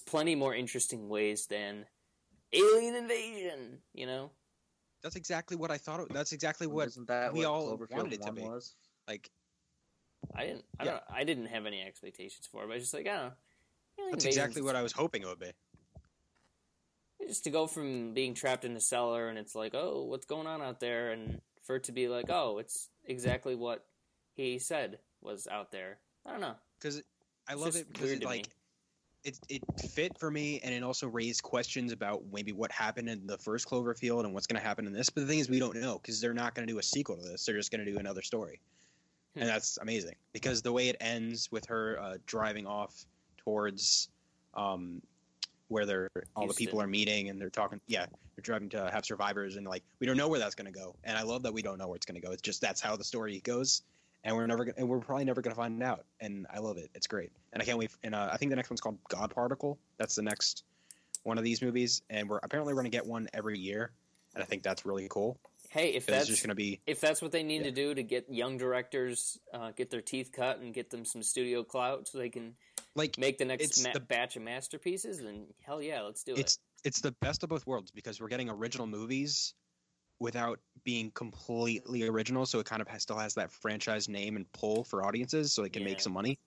Speaker 2: plenty more interesting ways than alien invasion, you know?
Speaker 4: That's exactly what I thought. It, that's exactly what
Speaker 3: Isn't that
Speaker 4: we
Speaker 3: what
Speaker 4: all wanted it to be.
Speaker 3: was?
Speaker 4: like.
Speaker 2: I didn't I
Speaker 4: Yeah.
Speaker 2: don't I didn't have any expectations for it, but I was just like, oh, I don't
Speaker 4: That's exactly what I was hoping it would be.
Speaker 2: just to go from being trapped in a cellar and it's like, oh, what's going on out there, and for it to be like, oh, it's exactly what he said was out there. I don't know.
Speaker 4: because I love it because it like
Speaker 2: me.
Speaker 4: it it fit for me, and it also raised questions about maybe what happened in the first Cloverfield and what's going to happen in this. But the thing is, we don't know because they're not going to do a sequel to this. They're just going to do another story,
Speaker 2: Hmm.
Speaker 4: and that's amazing because the way it ends with her uh, driving off towards um, where they're all the people are meeting and they're talking. Yeah, they're driving to have survivors, and like we don't know where that's going to go. And I love that we don't know where it's going to go. It's just that's how the story goes and we're never gonna, and we're probably never gonna find out. And I love it. It's great, and I can't wait. And uh, I think the next one's called God Particle. That's the next one of these movies, and we're apparently we're gonna get one every year, and I think that's really cool.
Speaker 2: Hey, if that's
Speaker 4: just gonna be
Speaker 2: if that's what they need
Speaker 4: Yeah.
Speaker 2: to do to get young directors uh, get their teeth cut and get them some studio clout so they can
Speaker 4: like
Speaker 2: make the next ma-
Speaker 4: the-
Speaker 2: batch of masterpieces, then hell yeah, let's do
Speaker 4: it's
Speaker 2: it.
Speaker 4: it's the best of both worlds because we're getting original movies without being completely original. So it kind of has, still has that franchise name and pull for audiences, so it can
Speaker 2: Yeah.
Speaker 4: make some money.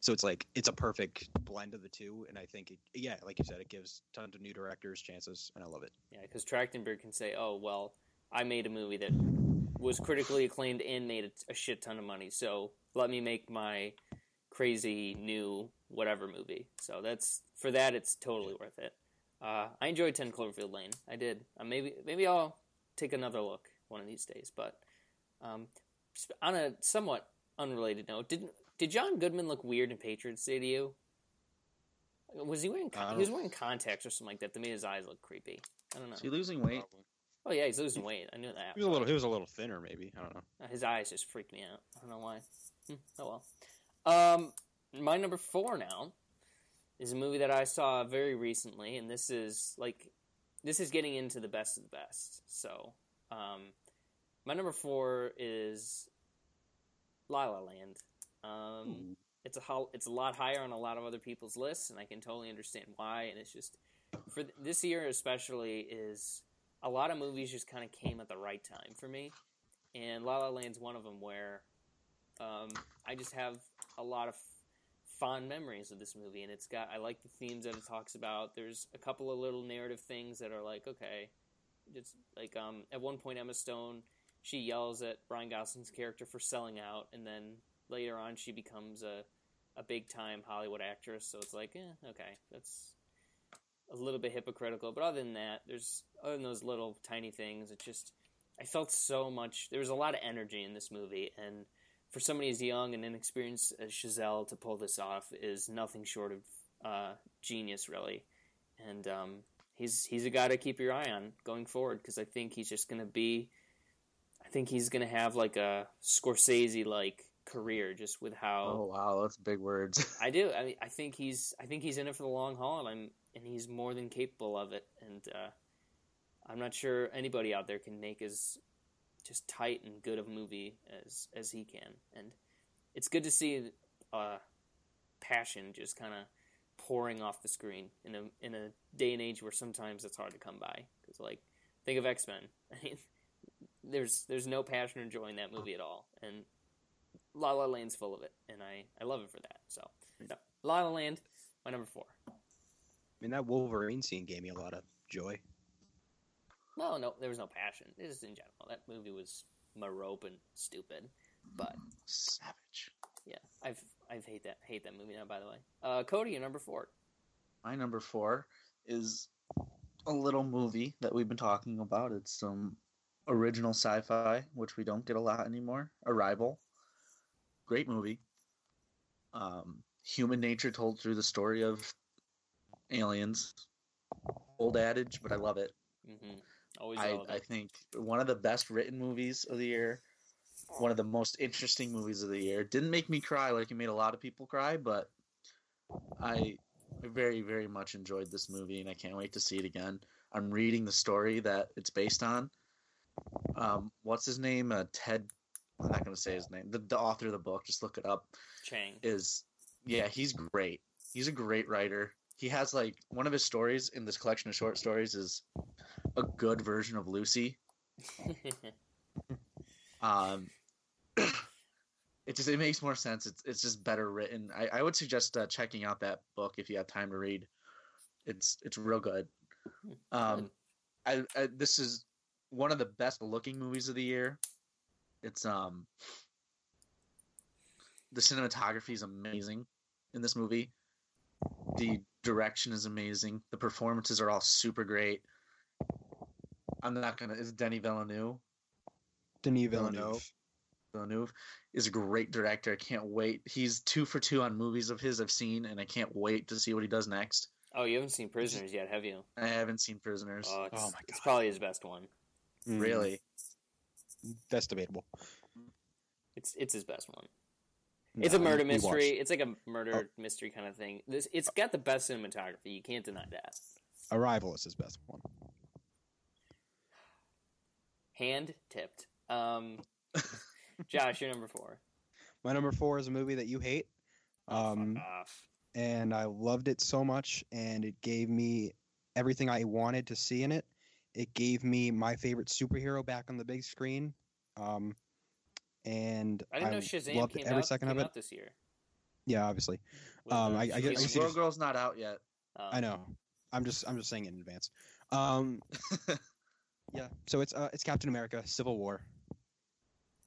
Speaker 4: So it's like it's a perfect blend of the two, and I think it, yeah, like you said, it gives tons of new directors chances, and I love it.
Speaker 2: Yeah, because Trachtenberg can say, "Oh well, I made a movie that was critically acclaimed and made a, a shit ton of money, so let me make my crazy new whatever movie." So that's for that, it's totally worth it. Uh, I enjoyed Ten Cloverfield Lane. I did. Uh, maybe maybe I'll take another look one of these days. But um, on a somewhat unrelated note, did did John Goodman look weird in Patriots Day to you? Was he wearing?
Speaker 4: I
Speaker 2: He was wearing contacts or something like that that made his eyes look creepy. I don't know.
Speaker 3: Is he losing weight?
Speaker 2: Oh yeah, he's losing weight. I knew that.
Speaker 4: He was a little, he was a little thinner, maybe. I don't know.
Speaker 2: Uh, His eyes just freaked me out. I don't know why. Hmm, oh well. Um, my number four now is a movie that I saw very recently, and this is like this is getting into the best of the best. So, um, my number four is La La Land. Um, it's a hol- it's a lot higher on a lot of other people's lists, and I can totally understand why. And it's just for th- this year especially is a lot of movies just kind of came at the right time for me, and La La Land's one of them where um, I just have a lot of fond memories of this movie, and it's got I like the themes that it talks about. There's a couple of little narrative things that are like okay, it's like um, at one point Emma Stone she yells at Brian Gosling's character for selling out, and then later on she becomes a a big time Hollywood actress. So it's like, eh, okay, that's a little bit hypocritical. But other than that, there's other than those little tiny things, it just I felt so much. There was a lot of energy in this movie, and for somebody as young and inexperienced as Chazelle to pull this off is nothing short of uh, genius, really. And um, he's he's a guy to keep your eye on going forward because I think he's just going to be. I think he's going to have like a Scorsese like career just with how
Speaker 3: Oh wow, that's big words. (laughs)
Speaker 2: I do. I mean, I think he's. I think he's in it for the long haul, and I'm, and he's more than capable of it. And uh, I'm not sure anybody out there can make as just tight and good of a movie as as he can. And it's good to see uh, passion just kind of pouring off the screen in a in a day and age where sometimes it's hard to come by. Because like, think of X Men. (laughs) I mean, there's there's no passion or joy in that movie at all, and La La Land's full of it, and I, I love it for that. So, no. La La Land, my number four.
Speaker 4: I mean, that Wolverine scene gave me a lot of joy.
Speaker 2: No, no, there was no passion. Just in general. That movie was marope and stupid. But
Speaker 3: Savage.
Speaker 2: yeah, I've I've hate that hate that movie now. By the way, uh, Cody, your number four.
Speaker 3: My number four is a little movie that we've been talking about. It's some original sci-fi, which we don't get a lot anymore. Arrival. Great movie. Um, human nature told through the story of aliens. Old adage, but I love it.
Speaker 2: Mm-hmm. Always
Speaker 3: I. I think one of the best written movies of the year. One of the most interesting movies of the year. Didn't make me cry like it made a lot of people cry, but I very, very much enjoyed this movie and I can't wait to see it again. I'm reading the story that it's based on. Um, what's his name? Uh, Ted. I'm not going to say his name. The, the author of the book, just look it up,
Speaker 2: Chang.
Speaker 3: is, yeah, he's great. He's a great writer. He has like one of his stories in this collection of short stories is a good version of Lucy. (laughs) Um, (clears throat) it just it makes more sense. It's it's just better written. I, I would suggest uh, checking out that book if you have time to read. It's it's real good. Um, I, I this is one of the best looking movies of the year. It's um the cinematography is amazing in this movie. The direction is amazing. The performances are all super great. I'm not gonna. Is Denny Villeneuve?
Speaker 4: Denis
Speaker 3: Villeneuve.
Speaker 4: Villeneuve.
Speaker 3: Villeneuve is a great director. I can't wait. He's two for two on movies of his I've seen, and I can't wait to see what he does next.
Speaker 2: oh, you haven't seen Prisoners yet, have you?
Speaker 3: I haven't seen Prisoners.
Speaker 2: Oh, it's,
Speaker 4: Oh my
Speaker 2: it's
Speaker 4: God.
Speaker 2: probably his best one.
Speaker 4: Mm,
Speaker 3: really?
Speaker 4: That's debatable.
Speaker 2: It's it's his best one. It's a murder
Speaker 4: we watched.
Speaker 2: mystery. It's like a murder mystery kind of thing. This it's got the best cinematography. You can't deny that.
Speaker 4: Arrival is his best one.
Speaker 2: Hand tipped. Um, (laughs) Josh, you're number four.
Speaker 4: My number four is a movie that you hate.
Speaker 2: Oh,
Speaker 4: Um,
Speaker 2: fuck off.
Speaker 4: and I loved it so much, and it gave me everything I wanted to see in it. It gave me my favorite superhero back on the big screen. Um, and
Speaker 2: I didn't know Shazam
Speaker 4: loved
Speaker 2: came,
Speaker 4: every
Speaker 2: out,
Speaker 4: second
Speaker 2: came
Speaker 4: of it.
Speaker 2: out this year.
Speaker 4: Yeah, obviously. Um,
Speaker 2: uh,
Speaker 4: I- I guess- I
Speaker 2: Shaquille
Speaker 4: guess you
Speaker 3: Squirrel Girl's not out yet.
Speaker 2: O'Neal.
Speaker 4: I know. I'm just I'm just saying it in advance. Um, (laughs) yeah. So it's uh it's Captain America: Civil War.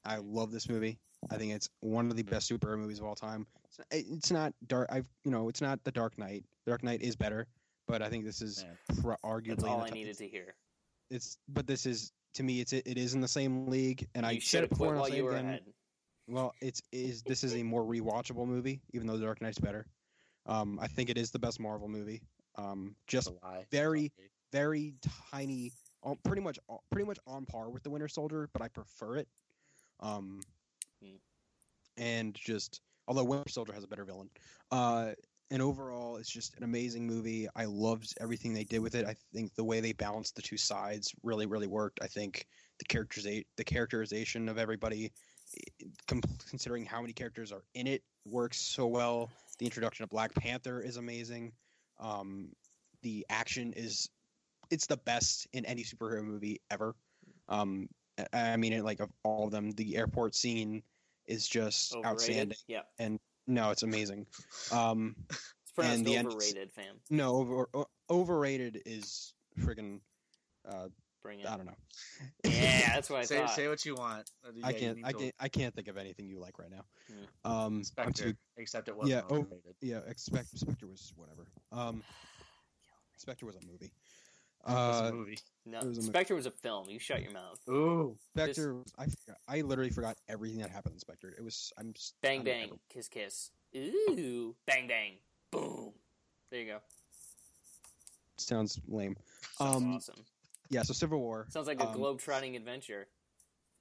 Speaker 4: I love this movie. I think it's one of the best superhero movies of all time. It's, it's not dark. I've you know it's not the Dark Knight. The Dark Knight is better, but I think this is pro- arguably
Speaker 2: That's all
Speaker 4: the
Speaker 2: I needed to hear.
Speaker 4: It's but this is to me it's it is in the same league, and I
Speaker 2: you
Speaker 4: said
Speaker 2: should
Speaker 4: it
Speaker 2: have
Speaker 4: before.
Speaker 2: while you were
Speaker 4: again.
Speaker 2: ahead.
Speaker 4: Well, it's is this is a more rewatchable movie, even though The Dark Knight's better. Um, I think it is the best Marvel movie. Um, just
Speaker 3: That's a lie.
Speaker 4: very- very tiny, pretty much pretty much on par with the Winter Soldier, but I prefer it. Um,
Speaker 2: Hmm.
Speaker 4: and just although Winter Soldier has a better villain, uh, and overall it's just an amazing movie. I loved everything they did with it. I think the way they balanced the two sides really really worked. I think the characterization the characterization of everybody, considering how many characters are in it, works so well. The introduction of Black Panther is amazing. Um, the action is it's the best in any superhero movie ever. Um, I I mean, like of all of them, the airport scene is just
Speaker 2: Overrated.
Speaker 4: outstanding.
Speaker 2: Yeah, and
Speaker 4: No, it's amazing. Um,
Speaker 2: it's pronounced
Speaker 4: And the end-
Speaker 2: overrated, fam.
Speaker 4: no, over, o- overrated is friggin' uh,
Speaker 2: Bring it.
Speaker 4: I don't know.
Speaker 2: Yeah, that's what I (laughs)
Speaker 3: say,
Speaker 2: thought.
Speaker 3: say what you want. Uh, yeah,
Speaker 4: I can't. I can't. I can't think of anything you like right now.
Speaker 2: Hmm.
Speaker 4: Um, I'm
Speaker 3: Spectre,
Speaker 4: too.
Speaker 3: except it wasn't
Speaker 4: Yeah, oh,
Speaker 3: overrated.
Speaker 4: Yeah, expect Spectre was whatever. Um, (sighs) Spectre was a movie.
Speaker 3: It was
Speaker 4: Uh,
Speaker 3: a movie.
Speaker 2: No,
Speaker 4: was a mo-
Speaker 2: Spectre was a film. You shut your mouth.
Speaker 3: Ooh,
Speaker 4: Spectre. was- I forgot, I literally forgot everything that happened in Spectre. It was. I'm. s-
Speaker 2: Bang
Speaker 4: I'm
Speaker 2: bang,
Speaker 4: never-
Speaker 2: kiss kiss. Ooh, bang bang, boom. There you go.
Speaker 4: sounds lame.
Speaker 2: Sounds
Speaker 4: Um,
Speaker 2: awesome.
Speaker 4: Yeah. So Civil War.
Speaker 2: Sounds like a
Speaker 4: um,
Speaker 2: globe-trotting adventure.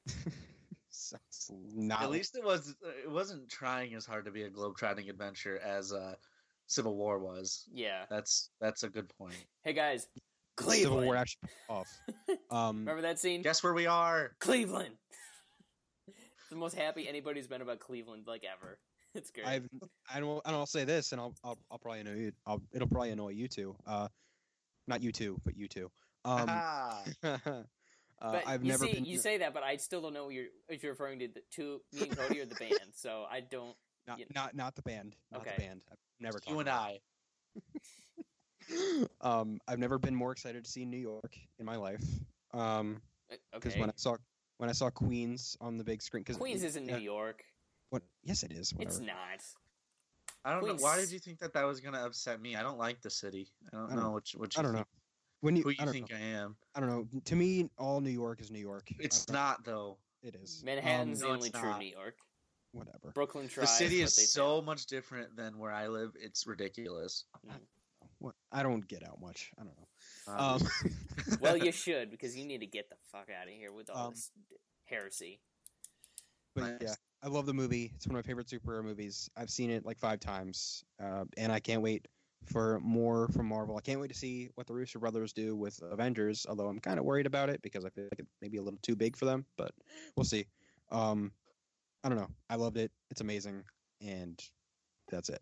Speaker 2: (laughs)
Speaker 4: sounds not.
Speaker 3: at least it was. It wasn't trying as hard to be a globe-trotting adventure as uh, Civil War was.
Speaker 2: Yeah.
Speaker 3: That's that's a good point.
Speaker 2: Hey guys,
Speaker 4: Civil
Speaker 2: Cleveland.
Speaker 4: War actually off. (laughs) Um,
Speaker 2: Remember that scene?
Speaker 3: Guess where we are?
Speaker 2: Cleveland. (laughs) the most happy anybody's been about Cleveland like ever. (laughs) It's great.
Speaker 4: I've. I don't. And I'll say this, and I'll. I'll, I'll probably annoy you. I'll, it'll probably annoy you too. Uh, not you two, but you two. Um,
Speaker 3: Ah,
Speaker 4: uh,
Speaker 2: but
Speaker 4: I've
Speaker 2: you
Speaker 4: never
Speaker 2: see,
Speaker 4: been.
Speaker 2: you say that, but I still don't know you're, if you're referring to the, to me and Cody or the band. So I don't.
Speaker 4: not,
Speaker 2: you-
Speaker 4: not not the band. Not
Speaker 2: Okay.
Speaker 4: the band. I've never.
Speaker 3: you and
Speaker 4: about
Speaker 3: I.
Speaker 4: it. um, I've never been more excited to see New York in my life. Um, because
Speaker 2: Okay.
Speaker 4: when I saw when I saw Queens on the big screen, because
Speaker 2: Queens isn't New
Speaker 4: yeah,
Speaker 2: York.
Speaker 4: What? Yes, it is. Whatever.
Speaker 2: It's not.
Speaker 3: I don't
Speaker 2: Queens-
Speaker 3: know. Why did you think that that was gonna upset me? I don't like the city. I don't
Speaker 4: I don't-
Speaker 3: know what you, what you
Speaker 4: I don't know. When you,
Speaker 3: who you
Speaker 4: I don't
Speaker 3: think
Speaker 4: know.
Speaker 3: I am.
Speaker 4: I don't know. To me, all New York is New York.
Speaker 3: It's
Speaker 4: don't-
Speaker 3: not though.
Speaker 4: It is.
Speaker 2: Manhattan's
Speaker 3: no,
Speaker 2: the only true
Speaker 3: not.
Speaker 2: New York.
Speaker 4: Um, whatever.
Speaker 2: Brooklyn
Speaker 3: The city is so
Speaker 2: fail.
Speaker 3: much different than where I live. It's ridiculous.
Speaker 4: What? I don't get out much. I don't know.
Speaker 3: Um,
Speaker 4: Um, (laughs)
Speaker 2: well, you (laughs) should because you need to get the fuck out of here with all
Speaker 4: Um,
Speaker 2: this heresy.
Speaker 4: but
Speaker 3: Nice.
Speaker 4: yeah, I love the movie. It's one of my favorite superhero movies. I've seen it like five times, uh, and I can't wait for more from Marvel. I can't wait to see what the Russo brothers do with Avengers. Although I'm kind of worried about it because I feel like it may be a little too big for them, but we'll see. Um, I don't know. I loved it. It's amazing, and that's it.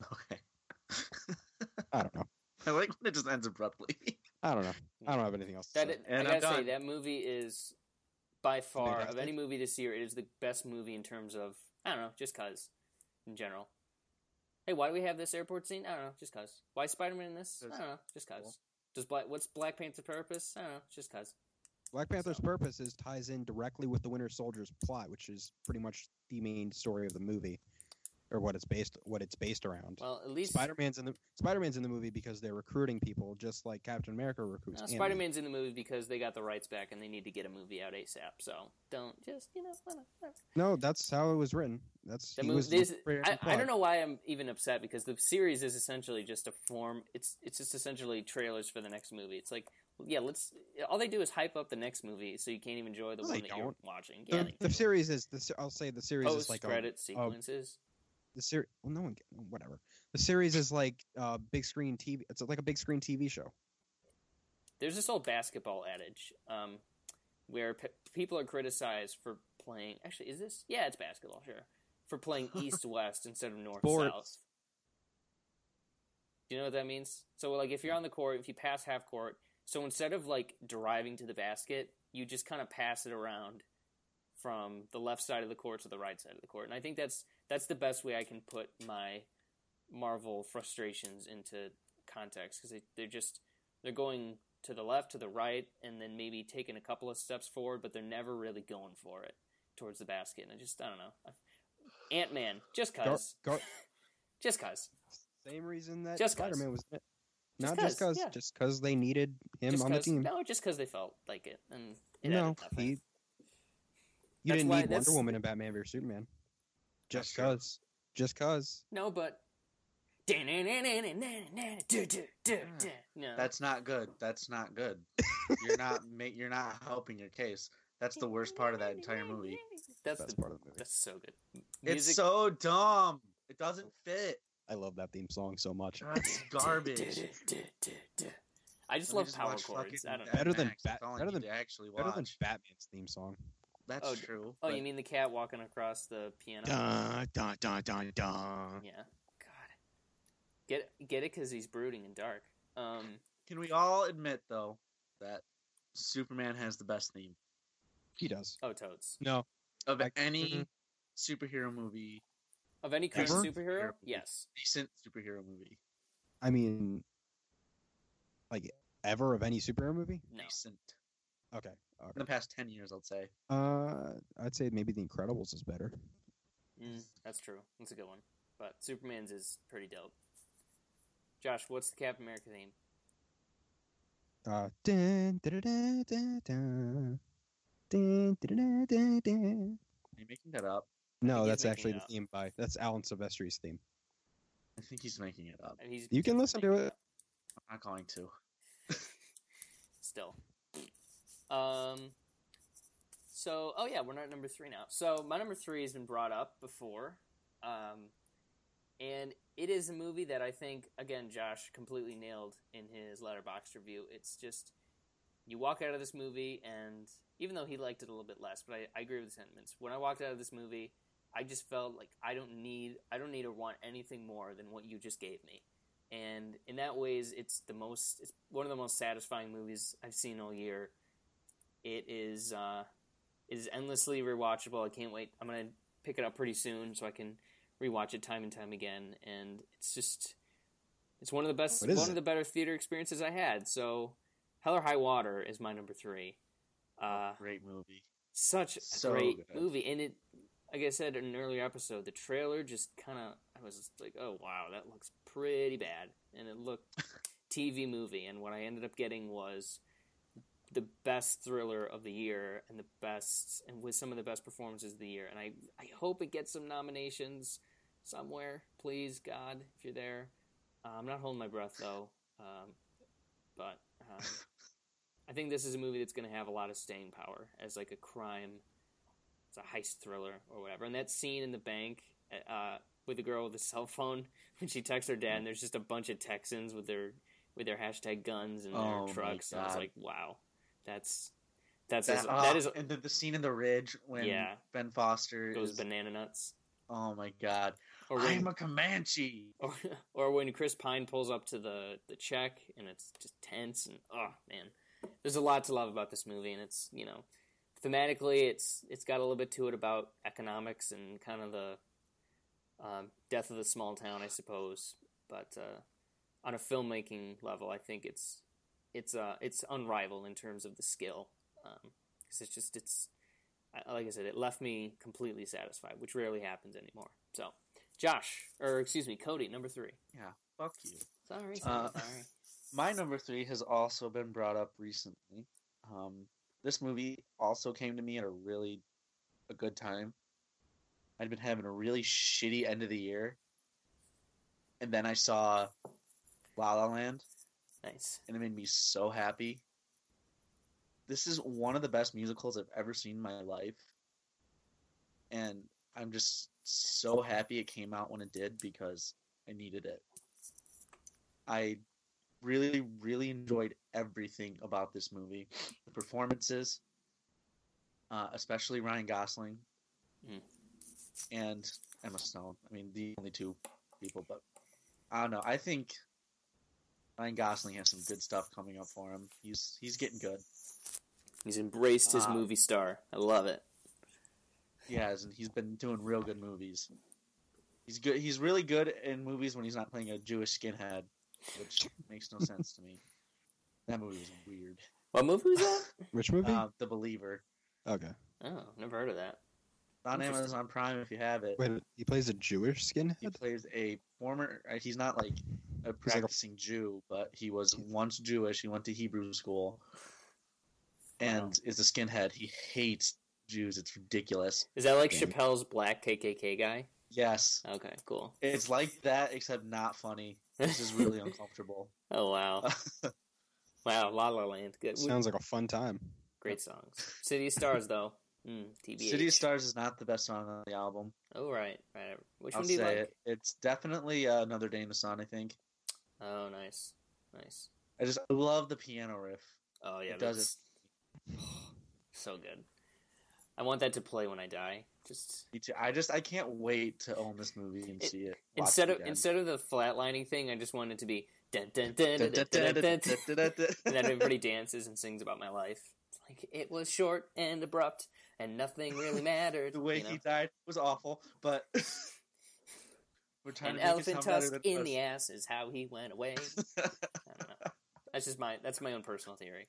Speaker 4: (laughs)
Speaker 3: okay.
Speaker 4: I don't know.
Speaker 3: I like when it just ends abruptly. (laughs)
Speaker 4: I don't know. I don't have anything else.
Speaker 2: That
Speaker 4: say.
Speaker 2: is, I gotta say that movie is by far of any movie this year. It is the best movie in terms of I don't know, just cause in general. Hey, why do we have this airport scene? I don't know, just cause. Why is Spider Man in this? I don't know, just cause.
Speaker 3: Cool.
Speaker 2: Does Black what's Black Panther's purpose? I don't know, just cause.
Speaker 4: Black Panther's
Speaker 2: So-
Speaker 4: purpose is ties in directly with the Winter Soldier's plot, which is pretty much the main story of the movie, or what it's based what it's based around.
Speaker 2: Well, at least
Speaker 4: Spider Man's in the Spider Man's in the movie because they're recruiting people, just like Captain America recruits.
Speaker 2: uh,
Speaker 4: Ant-Man.
Speaker 2: Spider Man's in the movie because they got the rights back and they need to get a movie out ASAP. So don't just you know. whatever.
Speaker 4: No, that's how it was written. That's
Speaker 2: The movie,
Speaker 4: was
Speaker 2: this, I, I don't know why I'm even upset because the series is essentially just a form. It's it's just essentially trailers for the next movie. It's like, yeah, let's. All they do is hype up the next movie, so you can't even enjoy the
Speaker 4: No,
Speaker 2: one that you're watching. Yeah,
Speaker 4: The, the series is the I'll say the series is like
Speaker 2: credit sequences.
Speaker 4: The series. Well, no one whatever. The series is like uh, big screen TV. It's like a big screen TV show.
Speaker 2: There's this old basketball adage um, where pe- people are criticized for playing. Actually, is this? Yeah, it's basketball. Sure, for playing (laughs) east west instead of north south. Do you know what that means? So, like, if you're on the court, if you pass half court, So instead of like driving to the basket, you just kind of pass it around from the left side of the court to the right side of the court. And I think that's that's the best way I can put my Marvel frustrations into context because they, they're just they're going to the left, to the right, and then maybe taking a couple of steps forward, but they're never really going for it towards the basket. And I just I don't know. Ant Man, just
Speaker 5: Gar-
Speaker 2: cause,
Speaker 5: Gar- (laughs)
Speaker 2: just cause.
Speaker 4: Same reason that
Speaker 2: Just 'cause.
Speaker 4: Spider Man was in.
Speaker 2: Just
Speaker 4: Not just
Speaker 2: 'cause,
Speaker 4: because,
Speaker 2: yeah.
Speaker 4: just because they needed him
Speaker 2: Just
Speaker 4: on the team.
Speaker 2: No, just because they felt like it, and it
Speaker 4: no, he, you
Speaker 2: That's
Speaker 4: didn't
Speaker 2: why-
Speaker 4: need Wonder Woman and Batman vs Superman.
Speaker 3: That's
Speaker 4: Just
Speaker 3: true.
Speaker 4: cause, just cause.
Speaker 2: No, but. No.
Speaker 3: That's not good. That's not good. You're not (laughs) ma- you're not helping your case. That's the worst part of that entire movie.
Speaker 2: That's
Speaker 4: Best
Speaker 2: the,
Speaker 4: part of the movie.
Speaker 2: That's so good.
Speaker 3: It's so dumb. It doesn't fit.
Speaker 4: I love that theme song so much.
Speaker 3: That's garbage.
Speaker 2: I just
Speaker 3: Let
Speaker 2: love
Speaker 3: just
Speaker 2: power chords. I don't know.
Speaker 4: Better than
Speaker 3: Max.
Speaker 4: Bat-
Speaker 3: That's all I
Speaker 4: better than-
Speaker 3: to actually
Speaker 4: Better than. Batman's theme song.
Speaker 3: That's
Speaker 2: Oh,
Speaker 3: true.
Speaker 2: Oh,
Speaker 3: but
Speaker 2: you mean the cat walking across the piano?
Speaker 4: Da da da da da.
Speaker 2: Yeah. God. Get get it because he's brooding and dark. Um.
Speaker 3: Can we all admit though that Superman has the best theme
Speaker 4: He does.
Speaker 2: Oh, toads.
Speaker 4: No,
Speaker 3: of
Speaker 4: Like,
Speaker 3: any
Speaker 4: mhm.
Speaker 3: superhero movie,
Speaker 2: Of any current
Speaker 4: Ever?
Speaker 2: superhero?
Speaker 3: Ever.
Speaker 2: Yes.
Speaker 3: decent superhero movie,
Speaker 4: I mean, like ever of any superhero movie.
Speaker 2: No.
Speaker 3: decent
Speaker 4: Okay.
Speaker 3: In the past ten years, I'd say.
Speaker 4: Uh, I'd say maybe The Incredibles is better.
Speaker 2: Mm, that's true. That's a good one. But Superman's is pretty dope. Josh, what's the Captain America theme?
Speaker 4: Uh, dun. Dun.
Speaker 3: Are you making that up?
Speaker 4: No, that's actually the theme by that's Alan Silvestri's theme.
Speaker 3: I think he's making it up.
Speaker 2: And he's
Speaker 4: You can listen to
Speaker 2: making
Speaker 4: it.
Speaker 3: I'm not going to. (laughs)
Speaker 2: Still. Um. So, oh yeah, we're not at number three now. So my number three has been brought up before, um, and it is a movie that I think again Josh completely nailed in his Letterboxd review. It's just you walk out of this movie, and even though he liked it a little bit less, but I, I agree with the sentiments. When I walked out of this movie, I just felt like I don't need I don't need or want anything more than what you just gave me. And in that ways, it's the most it's one of the most satisfying movies I've seen all year. It is uh, it is endlessly rewatchable. I can't wait. I'm gonna pick it up pretty soon so I can rewatch it time and time again. And it's just it's one of the best one
Speaker 4: it?
Speaker 2: of the better theater experiences I had. So Hell or High Water is my number three. Uh,
Speaker 3: Great movie.
Speaker 2: such a
Speaker 3: So
Speaker 2: great
Speaker 3: good.
Speaker 2: movie and it like i said in an earlier episode the trailer just kind of i was just like oh wow that looks pretty bad and it looked (laughs) tv movie and what i ended up getting was the best thriller of the year and the best and with some of the best performances of the year. And i i hope it gets some nominations somewhere. Please god if you're there. Uh, i'm not holding my breath though. Um, but um, I think this is a movie that's going to have a lot of staying power as like a crime, it's a heist thriller or whatever. And that scene in the bank uh, with the girl with the cell phone (laughs) when she texts her dad, and there's just a bunch of Texans with their with their hashtag guns and their
Speaker 3: Oh
Speaker 2: trucks. And I was like, wow, that's that's
Speaker 3: That,
Speaker 2: as,
Speaker 3: ah,
Speaker 2: that is
Speaker 3: and the, the scene in the ridge when
Speaker 2: Yeah.
Speaker 3: Ben Foster
Speaker 2: goes
Speaker 3: is.
Speaker 2: banana nuts.
Speaker 3: oh my god!
Speaker 2: Or when,
Speaker 3: I'm a Comanche.
Speaker 2: or, or when Chris Pine pulls up to the the check and it's just tense and oh man, there's a lot to love about this movie and it's you know thematically it's it's got a little bit to it about economics and kind of the um, death of the small town I suppose, but uh, on a filmmaking level I think it's it's uh it's unrivaled in terms of the skill because it's just it's like I said it left me completely satisfied which rarely happens anymore so. Josh, or excuse me, Cody, number three.
Speaker 3: Yeah, fuck you.
Speaker 2: Sorry, sorry,
Speaker 3: Uh,
Speaker 2: sorry. (laughs)
Speaker 3: My number three has also been brought up recently. Um, this movie also came to me at a really a good time. I'd been having a really shitty end of the year, and then I saw La La Land,
Speaker 2: Nice.
Speaker 3: and it made me so happy. This is one of the best musicals I've ever seen in my life, and I'm just so happy it came out when it did because I needed it. I really, really enjoyed everything about this movie. The performances, uh, especially Ryan Gosling
Speaker 2: Mm.
Speaker 3: and Emma Stone. I mean, the only two people, but I don't know. I think Ryan Gosling has some good stuff coming up for him. He's he's getting good.
Speaker 2: He's embraced his
Speaker 3: Uh,
Speaker 2: movie star. I love it.
Speaker 3: He has, and he's been doing real good movies. He's good. He's really good in movies when he's not playing a Jewish skinhead, which (laughs) makes no sense to me. That movie was weird.
Speaker 2: What movie was that? (laughs)
Speaker 4: Which movie?
Speaker 3: Uh, the Believer
Speaker 4: okay.
Speaker 2: oh, never heard of that.
Speaker 3: on Amazon Prime if you have it.
Speaker 4: Wait, he plays a Jewish skinhead.
Speaker 3: He plays a former. uh, He's not like a
Speaker 4: like a-
Speaker 3: practicing Jew, but he was once Jewish. He went to Hebrew school, and
Speaker 2: Wow.
Speaker 3: is a skinhead. He hates Jews. It's ridiculous.
Speaker 2: Is that like
Speaker 4: Damn.
Speaker 2: Chappelle's black KKK guy?
Speaker 3: Yes,
Speaker 2: Okay, cool.
Speaker 3: it's like that, except not funny. This is really (laughs) uncomfortable.
Speaker 2: Oh wow, (laughs) wow, La La Land, good,
Speaker 4: Sounds like a fun time.
Speaker 2: great songs. City of Stars though, (laughs) mm, TBH.
Speaker 3: City of Stars is not the best song on the album.
Speaker 2: Oh right, right. Which
Speaker 3: I'll
Speaker 2: one do you
Speaker 3: say
Speaker 2: like?
Speaker 3: it. It's definitely uh, Another Day in the Sun. I think.
Speaker 2: Oh nice, nice.
Speaker 3: I just I love the piano riff.
Speaker 2: Oh yeah,
Speaker 3: It does
Speaker 2: that's so good. I want that to play when I die. Just.
Speaker 3: I just I can't wait to own this movie and
Speaker 2: It-
Speaker 3: see it.
Speaker 2: instead
Speaker 3: it
Speaker 2: of instead of the flatlining thing, I just want it to be dun dun dun dun dun dun dun, dun, and then everybody dances and sings about my life. It's like it was short and abrupt, and nothing really mattered.
Speaker 3: the way
Speaker 2: you know?
Speaker 3: he died was awful, but we're trying
Speaker 2: An
Speaker 3: to make it
Speaker 2: elephant
Speaker 3: sound
Speaker 2: tusk in
Speaker 3: us.
Speaker 2: the ass is how he went away. (laughs) I don't know. That's just my that's my own personal theory.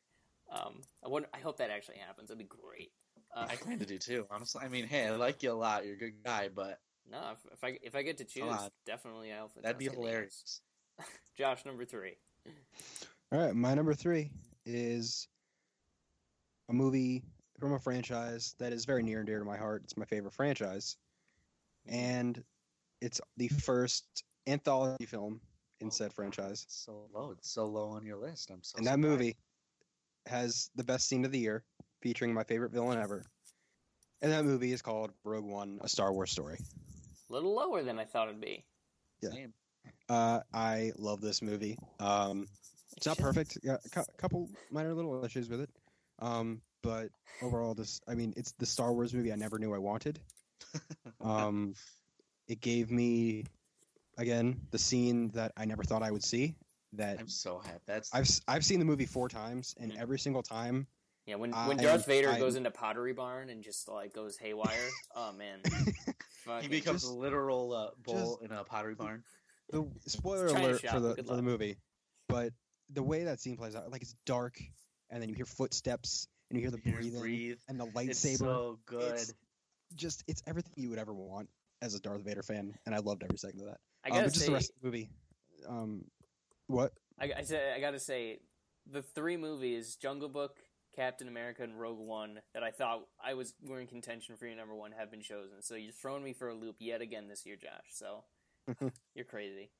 Speaker 2: Um, I wonder, I hope that actually happens. That'd be great. Uh,
Speaker 3: I kind of do too, honestly. I mean, hey, I like you a lot. You're a good guy, but
Speaker 2: no, if, if I if I get to choose,
Speaker 3: on.
Speaker 2: definitely elephant.
Speaker 3: that'd be
Speaker 2: tusk in the
Speaker 3: hilarious.
Speaker 2: ass. (laughs) Josh, number three.
Speaker 4: All right, my number three is a movie from a franchise that is very near and dear to my heart. It's my favorite franchise, and it's the first anthology film in said franchise.
Speaker 3: It's so low. It's so low on your list. I'm so.
Speaker 4: and that movie has the best scene of the year, featuring my favorite villain ever. And that movie is called Rogue One: A Star Wars Story.
Speaker 2: A little lower than I thought it'd be.
Speaker 4: yeah.
Speaker 3: Same.
Speaker 4: Uh, I love this movie. Um, it's not perfect. Yeah, a cou- couple minor little issues with it. Um, but overall, this I mean, it's the Star Wars movie I never knew I wanted. (laughs) Um, it gave me again the scene that I never thought I would see. That
Speaker 3: I'm so happy. That's
Speaker 4: I've s- I've seen the movie four times, and
Speaker 2: Mhm.
Speaker 4: every single time,
Speaker 2: Yeah, when when
Speaker 4: I-
Speaker 2: Darth Vader
Speaker 4: I-
Speaker 2: goes into Pottery Barn and just like goes haywire. (laughs) oh man, (laughs)
Speaker 3: he becomes
Speaker 4: just-
Speaker 3: a literal uh, bull in a pottery barn.
Speaker 4: the (laughs) spoiler alert for the for the movie, but the way that scene plays out, like it's dark, and then you hear footsteps, and you hear the
Speaker 3: You
Speaker 4: breathing,
Speaker 3: breathe.
Speaker 4: and the
Speaker 3: It's
Speaker 4: lightsaber.
Speaker 3: so good.
Speaker 4: It's just it's everything you would ever want as a Darth Vader fan, and I loved every second of that.
Speaker 2: I
Speaker 4: Um,
Speaker 2: gotta
Speaker 4: but just
Speaker 2: say,
Speaker 4: the rest of the movie. Um, what?
Speaker 2: I, I, say, I gotta say, the three movies, Jungle Book, Captain America, and Rogue One, that I thought I was were in contention for your number one, have been chosen. So you're throwing me for a loop yet again this year, Josh. So (laughs) you're crazy.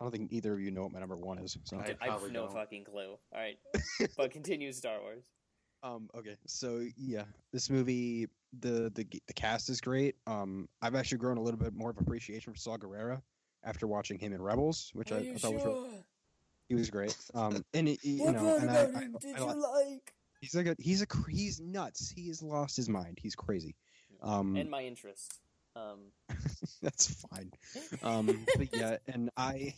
Speaker 4: I don't think either of you know what my number one is. So.
Speaker 3: I
Speaker 2: I, have no
Speaker 3: don't.
Speaker 2: fucking clue. All right, but (laughs) continue Star Wars.
Speaker 4: Um, okay, so yeah, this movie, the the the cast is great. Um, I've actually grown a little bit more of appreciation for Saw Gerrera after watching him in Rebels, which I, I thought was really, he was great. Um, and it, you know, and I, I, I li-
Speaker 2: like?
Speaker 4: he's like a he's a he's nuts. He has lost his mind. He's crazy. Um,
Speaker 2: And my interest. Um, (laughs)
Speaker 4: that's fine. Um, but yeah, and I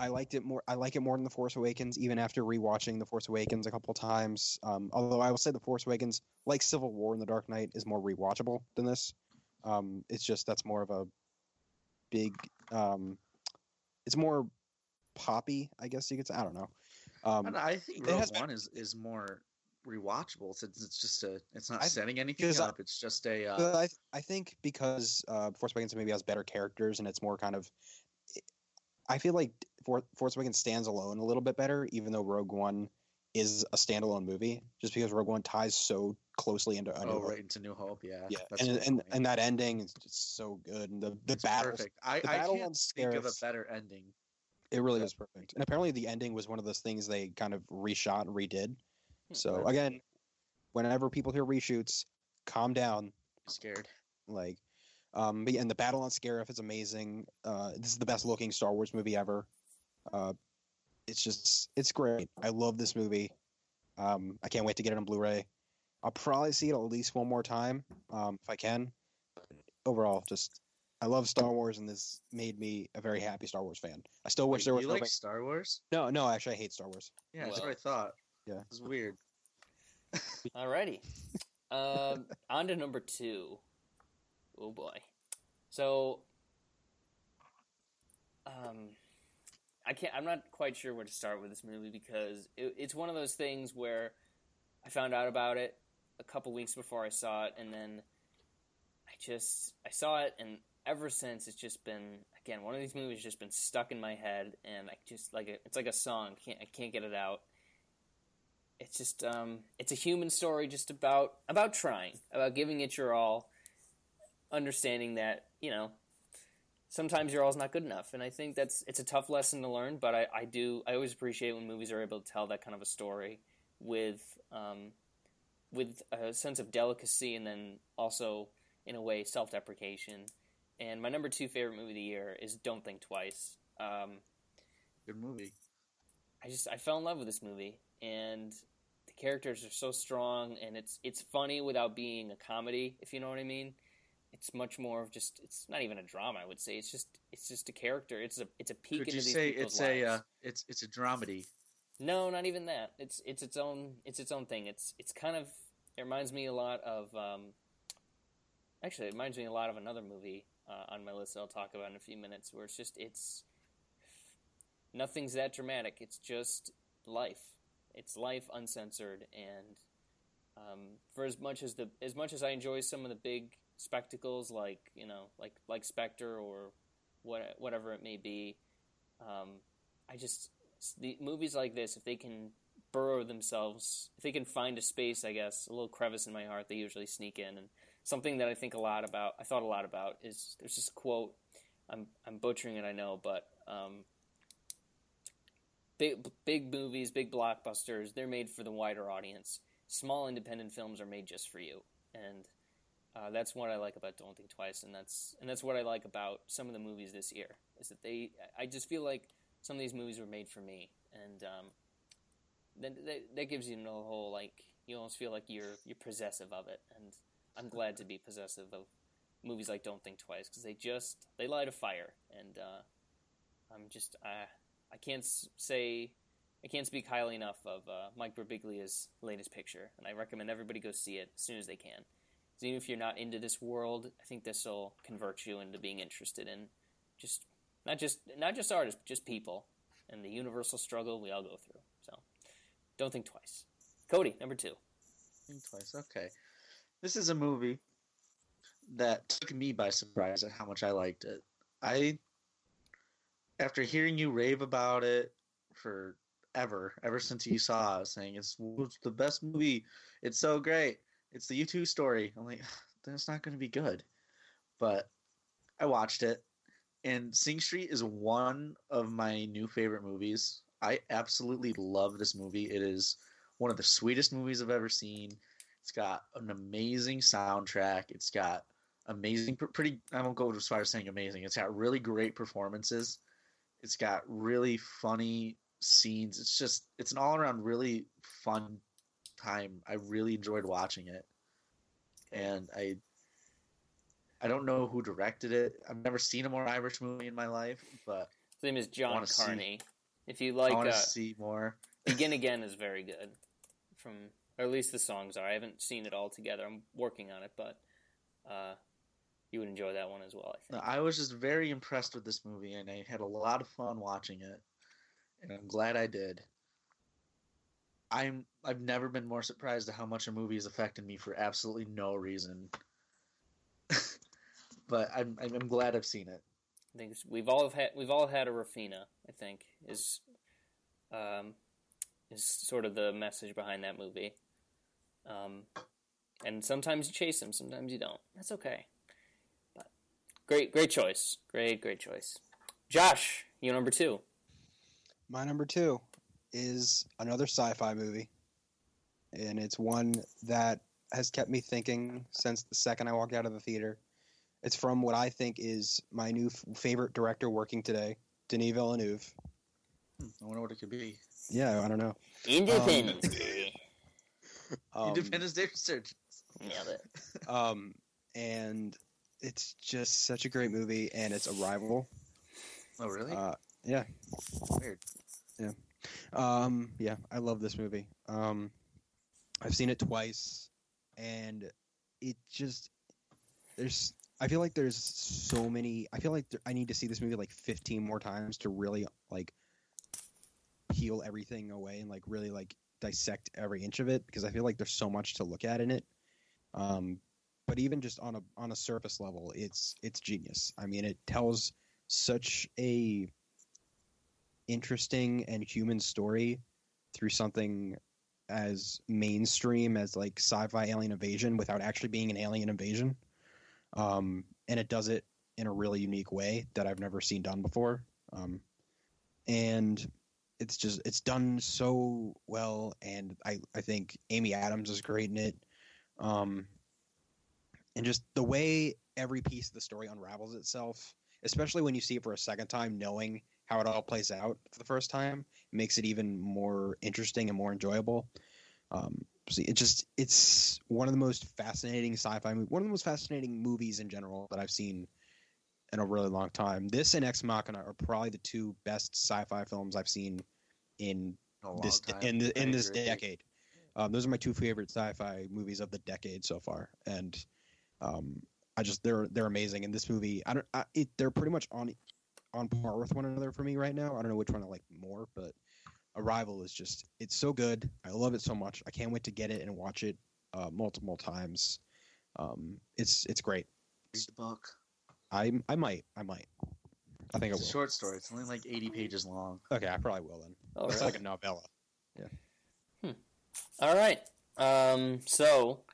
Speaker 4: I liked it more. I like it more than the Force Awakens, even after rewatching the Force Awakens a couple times. Um, although I will say the Force Awakens, like Civil War and The Dark Knight, is more rewatchable than this. Um, it's just that's more of a big. Um, it's more poppy, I guess you could say. I don't know. Um,
Speaker 3: And I think Rogue
Speaker 4: has been-
Speaker 3: One is is more rewatchable since it's just a it's not
Speaker 4: I-
Speaker 3: setting anything
Speaker 4: because I-
Speaker 3: up. it's just a uh,
Speaker 4: I I think because uh, Force Awakens maybe has better characters and it's more kind of. I feel like For- Force Awakens stands alone a little bit better, even though Rogue One is a standalone movie, just because Rogue One ties so closely into. A New
Speaker 3: oh
Speaker 4: Hope.
Speaker 3: right into New Hope. Yeah,
Speaker 4: Yeah, and and, and that ending is just so good, and the the
Speaker 3: It's
Speaker 4: battles,
Speaker 3: perfect. I,
Speaker 4: the
Speaker 3: I can't think of a better ending.
Speaker 4: it really
Speaker 3: Yeah.
Speaker 4: is perfect. And apparently, the ending was one of those things they kind of reshot and redid. Hmm, so
Speaker 3: Right.
Speaker 4: again, whenever people hear reshoots, calm down.
Speaker 3: scared.
Speaker 4: Like, um, and the battle on Scarif is amazing. Uh, this is the best looking Star Wars movie ever. Uh, it's just, it's great. I love this movie. Um, I can't wait to get it on Blu-ray. I'll probably see it at least one more time, um, if I can. Overall, just I love Star Wars, and this made me a very happy Star Wars fan. I still wish
Speaker 3: Wait,
Speaker 4: there was
Speaker 3: you
Speaker 4: no
Speaker 3: like
Speaker 4: main-
Speaker 3: Star Wars?
Speaker 4: no, no. Actually, I hate Star Wars.
Speaker 3: Yeah, that's what I thought.
Speaker 4: Yeah.
Speaker 3: It's weird.
Speaker 2: Alrighty. (laughs) um, on to number two. Oh boy. So, um, I can't. I'm not quite sure where to start with this movie because it, it's one of those things where I found out about it a couple weeks before I saw it, and then I just I saw it, and ever since it's just been again one of these movies just been stuck in my head, and I just like it's like a song. Can't I can't get it out it's just um, it's a human story just about about trying about giving it your all understanding that you know sometimes your all is not good enough and i think that's it's a tough lesson to learn but i, I do i always appreciate when movies are able to tell that kind of a story with um, with a sense of delicacy and then also in a way self-deprecation and my number two favorite movie of the year is don't think twice um,
Speaker 3: Good movie.
Speaker 2: I just I fell in love with this movie, and the characters are so strong, and it's it's funny without being a comedy, if you know what I mean. It's much more of just it's not even a drama. I would say it's just it's just a character. It's a it's a peek
Speaker 3: Could
Speaker 2: into
Speaker 3: you
Speaker 2: these
Speaker 3: say
Speaker 2: people's
Speaker 3: it's a uh,
Speaker 2: lives.
Speaker 3: it's it's a dramedy?
Speaker 2: No, not even that. It's it's its own it's its own thing. It's it's kind of it reminds me a lot of um, actually it reminds me a lot of another movie uh, on my list that I'll talk about in a few minutes where it's just it's nothing's that dramatic. It's just life. It's life uncensored and um, for as much as the as much as I enjoy some of the big spectacles like you know like like Spectre or what whatever it may be, um, I just the movies like this if they can burrow themselves if they can find a space I guess a little crevice in my heart they usually sneak in. And something that I think a lot about I thought a lot about is there's this quote I'm I'm butchering it I know but um, big big movies big blockbusters they're made for the wider audience. Small independent films are made just for you. And uh, that's what I like about Don't Think Twice, and that's and that's what I like about some of the movies this year. Is that they? I just feel like some of these movies were made for me, and um, that, that that gives you no whole like you almost feel like you're you're possessive of it, and I'm glad to be possessive of movies like Don't Think Twice because they just they light a fire, and uh, I'm just I I can't say I can't speak highly enough of uh, Mike Birbiglia's latest picture, and I recommend everybody go see it as soon as they can. 'Cause even if you're not into this world, I think this will convert you into being interested in just not just not just artists, just people and the universal struggle we all go through. So, don't think twice. Cody, number two.
Speaker 3: Think twice. Okay. This is a movie that took me by surprise at how much I liked it. I, after hearing you rave about it for ever, ever since you saw it, saying it's the best movie, it's so great, it's the U2 story. I'm like, (sighs) that's not going to be good. But I watched it, and Sing Street is one of my new favorite movies. I absolutely love this movie. It is one of the sweetest movies I've ever seen. It's got an amazing soundtrack. It's got amazing, pretty. I won't go as far as saying amazing. It's got really great performances. It's got really funny scenes. It's just, it's an all around really fun time. I really enjoyed watching it, and I. I don't know who directed it. I've never seen a more Irish movie in my life, but
Speaker 2: His name is John
Speaker 3: wanna see-
Speaker 2: Carney. If you
Speaker 3: I
Speaker 2: like,
Speaker 3: want
Speaker 2: uh,
Speaker 3: to see more.
Speaker 2: Begin Again is very good. From or at least the songs are. I haven't seen it all together. I'm working on it, but uh, you would enjoy that one as well. I
Speaker 3: No. I was just very impressed with this movie, and I had a lot of fun watching it, and I'm glad I did. I'm I've never been more surprised at how much a movie has affected me for absolutely no reason. (laughs) but I'm I'm I'm glad I've seen it.
Speaker 2: I think we've all had we've all had a Raphina. I think is um, is sort of the message behind that movie. Um, and sometimes you chase them, sometimes you don't. That's okay. But great, great choice. Great, great choice. Josh, you number two.
Speaker 4: My number two is another sci-fi movie, and it's one that has kept me thinking since the second I walked out of the theater. It's from what I think is my new f- favorite director working today, Denis Villeneuve.
Speaker 3: Hmm, I wonder what it could be.
Speaker 4: Yeah, I don't know.
Speaker 2: Independence Day. (laughs)
Speaker 4: Um,
Speaker 3: Independence Day Resurgence.
Speaker 2: Nailed it. (laughs)
Speaker 4: um, and it's just such a great movie, and it's Arrival.
Speaker 3: Oh, really?
Speaker 4: Uh, yeah,
Speaker 3: Weird.
Speaker 4: Um, yeah, I love this movie. Um, I've seen it twice, and it just there's. I feel like there's so many. I feel like I need to see this movie like 15 more times to really like peel everything away and like really like dissect every inch of it because I feel like there's so much to look at in it. Um, but even just on a on a surface level, it's it's genius. I mean, it tells such a interesting and human story through something as mainstream as like sci-fi alien invasion without actually being an alien invasion. Um, and it does it in a really unique way that I've never seen done before. Um, and it's just it's done so well and I, I think Amy Adams is great in it. Um, and just the way every piece of the story unravels itself, especially when you see it for a second time, knowing how it all plays out for the first time, makes it even more interesting and more enjoyable. Um, see, it just it's one of the most fascinating sci-fi, one of the most fascinating movies in general that I've seen in a really long time. This and Ex Machina are probably the two best sci-fi films I've seen in this
Speaker 3: time.
Speaker 4: in the, in this decade. Um, those are my two favorite sci-fi movies of the decade so far, and um, I just they're they're amazing. And this movie, I don't, I, it, they're pretty much on on par with one another for me right now. I don't know which one I like more, but Arrival is just it's so good. I love it so much. I can't wait to get it and watch it uh, multiple times. Um, it's it's great.
Speaker 3: Read the book.
Speaker 4: I I might I might. I think I
Speaker 3: It's a short story. It's only like 80 pages long.
Speaker 4: Okay, I probably will then.
Speaker 2: Oh,
Speaker 4: it's
Speaker 2: really?
Speaker 4: like a novella. Yeah. Hmm.
Speaker 2: All right. Um, so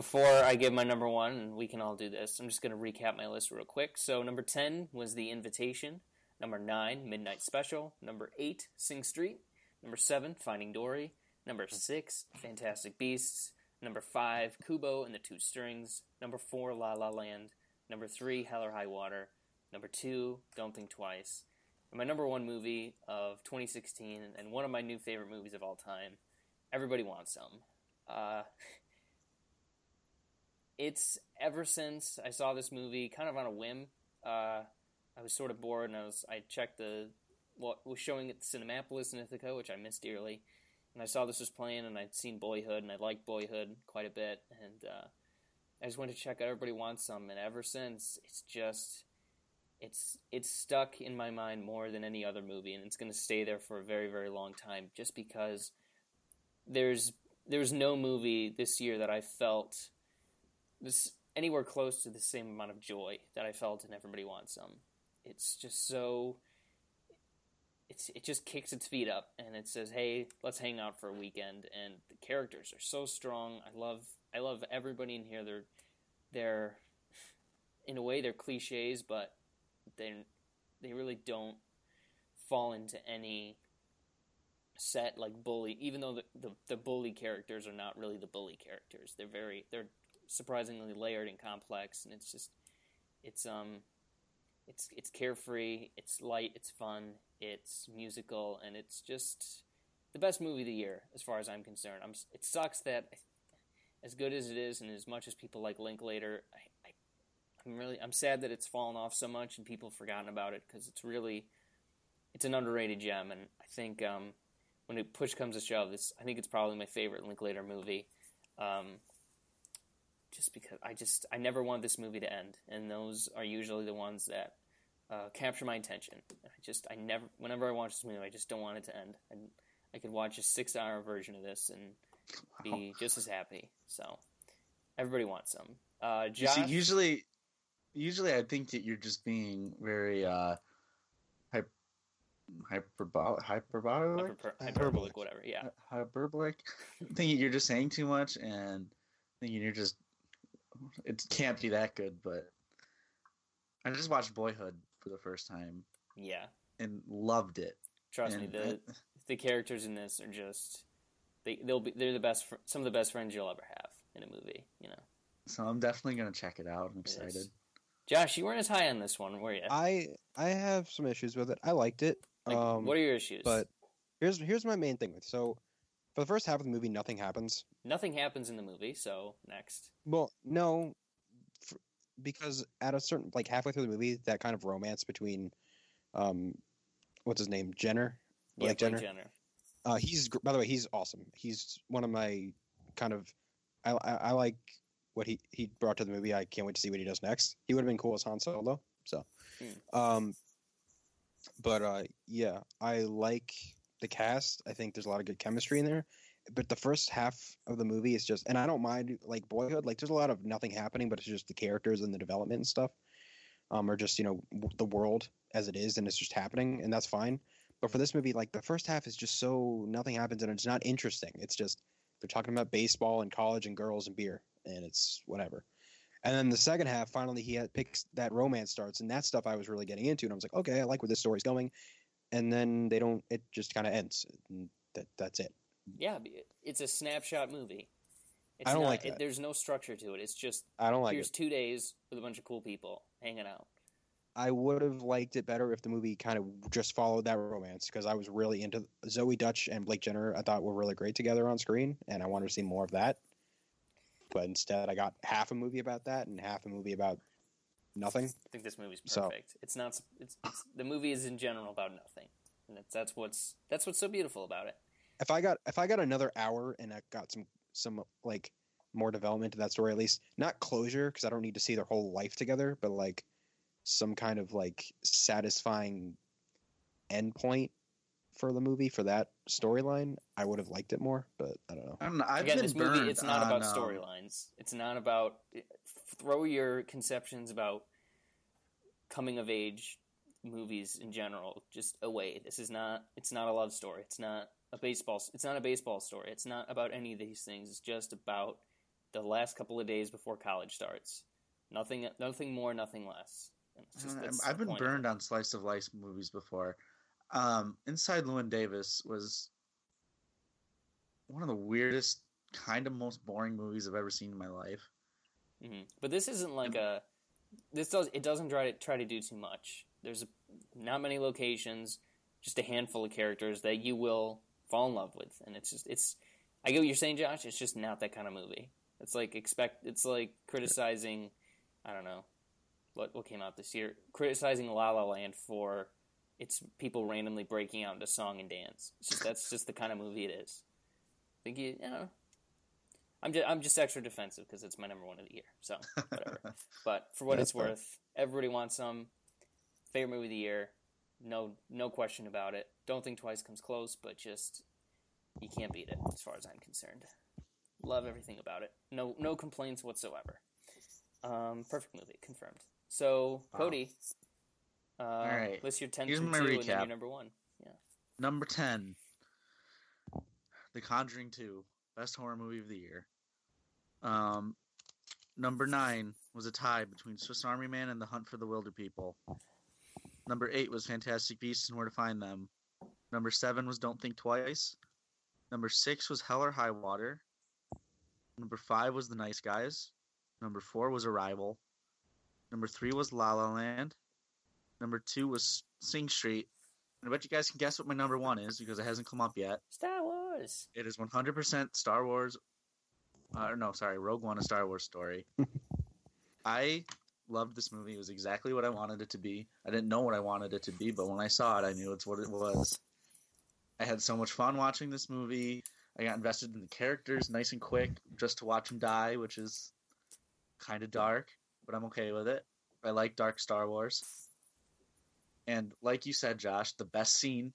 Speaker 2: before I give my number one, and we can all do this, I'm just going to recap my list real quick. So number ten was The Invitation. Number nine, Midnight Special. Number eight, Sing Street. Number seven, Finding Dory. Number six, Fantastic Beasts. Number five, Kubo and the Two Strings. Number four, La La Land. Number three, Hell or High Water. Number two, Don't Think Twice. And my number one movie of 2016, and one of my new favorite movies of all time, Everybody Wants Some. Uh, it's ever since I saw this movie, kind of on a whim. Uh, I was sort of bored, and I was I checked the what was showing at Cinemapolis in Ithaca, which I missed dearly. And I saw this was playing, and I'd seen Boyhood, and I liked Boyhood quite a bit, and uh, I just went to check out Everybody Wants Some, and ever since, it's just it's it's stuck in my mind more than any other movie, and it's going to stay there for a very very long time, just because there's there's no movie this year that I felt this anywhere close to the same amount of joy that I felt in Everybody Wants Some. It's just so it's it just kicks its feet up and it says, "Hey, let's hang out for a weekend." And the characters are so strong. I love I love everybody in here. They're they're in a way they're cliches, but they they really don't fall into any set like bully even though the, the, the bully characters are not really the bully characters they're very they're surprisingly layered and complex and it's just it's um it's it's carefree it's light it's fun it's musical and it's just the best movie of the year as far as i'm concerned i'm it sucks that as good as it is and as much as people like linklater i, I i'm really i'm sad that it's fallen off so much and people have forgotten about it because it's really it's an underrated gem and i think um when it push comes to shove, this I think it's probably my favorite Linklater movie. Um, just because I just I never want this movie to end, and those are usually the ones that uh, capture my attention. I just I never whenever I watch this movie, I just don't want it to end. I, I could watch a six-hour version of this and be just as happy. So everybody wants some. Uh,
Speaker 3: You
Speaker 2: Josh,
Speaker 3: see, usually, usually I think that you're just being very uh, hy- hyperbolic, hyperbolic,
Speaker 2: hyper,
Speaker 4: Hyperbolic.
Speaker 2: hyperbolic, whatever. Yeah,
Speaker 3: hyperbolic. (laughs) thinking you're just saying too much and thinking you're just it can't be that good. But I just watched Boyhood for the first time
Speaker 2: yeah.
Speaker 3: and loved it.
Speaker 2: Trust me, the
Speaker 3: I-
Speaker 2: the characters in this are just they they'll be they're the best fr- some of the best friends you'll ever have in a movie. You know,
Speaker 3: so I'm definitely gonna check it out. I'm
Speaker 2: Yes.
Speaker 3: excited.
Speaker 2: Josh, you weren't as high on this one, were you?
Speaker 4: I I have some issues with it. I liked it.
Speaker 2: Like,
Speaker 4: um,
Speaker 2: what are your issues?
Speaker 4: but here's here's my main thing with so for the first half of the movie nothing happens
Speaker 2: nothing happens in the movie. So next,
Speaker 4: well no f- because at a certain like halfway through the movie, that kind of romance between, um, what's his name, Jenner,
Speaker 2: Yeah,
Speaker 4: Blake
Speaker 2: Blake
Speaker 4: Jenner.
Speaker 2: Jenner.
Speaker 4: Uh, he's by the way, he's awesome. He's one of my kind of, I I, I like what he he brought to the movie. I can't wait to see what he does next. He would have been cool as Han Solo. So,
Speaker 2: Hmm.
Speaker 4: um, but uh, yeah, I like the cast. I think there's a lot of good chemistry in there. But the first half of the movie is just, and I don't mind like Boyhood. Like, there's a lot of nothing happening, but it's just the characters and the development and stuff. Um, or just you know the world as it is, and it's just happening, and that's fine. But for this movie, like the first half is just so nothing happens, and it's not interesting. It's just they're talking about baseball and college and girls and beer, and it's whatever. And then the second half, finally, he picks that romance starts, and that stuff I was really getting into, and I was like, okay, I like where this story's going. And then they don't; it just kind of ends. That that's it.
Speaker 2: Yeah, it's a snapshot movie. It's
Speaker 4: I don't
Speaker 2: not,
Speaker 4: like
Speaker 2: it-
Speaker 4: that.
Speaker 2: there's no structure to it. It's just
Speaker 4: I don't like
Speaker 2: here's
Speaker 4: it.
Speaker 2: two days with a bunch of cool people hanging out.
Speaker 4: I would have liked it better if the movie kind of just followed that romance because I was really into Zoe Dutch and Blake Jenner. I thought were really great together on screen, and I wanted to see more of that. But instead, I got half a movie about that and half a movie about nothing.
Speaker 2: I think this movie's
Speaker 4: So-
Speaker 2: perfect. It's not. It's, it's the movie is in general about nothing, and that's, that's what's that's what's so beautiful about it.
Speaker 4: If I got if I got another hour and I got some some like more development to that story, at least not closure because I don't need to see their whole life together, but like some kind of like satisfying endpoint for the movie for that storyline, I would have liked it more. But I don't know.
Speaker 3: I don't know. I've
Speaker 2: Again,
Speaker 3: been
Speaker 2: this movie
Speaker 3: burned
Speaker 2: it's not
Speaker 3: on,
Speaker 2: about
Speaker 3: um,
Speaker 2: storylines. It's not about throw your conceptions about coming of age movies in general just away. This is not. It's not a love story. It's not a baseball. It's not a baseball story. It's not about any of these things. It's just about the last couple of days before college starts. Nothing. Nothing more. Nothing less. Just,
Speaker 3: I-
Speaker 2: that's
Speaker 3: I've been
Speaker 2: point
Speaker 3: burned on slice of life movies before. Um, Inside Llewyn Davis was one of the weirdest, kind of most boring movies I've ever seen in my life.
Speaker 2: hmm But this isn't like a. This does it doesn't try to try to do too much. There's a, not many locations, just a handful of characters that you will fall in love with, and it's just it's. I get what you're saying, Josh. It's just not that kind of movie. It's like expect. It's like criticizing. I don't know, what what came out this year. Criticizing La La Land for its people randomly breaking out into song and dance. Just that's just the kind of movie it is. Think you, you know. I'm just, I'm just extra defensive because it's my number one of the year. So whatever. (laughs) but for what it's worth, everybody wants some. Favorite movie of the year, no no question about it. Don't think twice comes close, but just you can't beat it as far as I'm concerned. Love everything about it. No no complaints whatsoever. Um, perfect movie confirmed. So
Speaker 3: Wow.
Speaker 2: Cody, uh,
Speaker 3: All right.
Speaker 2: list your ten
Speaker 3: Here's
Speaker 2: through
Speaker 3: my
Speaker 2: two,
Speaker 3: recap.
Speaker 2: number one. Yeah.
Speaker 3: Number 10, The Conjuring 2, best horror movie of the year. Um, number 9 was a tie between Swiss Army Man and The Hunt for the Wilderpeople. Number 8 was Fantastic Beasts and Where to Find Them. Number 7 was Don't Think Twice. Number 6 was Hell or High Water. Number 5 was The Nice Guys. Number 4 was Arrival. Number 3 was La La Land. Number 2 was Sing Street. And I bet you guys can guess what my number one is because it hasn't come up yet.
Speaker 2: Star Wars.
Speaker 3: It is 100% Star Wars. Uh, no, sorry, Rogue One, a Star Wars story. (laughs) I loved this movie. It was exactly what I wanted it to be. I didn't know what I wanted it to be, but when I saw it, I knew it's what it was. I had so much fun watching this movie. I got invested in the characters nice and quick just to watch them die, which is kind of dark, but I'm okay with it. I like dark Star Wars. And like you said, Josh, the best scene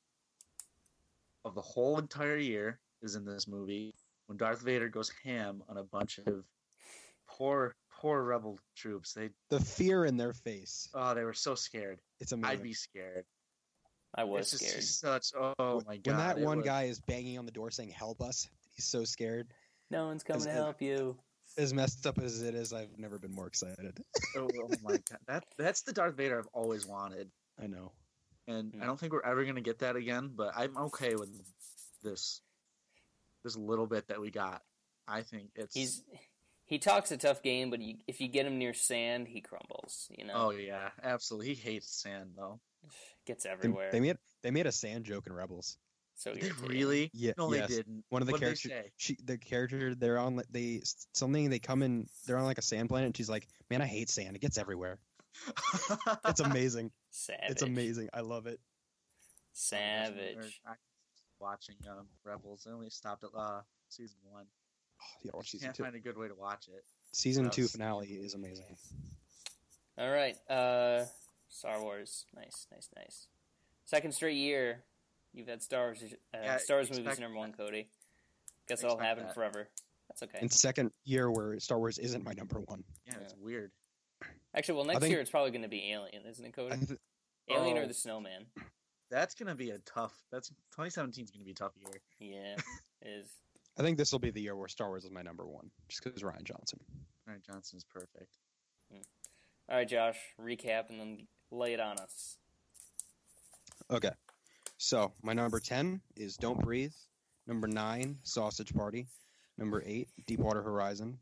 Speaker 3: of the whole entire year is in this movie when Darth Vader goes ham on a bunch of poor, poor rebel troops. They,
Speaker 4: The fear in their face.
Speaker 3: oh, they were so scared.
Speaker 4: It's amazing.
Speaker 3: I'd be scared.
Speaker 2: I was
Speaker 3: it's just
Speaker 2: scared.
Speaker 3: such. Oh my god!
Speaker 4: when that one
Speaker 3: was-
Speaker 4: guy is banging on the door saying "Help us," he's so scared.
Speaker 2: No one's coming
Speaker 4: Is
Speaker 2: to help you.
Speaker 4: As messed up as it is, I've never been more excited.
Speaker 3: Oh, oh my god! That that's the Darth Vader I've always wanted,
Speaker 4: I know.
Speaker 3: and
Speaker 2: Hmm.
Speaker 3: I don't think we're ever gonna get that again. But I'm okay with this. This little bit that we got. I think it's.
Speaker 2: He's he talks a tough game, but you, if you get him near sand, he crumbles. You know,
Speaker 3: Oh yeah, absolutely. He hates sand though.
Speaker 2: gets
Speaker 4: They,
Speaker 2: everywhere.
Speaker 4: they made they made a sand joke in Rebels.
Speaker 2: So
Speaker 3: they really?
Speaker 4: Yeah,
Speaker 3: No,
Speaker 4: yes.
Speaker 3: they didn't.
Speaker 4: One of the
Speaker 3: What'd
Speaker 4: characters, she, the character, they're on they something. They come in, they're on like a sand planet. And she's like, "Man, I hate sand. It gets everywhere." It's amazing. (laughs)
Speaker 2: Savage.
Speaker 4: it's amazing. I love it.
Speaker 2: Savage.
Speaker 3: I- Watching um, Rebels, I only stopped at uh, season one.
Speaker 4: Oh, yeah, watch season
Speaker 3: Can't
Speaker 4: two.
Speaker 3: find a good way to watch it.
Speaker 4: Season two finale is amazing.
Speaker 2: All right. Uh, Star Wars. Nice, nice, nice. Second straight year, you've had Star Wars. Uh,
Speaker 3: Yeah,
Speaker 2: Star Wars movies number one,
Speaker 3: that.
Speaker 2: Cody. Guess it'll happen
Speaker 3: that.
Speaker 2: forever. That's okay.
Speaker 4: And second year where Star Wars isn't my number one.
Speaker 3: Yeah, it's weird.
Speaker 2: Actually, well, next
Speaker 4: think-
Speaker 2: year it's probably going to be Alien, isn't it, Cody?
Speaker 4: Th-
Speaker 2: Alien or
Speaker 3: Oh.
Speaker 2: the Snowman?
Speaker 3: That's gonna be a tough. That's 2017 is gonna be a tough year.
Speaker 2: Yeah, (laughs) it is.
Speaker 4: I think this will be the year where Star Wars is my number one, just because Rian Johnson.
Speaker 3: Rian Johnson is perfect. Hmm.
Speaker 2: All right, Josh. Recap and then lay it on us.
Speaker 4: Okay, so my number ten is Don't Breathe. Number nine, Sausage Party. Number eight, Deepwater Horizon.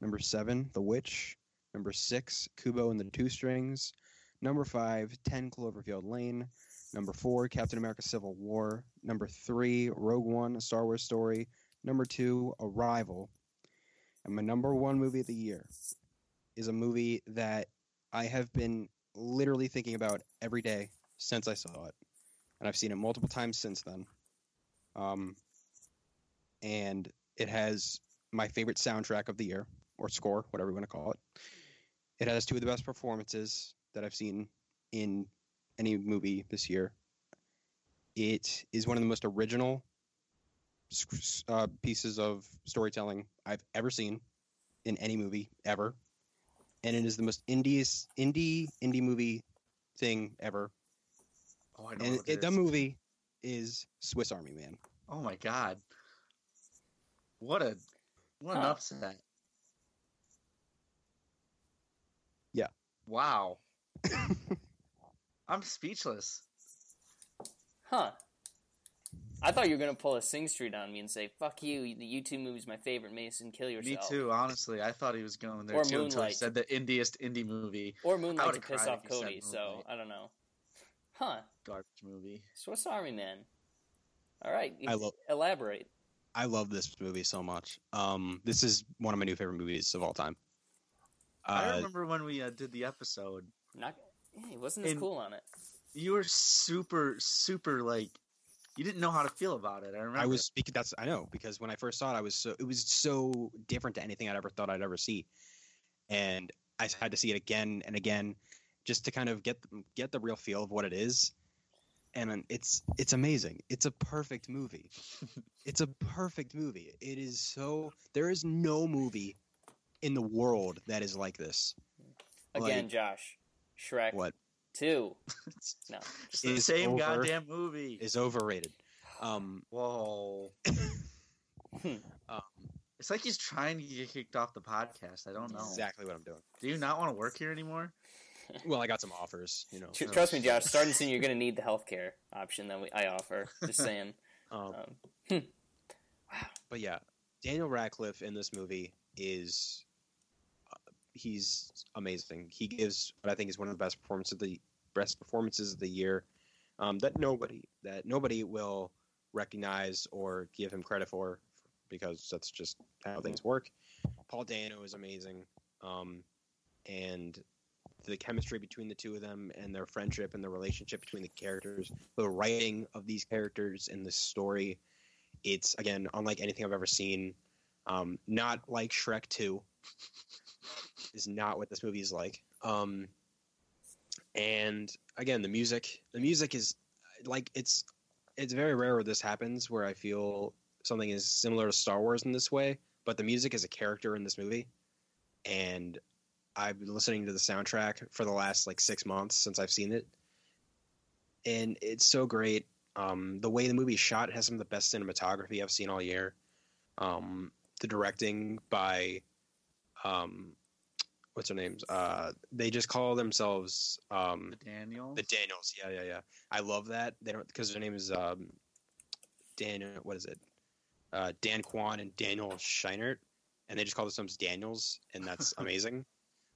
Speaker 4: Number seven, The Witch. Number six, Kubo and the Two Strings. Number five, 10 Cloverfield Lane. Number four, Captain America Civil War. Number three, Rogue One, A Star Wars Story. Number two, Arrival. And my number one movie of the year is a movie that I have been literally thinking about every day since I saw it. And I've seen it multiple times since then. Um, and it has my favorite soundtrack of the year, or score, whatever you want to call it. It has two of the best performances that I've seen in any movie this year. It is one of the most original s- s- uh, pieces of storytelling I've ever seen in any movie ever, and it is the most indie indie indie movie thing ever.
Speaker 3: Oh, I know.
Speaker 4: And
Speaker 3: what
Speaker 4: it,
Speaker 3: it
Speaker 4: the movie is Swiss Army Man.
Speaker 3: Oh my god. What a what an
Speaker 2: Huh.
Speaker 3: upset. Wow. (laughs) I'm speechless.
Speaker 2: Huh. I thought you were going to pull a Sing Street on me and say, fuck you, the YouTube movie's my favorite, Mason, kill yourself.
Speaker 3: Me too, honestly. I thought he was going there
Speaker 2: Or
Speaker 3: too until he
Speaker 2: Moonlight.
Speaker 3: said the indiest indie movie.
Speaker 2: Or Moonlight to piss off
Speaker 3: said
Speaker 2: Cody, so I don't know. Huh.
Speaker 3: Garbage movie.
Speaker 2: Swiss Army Man. All right.
Speaker 4: I love-
Speaker 2: Elaborate.
Speaker 4: I love this movie so much. Um, this is one of my new favorite movies of all time.
Speaker 3: I
Speaker 4: Uh,
Speaker 3: remember when we uh, did the episode.
Speaker 2: Not. Yeah, he wasn't as
Speaker 3: In-
Speaker 2: cool on it.
Speaker 3: You were super, super like you didn't know how to feel about it. I remember.
Speaker 4: I was speaking. That's I know because when I first saw it, I was so it was so different to anything I'd ever thought I'd ever see, and I had to see it again and again just to kind of get get the real feel of what it is. And it's it's amazing. It's a perfect movie. (laughs) it's a perfect movie. It is so there is no movie in the world that is like this.
Speaker 2: Again,
Speaker 4: Like-
Speaker 2: Josh. Shrek
Speaker 4: What
Speaker 2: 2. (laughs) No.
Speaker 3: It's the
Speaker 4: is
Speaker 3: same
Speaker 4: over-
Speaker 3: goddamn movie.
Speaker 4: is overrated? Um,
Speaker 3: Whoa. (laughs)
Speaker 4: um
Speaker 3: It's like he's trying to get kicked off the podcast. I don't know.
Speaker 4: exactly what I'm doing.
Speaker 3: Do you not want to work here anymore? (laughs)
Speaker 4: Well, I got some offers, you know.
Speaker 2: Trust me, Josh. Starting soon, you're going to need the healthcare option that we, I offer. Just saying.
Speaker 4: Um,
Speaker 2: Um,
Speaker 4: but yeah, Daniel Radcliffe in this movie is he's amazing. He gives what I think is one of the best performances of the best performances of the year um, that nobody that nobody will recognize or give him credit for because that's just how things work. Paul Dano is amazing, um, and the chemistry between the two of them and their friendship and the relationship between the characters, the writing of these characters in the story it's again unlike anything I've ever seen. Um, not like Shrek Two (laughs) is not what this movie is like. Um, and again, the music, the music is like it's it's very rare where this happens where I feel something is similar to Star Wars in this way, but the music is a character in this movie, and I've been listening to the soundtrack for the last like six months since I've seen it, and it's so great. Um, the way the movie is shot has some of the best cinematography I've seen all year. Um, the directing by, um, what's their names? Uh, they just call themselves um,
Speaker 3: The Daniels.
Speaker 4: the Daniels. Yeah, yeah, yeah. I love that. They don't because their name is um, Dan. What is it? Uh, Dan Kwan and Daniel Scheinert, and they just call themselves Daniels, and that's (laughs) amazing.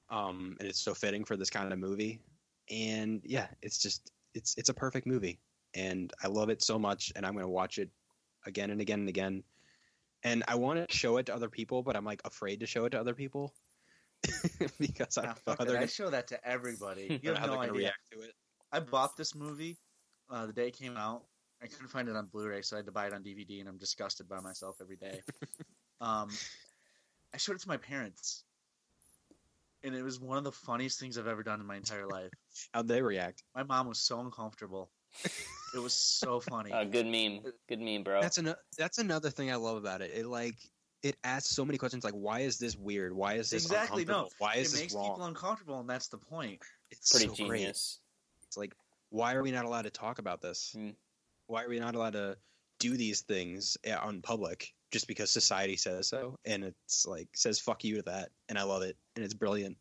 Speaker 4: Um, and it's so fitting for this kind of movie. And yeah, it's just it's it's a perfect movie. and I love it so much, and I'm gonna watch it again and again and again. And I want to show it to other people, but I'm like afraid to show it to other people (laughs) because I
Speaker 3: Nah,
Speaker 4: don't know
Speaker 3: fuck
Speaker 4: how
Speaker 3: it,
Speaker 4: they're
Speaker 3: I
Speaker 4: gonna,
Speaker 3: show that to everybody. (laughs) You have
Speaker 4: they're
Speaker 3: no idea.
Speaker 4: react to it.
Speaker 3: I bought this movie uh, the day it came out. I couldn't find it on Blu-ray, so I had to buy it on DVD, and I'm disgusted by myself every day. (laughs) um, I showed it to my parents, and it was one of the funniest things I've ever done in my entire life.
Speaker 4: How'd they react?
Speaker 3: My mom was so uncomfortable. it was so funny.
Speaker 2: Uh, good meme. Good meme, bro.
Speaker 4: That's an that's another thing I love about it. It like it asks so many questions like why is this weird? Why is this
Speaker 3: Exactly, no.
Speaker 4: uncomfortable? Why
Speaker 3: it
Speaker 4: is this
Speaker 3: makes
Speaker 4: wrong?
Speaker 3: people uncomfortable, and that's the point.
Speaker 4: It's
Speaker 2: Pretty
Speaker 4: so great.
Speaker 2: genius.
Speaker 4: It's like why are we not allowed to talk about this?
Speaker 2: Hmm.
Speaker 4: Why are we not allowed to do these things uh, on public just because society says so? And it's like says fuck you to that, and I love it, and it's brilliant.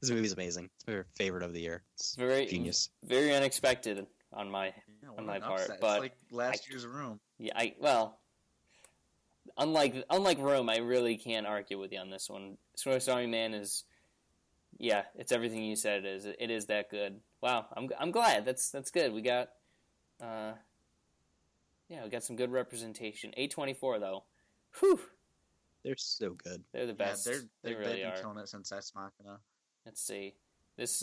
Speaker 4: This movie's amazing. It's my favorite of the year. It's
Speaker 2: Very
Speaker 4: genius.
Speaker 2: Very unexpected on my
Speaker 3: Yeah,
Speaker 2: On my
Speaker 3: an
Speaker 2: part,
Speaker 3: upset.
Speaker 2: but
Speaker 3: it's like last
Speaker 2: I-
Speaker 3: year's room.
Speaker 2: Yeah, I well, unlike unlike Room, I really can't argue with you on this one. Swiss Army Man is, yeah, it's everything you said it is. It is that good. Wow, I'm I'm glad. That's that's good. We got, uh, yeah, we got some good representation. A twenty four though, whew,
Speaker 4: They're so good.
Speaker 2: they're the best.
Speaker 3: Yeah, they're,
Speaker 2: they
Speaker 3: they're,
Speaker 2: really
Speaker 3: they've
Speaker 2: are.
Speaker 3: been killing it since Ex Machina.
Speaker 2: Let's see. This,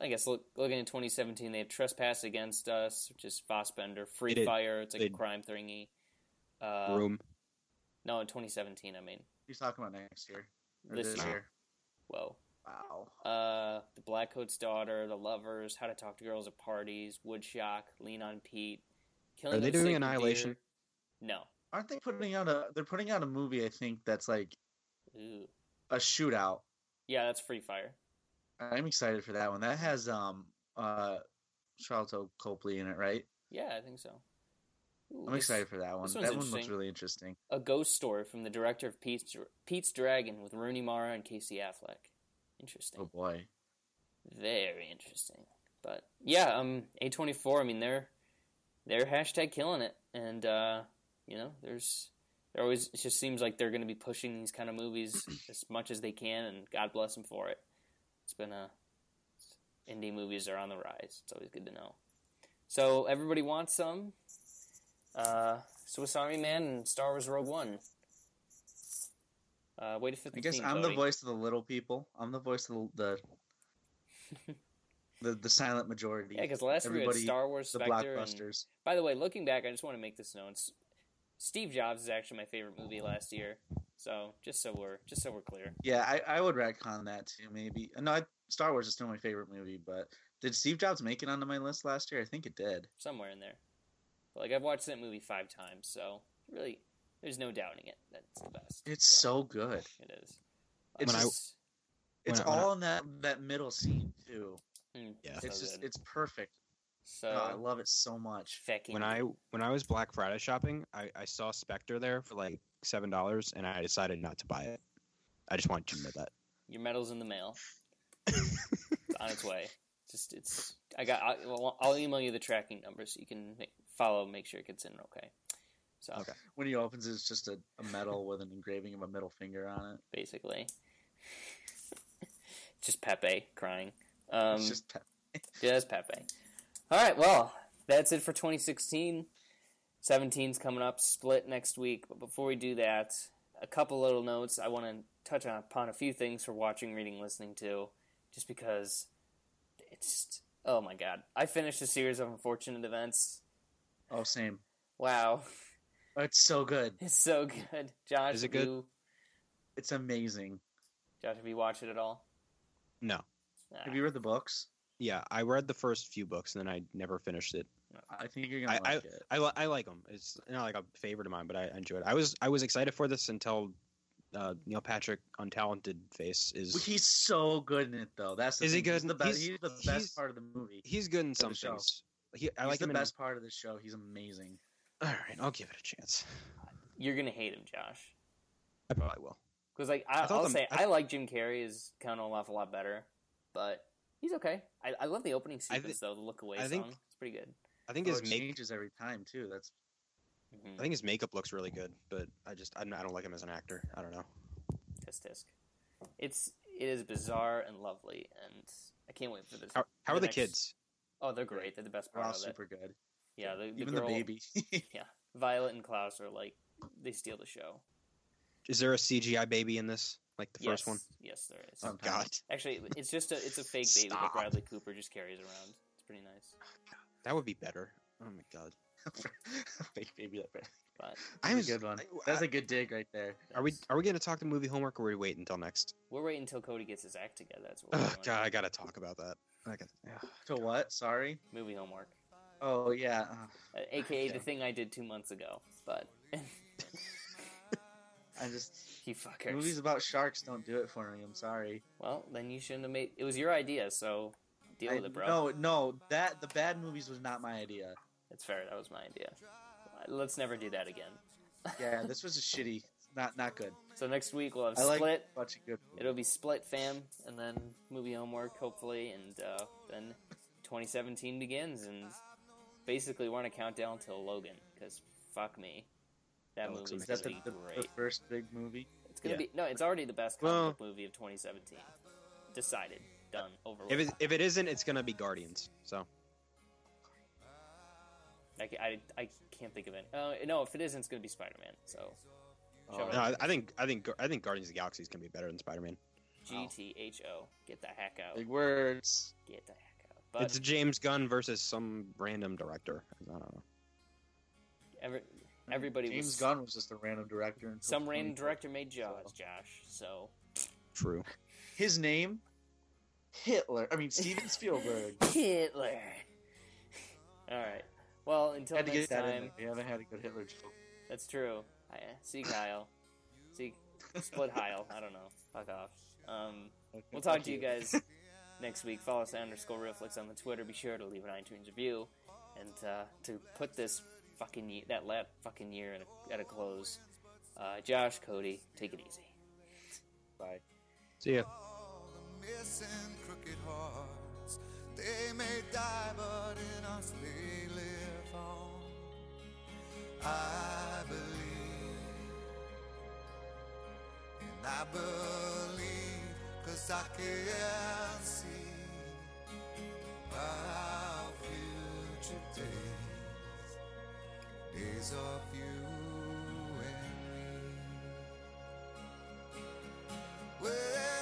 Speaker 2: I guess, look, looking at 2017, they have Trespass Against Us, which is Fassbender. Free
Speaker 4: They did.
Speaker 2: Fire, it's like
Speaker 4: They-
Speaker 2: a crime thingy. Uh,
Speaker 4: Room.
Speaker 2: No, in 2017, I mean.
Speaker 3: He's talking about next year.
Speaker 2: This
Speaker 3: this,
Speaker 2: year.
Speaker 3: year.
Speaker 2: Whoa.
Speaker 3: Wow.
Speaker 2: Uh, The Black Blackcoat's Daughter, The Lovers, How to Talk to Girls at Parties, Woodshock, Lean on Pete. Killing
Speaker 4: Are they doing Annihilation?
Speaker 2: Deer. No.
Speaker 3: Aren't they putting out a? They're putting out a movie. I think that's like
Speaker 2: Ooh.
Speaker 3: a shootout.
Speaker 2: Yeah, that's Free Fire.
Speaker 3: I'm excited for that one. That has um uh Sharlto Copley in it, right?
Speaker 2: Yeah, I think so. Ooh,
Speaker 3: I'm excited for that one. That one looks really interesting.
Speaker 2: A ghost story from the director of Pete's, Pete's Dragon with Rooney Mara and Casey Affleck. Interesting.
Speaker 3: Oh boy.
Speaker 2: Very interesting. But yeah, um, A twenty four. I mean, they're they're hashtag killing it, and uh, you know, there's they're always. It just seems like they're going to be pushing these kind of movies (clears throat) as much as they can, and God bless them for it. It's been a indie movies are on the rise. It's always good to know. So everybody wants some. Uh, Swiss Army Man and Star Wars Rogue One. Uh, wait a
Speaker 3: I
Speaker 2: 15,
Speaker 3: guess I'm the voice of the little people. I'm the voice of the the (laughs) the, the silent majority.
Speaker 2: Yeah, because last year we had
Speaker 3: Everybody-
Speaker 2: Star Wars
Speaker 3: the
Speaker 2: Spectre and
Speaker 3: blockbusters.
Speaker 2: By the way, looking back, I just want to make this known. Steve Jobs is actually my favorite movie last year. So just so we're just so we're clear,
Speaker 3: Yeah, I, I would retcon that too. Maybe no, I, Star Wars is still my favorite movie, but did Steve Jobs make it onto my list last year? I think it did.
Speaker 2: somewhere in there. But like I've watched that movie five times, so really, there's no doubting it. That's the best.
Speaker 3: It's so good.
Speaker 2: It is.
Speaker 3: It's
Speaker 4: When I-
Speaker 3: just, it's
Speaker 4: when I- when I-
Speaker 3: all in that that middle scene too.
Speaker 2: Mm,
Speaker 4: Yeah.
Speaker 2: so
Speaker 3: It's just
Speaker 2: good.
Speaker 3: it's perfect.
Speaker 2: so
Speaker 3: Oh, I love it so much.
Speaker 2: fucking
Speaker 4: When I when I was Black Friday shopping, I, I saw Spectre there for like seven dollars, and I decided not to buy it. I just wanted to know that.
Speaker 2: your medal's in the mail. it's (laughs) on its way. Just it's. I got. I, well, I'll email you the tracking number so you can make, follow. Make sure it gets in okay. So
Speaker 4: Okay.
Speaker 3: When he opens, it, it's just a, a medal with an engraving of a middle finger on it.
Speaker 2: basically. (laughs) just Pepe crying. Um,
Speaker 3: it's just pe- (laughs)
Speaker 2: yeah, that's Pepe. All right, well, that's it for 2016. 17's coming up, split next week. But before we do that, a couple little notes. I want to touch upon a few things for watching, reading, listening to, just because it's just, oh my god. I finished a series of unfortunate events.
Speaker 3: Oh same.
Speaker 2: Wow,
Speaker 3: It's so good.
Speaker 2: it's so good. Josh,
Speaker 4: Is it good?
Speaker 2: you-
Speaker 3: It's amazing.
Speaker 2: Josh, have you watched it at all?
Speaker 4: No.
Speaker 2: Nah.
Speaker 3: Have you read the books?
Speaker 4: Yeah, I read the first few books, and then I never finished it.
Speaker 3: I think you're gonna
Speaker 4: I-
Speaker 3: like it.
Speaker 4: I, li- I like them. It's not like a favorite of mine, but I enjoyed it. I was I was excited for this until uh, Neil Patrick, untalented face, is
Speaker 3: Well, He's so good in it, though. That's the
Speaker 4: Is he
Speaker 3: thing. He's
Speaker 4: good?
Speaker 3: the best.
Speaker 4: He's-
Speaker 3: He's, the
Speaker 4: he's-
Speaker 3: best part of the movie.
Speaker 4: he's good in
Speaker 3: the
Speaker 4: some
Speaker 3: show.
Speaker 4: things. He, I
Speaker 3: He's
Speaker 4: like
Speaker 3: the
Speaker 4: him in.
Speaker 3: best part of the show. He's amazing.
Speaker 4: All right, I'll give it a chance.
Speaker 2: You're gonna hate him, Josh.
Speaker 4: I probably will.
Speaker 2: Because like I,
Speaker 4: I
Speaker 2: I'll
Speaker 4: the-
Speaker 2: say,
Speaker 4: I-
Speaker 2: I, like Jim Carrey is kind of a lot better, but he's okay. I, I love the opening
Speaker 4: I
Speaker 2: sequence though, the look away
Speaker 4: I
Speaker 2: song.
Speaker 4: think-
Speaker 2: It's pretty good.
Speaker 4: I think
Speaker 3: Oh,
Speaker 4: his
Speaker 3: it
Speaker 4: make
Speaker 3: changes every time too. That's
Speaker 2: Mm-hmm.
Speaker 4: I think his makeup looks really good, but I just I don't, I don't like him as an actor. I don't know.
Speaker 2: Tisk tisk. It's it is bizarre and lovely, and I can't wait for this.
Speaker 4: How, how are the
Speaker 2: next-
Speaker 4: kids?
Speaker 2: Oh, they're great. They're the best
Speaker 3: they're
Speaker 2: part
Speaker 3: all
Speaker 2: of it.
Speaker 3: super good.
Speaker 2: Yeah, the, the
Speaker 3: Even
Speaker 2: girl,
Speaker 3: the baby. (laughs)
Speaker 2: Yeah, Violet and Klaus are like they steal the show.
Speaker 4: Is there a CGI baby in this? Like the first one?
Speaker 2: Yes, there is.
Speaker 4: Oh um, God,
Speaker 2: Actually, it's just a it's a fake baby that Bradley Cooper just carries around. It's pretty nice.
Speaker 4: Oh, that would be better. Oh my God. (laughs)
Speaker 3: Fake baby. That bad. (laughs)
Speaker 2: But
Speaker 3: That's
Speaker 4: I'm
Speaker 3: a good one. That's a good dig right there.
Speaker 4: Are we are we gonna talk the movie homework, or are we wait until next?
Speaker 2: we're waiting until Cody gets his act together. That's what we're
Speaker 4: Ugh. God, I gotta talk about that. I got.
Speaker 3: To what? Sorry.
Speaker 2: Movie homework,
Speaker 3: Oh yeah.
Speaker 2: uh, aka the thing I did two months ago. But (laughs)
Speaker 3: I just (laughs)
Speaker 2: you fuckers.
Speaker 3: movies about sharks don't do it for me. I'm sorry.
Speaker 2: Well, then you shouldn't have made. It was your idea, so deal
Speaker 3: I-
Speaker 2: with it, bro.
Speaker 3: No, no. That the bad movies was not my idea.
Speaker 2: It's fair. That was my idea. Let's never do that again.
Speaker 3: Yeah, (laughs) this was a shitty. Not not good.
Speaker 2: So next week we'll have
Speaker 3: I
Speaker 2: Split.
Speaker 3: a bunch of good. Movies.
Speaker 2: It'll be Split fam, and then movie homework hopefully, and uh, then 2017 begins, and basically we're on a countdown till Logan, because fuck me, that,
Speaker 4: That looks
Speaker 2: movie's
Speaker 3: Is that
Speaker 2: gonna
Speaker 3: the,
Speaker 2: be
Speaker 3: the,
Speaker 2: great.
Speaker 3: the first big movie?
Speaker 2: it's gonna
Speaker 4: yeah.
Speaker 2: be no, it's already the best comic
Speaker 4: Well-
Speaker 2: book movie of 2017. Decided, done, over.
Speaker 4: If it, if it isn't, it's gonna be Guardians. So
Speaker 2: I, I, I can't think of it. Uh, no, if it isn't, it's gonna be Spider Man. So
Speaker 3: Oh,
Speaker 4: no, I, I think I think I think Guardians of the Galaxy is gonna be better than Spider Man.
Speaker 2: G T H O, get the heck out,
Speaker 3: Big words.
Speaker 2: get the heck out. But
Speaker 4: It's James Gunn versus some random director. I don't know.
Speaker 2: every, everybody
Speaker 3: James
Speaker 2: was
Speaker 3: Gunn was just a random director. until
Speaker 2: some random director made Jaws, Josh. So
Speaker 4: True.
Speaker 3: His name, Hitler. I mean Steven (laughs) Spielberg.
Speaker 2: Hitler. All right. Well, until
Speaker 3: had to
Speaker 2: next
Speaker 3: get that in
Speaker 2: time.
Speaker 3: there. We haven't had a good Hitler joke.
Speaker 2: That's true. I, see Kyle. See split Heil. I don't know. Fuck off. Um, we'll talk to you guys next week. Follow us at underscore Reflex on the Twitter. Be sure to leave an iTunes review, and uh, to put this fucking ye- that last fucking year at a, at a close. Uh, Josh, Cody, take it easy.
Speaker 3: Bye.
Speaker 4: See ya.
Speaker 6: all the missing crooked hearts. They may die, but in us they live on. I believe, and I believe, cause I can see our future days, days of you and me. Well,